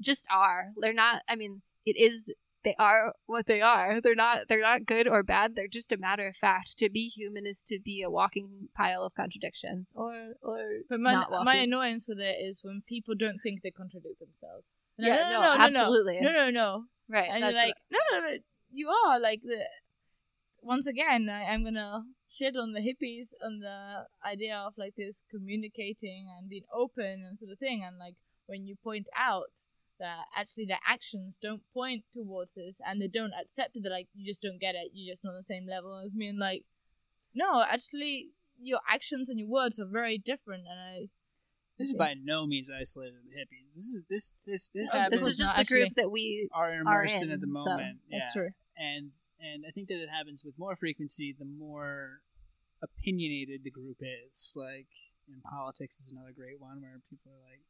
[SPEAKER 3] just are. They're not. I mean, it is. They are what they are. They're not. They're not good or bad. They're just a matter of fact. To be human is to be a walking pile of contradictions, or or
[SPEAKER 2] but my
[SPEAKER 3] not
[SPEAKER 2] my annoyance with it is when people don't think they contradict themselves. And
[SPEAKER 3] Yeah,
[SPEAKER 2] I'm
[SPEAKER 3] no,
[SPEAKER 2] no, no,
[SPEAKER 3] absolutely.
[SPEAKER 2] no, no, no, no.
[SPEAKER 3] right.
[SPEAKER 2] and
[SPEAKER 3] that's
[SPEAKER 2] you're like, no, no, no, you are like the. Once again, I, I'm gonna shit on the hippies on the idea of like this communicating and being open and sort of thing, and like when you point out that actually their actions don't point towards this and they don't accept it, they're like, you just don't get it, you're just not on the same level as me, and like, no, actually, your actions and your words are very different, and I.
[SPEAKER 4] This is by no means isolated to the hippies. This is this this this
[SPEAKER 2] Oh,
[SPEAKER 4] happens.
[SPEAKER 3] this is just the group that we
[SPEAKER 4] are immersed in
[SPEAKER 3] in,
[SPEAKER 4] at the
[SPEAKER 3] so
[SPEAKER 4] moment.
[SPEAKER 2] That's
[SPEAKER 4] yeah.
[SPEAKER 2] true.
[SPEAKER 4] and and I think that it happens with more frequency the more opinionated the group is. Like in politics is another great one where people are like,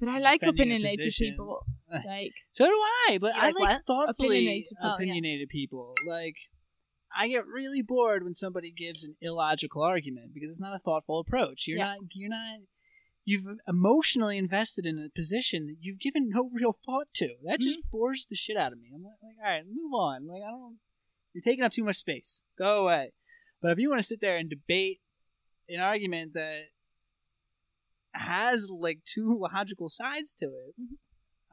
[SPEAKER 2] But I like opinionated
[SPEAKER 4] position.
[SPEAKER 2] people. Like,
[SPEAKER 4] so do I, but I
[SPEAKER 3] like
[SPEAKER 4] like thoughtfully
[SPEAKER 2] Opinionated.
[SPEAKER 3] Oh, yeah.
[SPEAKER 4] people. Like I get really bored when somebody gives an illogical argument because it's not a thoughtful approach. You're
[SPEAKER 2] Yeah.
[SPEAKER 4] not you're not you've emotionally invested in a position that you've given no real thought to. That just
[SPEAKER 2] Mm-hmm.
[SPEAKER 4] bores the shit out of me. I'm like, like, all right, move on. Like I don't you're taking up too much space. Go away. But if you want to sit there and debate an argument that has like two logical sides to it,
[SPEAKER 2] Mm-hmm.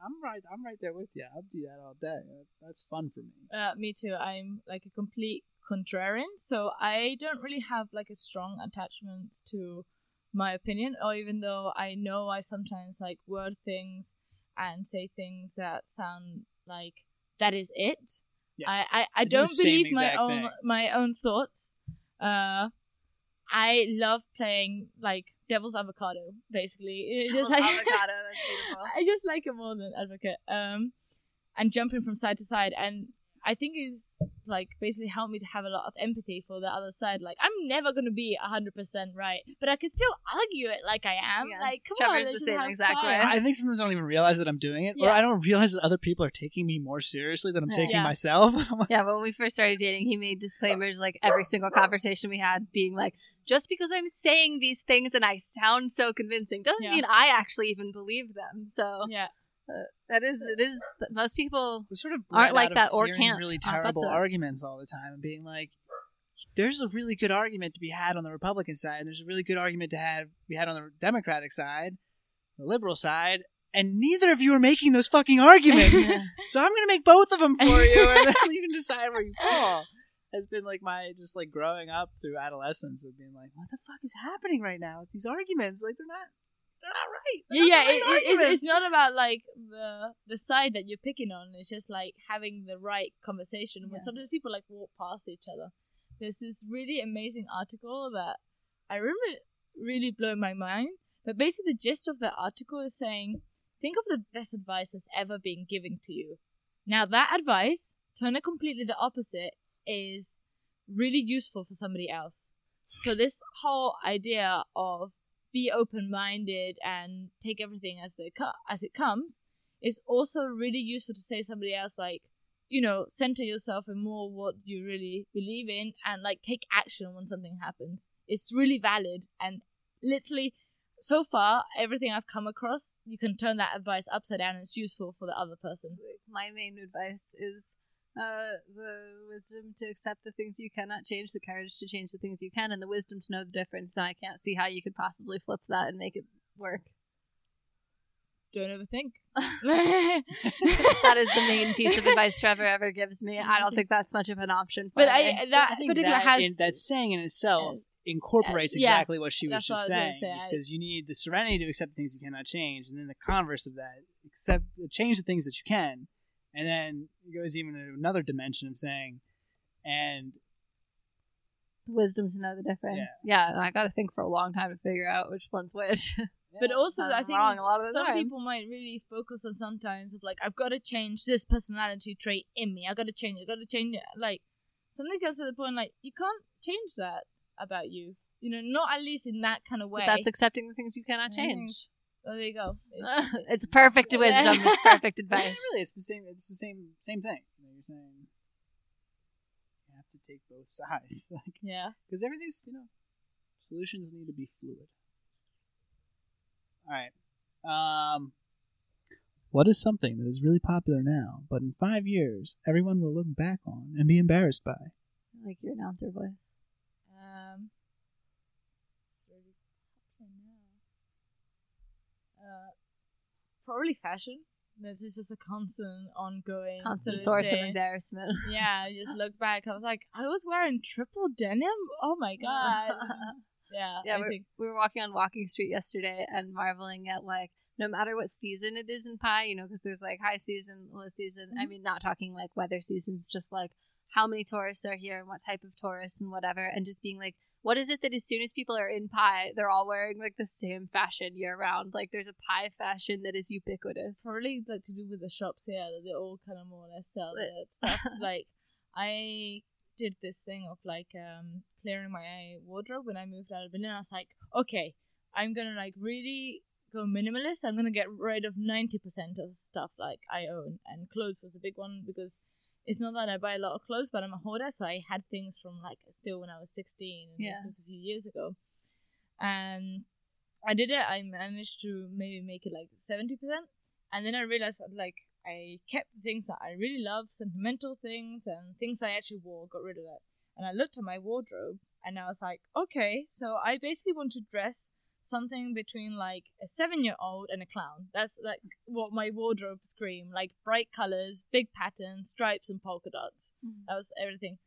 [SPEAKER 4] I'm right. I'm right there with you. I'll do that all day. That's fun for me.
[SPEAKER 2] Uh, me too. I'm like a complete contrarian, so I don't really have like a strong attachment to my opinion, or even though I know I sometimes like word things and say things that sound like that is it.
[SPEAKER 4] Yes.
[SPEAKER 2] I, I, I don't believe my own
[SPEAKER 4] thing.
[SPEAKER 2] my own thoughts. Uh, I love playing like devil's avocado, basically. It's just like
[SPEAKER 3] avocado. That's beautiful.
[SPEAKER 2] I just like it more than advocate. Um, and jumping from side to side, and I think is like basically helped me to have a lot of empathy for the other side. Like I'm never gonna be hundred percent right, but I can still argue it like I am.
[SPEAKER 3] Yes.
[SPEAKER 2] Like come
[SPEAKER 3] Trevor's
[SPEAKER 2] on,
[SPEAKER 3] the same
[SPEAKER 2] have
[SPEAKER 3] exact way.
[SPEAKER 4] I think sometimes I don't even realize that I'm doing it, or I don't realize that other people are taking me more seriously than I'm
[SPEAKER 3] Yeah.
[SPEAKER 4] taking
[SPEAKER 2] Yeah.
[SPEAKER 4] myself. I'm
[SPEAKER 3] Yeah, when we first started dating, he made disclaimers like every single conversation we had, being like, just because I'm saying these things and I sound so convincing doesn't
[SPEAKER 2] Yeah.
[SPEAKER 3] mean I actually even believe them. So
[SPEAKER 2] Yeah,
[SPEAKER 3] that is, it is, most people,
[SPEAKER 4] sort of
[SPEAKER 3] Aren't like that or can't-
[SPEAKER 4] really terrible arguments all the time and being like, there's a really good argument to be had on the Republican side, and there's a really good argument to have be had on the Democratic side, the liberal side. and neither of you are making those fucking arguments. so I'm gonna make both of them for you, and then you can decide where you fall. Has been like my just like growing up through adolescence of being like, what the fuck is happening right now with these arguments? Like they're not, they're not right. They're
[SPEAKER 2] yeah,
[SPEAKER 4] not
[SPEAKER 2] yeah.
[SPEAKER 4] right
[SPEAKER 2] it, it's, it's not about like the the side that you're picking on. It's just like having the right conversation. When sometimes people like walk past each other. There's this really amazing article that I remember really blew my mind. But basically, the gist of the article is saying, think of the best advice that's ever been given to you. Now that advice, turn it completely the opposite, is really useful for somebody else. So this whole idea of be open-minded and take everything as it co- as it comes is also really useful to say to somebody else like you know center yourself in more what you really believe in and like take action when something happens. It's really valid and literally so far everything i've come across you can turn that advice upside down and it's useful for the other person.
[SPEAKER 3] My main advice is uh, the wisdom to accept the things you cannot change, the courage to change the things you can, and the wisdom to know the difference. And I can't see how you could possibly flip that and make it work.
[SPEAKER 2] don't overthink
[SPEAKER 3] that is the main piece of advice Trevor ever gives me. I don't think that's much of an option. For
[SPEAKER 2] but
[SPEAKER 3] me.
[SPEAKER 2] i that
[SPEAKER 4] I think
[SPEAKER 2] particular
[SPEAKER 4] that,
[SPEAKER 2] has
[SPEAKER 4] in, that saying in itself
[SPEAKER 2] Yes.
[SPEAKER 4] incorporates
[SPEAKER 2] Yeah,
[SPEAKER 4] exactly what she was
[SPEAKER 2] that's
[SPEAKER 4] just
[SPEAKER 2] was
[SPEAKER 4] saying.
[SPEAKER 2] gonna say.
[SPEAKER 4] Because you need the serenity to accept the things you cannot change, and then the converse of that, accept change the things that you can, and then it goes even to another dimension of saying, and
[SPEAKER 3] wisdom to know the difference. Yeah, and I got to think for a long time to figure out which one's which.
[SPEAKER 2] But also,
[SPEAKER 3] I'm
[SPEAKER 2] think
[SPEAKER 3] wrong a lot of the
[SPEAKER 2] some
[SPEAKER 3] time.
[SPEAKER 2] people might really focus on sometimes of like, I've got to change this personality trait in me. I got to change it. I got to change it. Like something gets to the point like you can't change that about you. You know, not at least in that kind of way.
[SPEAKER 3] but that's accepting the things you cannot change.
[SPEAKER 2] Oh, there you go. It's-
[SPEAKER 3] it's perfect wisdom. It's perfect advice.
[SPEAKER 4] really, it's the same. It's the same same thing. You know, you're saying you have to take both sides, like
[SPEAKER 2] yeah.
[SPEAKER 4] because everything's you know solutions need to be fluid. All right. Um, what is something that is really popular now, but in five years everyone will look back on and be embarrassed by?
[SPEAKER 3] I like your announcer voice.
[SPEAKER 2] Um, it's really popular now. Uh, probably fashion. This is just a constant, ongoing,
[SPEAKER 3] Constant source of embarrassment.
[SPEAKER 2] Yeah, I just look back. I was like, I was wearing triple denim. Oh my god. Yeah,
[SPEAKER 3] yeah,
[SPEAKER 2] I think
[SPEAKER 3] we were walking on Walking Street yesterday and marveling at like no matter what season it is in Pai, you know, because there's like high season, low season. I
[SPEAKER 2] Mhm.
[SPEAKER 3] mean, not talking like weather seasons, just like how many tourists are here and what type of tourists and whatever, and just being like, what is it that as soon as people are in Pai, they're all wearing like the same fashion year round? Like there's a Pai fashion that is ubiquitous.
[SPEAKER 2] probably like to do with the shops here that they all kind of more or less sell that stuff. like I did this thing of like um clearing my wardrobe when I moved out of Berlin. I was like, okay, I'm gonna like really go minimalist. I'm gonna get rid of ninety percent of stuff like I own, and clothes was a big one because it's not that I buy a lot of clothes, but I'm a hoarder, so I had things from like still when I was 16, and
[SPEAKER 3] Yeah.
[SPEAKER 2] this was a few years ago, and I did it. I managed to maybe make it like seventy percent, and then I realized like I kept the things that I really love, sentimental things, and things I actually wore. Got rid of that, and I looked at my wardrobe, and I was like, okay, so I basically want to dress something between like a seven-year-old and a clown. That's like what my wardrobe screamed: like bright colors, big patterns, stripes, and polka dots.
[SPEAKER 3] Mhm.
[SPEAKER 2] That was everything.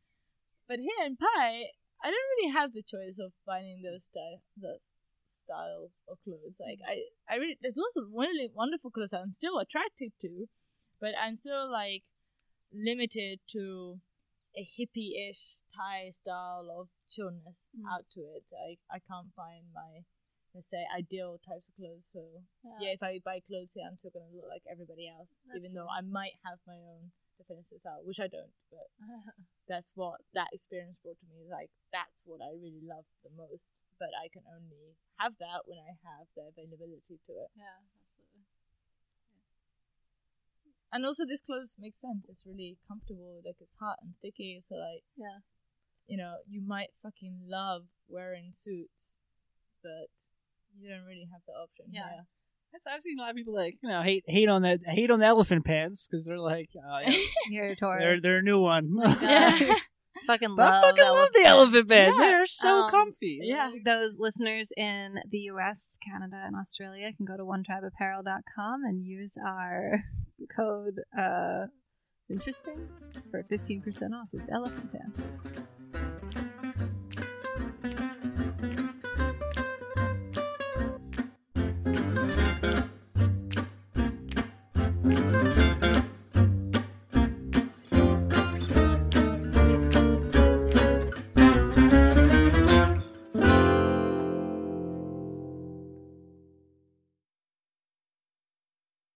[SPEAKER 2] But here in Pai, I don't really have the choice of finding those style, the style of clothes. Like I, I really there's lots of really wonderful clothes that I'm still attracted to, but I'm still like limited to a hippie-ish Thai style of chillness
[SPEAKER 3] Mm.
[SPEAKER 2] out to it. I I can't find my let's say ideal types of clothes. So yeah, if I buy clothes here, I'm still gonna look like everybody else,
[SPEAKER 3] That's
[SPEAKER 2] even though. I might have my own definitive style, which I don't. But that's what that experience brought to me. Like that's what I really love the most. But I can only have that when I have the availability to it.
[SPEAKER 3] yeah, absolutely.
[SPEAKER 2] And also, this clothes makes sense. It's really comfortable. Like it's hot and sticky. So like,
[SPEAKER 3] Yeah.
[SPEAKER 2] you know, you might fucking love wearing suits, but you don't really have the option.
[SPEAKER 3] Yeah.
[SPEAKER 2] yeah.
[SPEAKER 4] That's, I've seen a lot of people like you know hate hate on that hate on the elephant pants because they're like oh, yeah,
[SPEAKER 3] you're a
[SPEAKER 4] They're, they're a new one.
[SPEAKER 2] Yeah.
[SPEAKER 3] fucking
[SPEAKER 4] love. I fucking love the elephant pants.
[SPEAKER 2] Yeah.
[SPEAKER 4] They're so
[SPEAKER 3] um,
[SPEAKER 4] comfy.
[SPEAKER 2] Yeah.
[SPEAKER 3] Those listeners in the US, Canada, and Australia can go to onetribeapparel.com and use our code uh interesting for 15% off is elephant pants.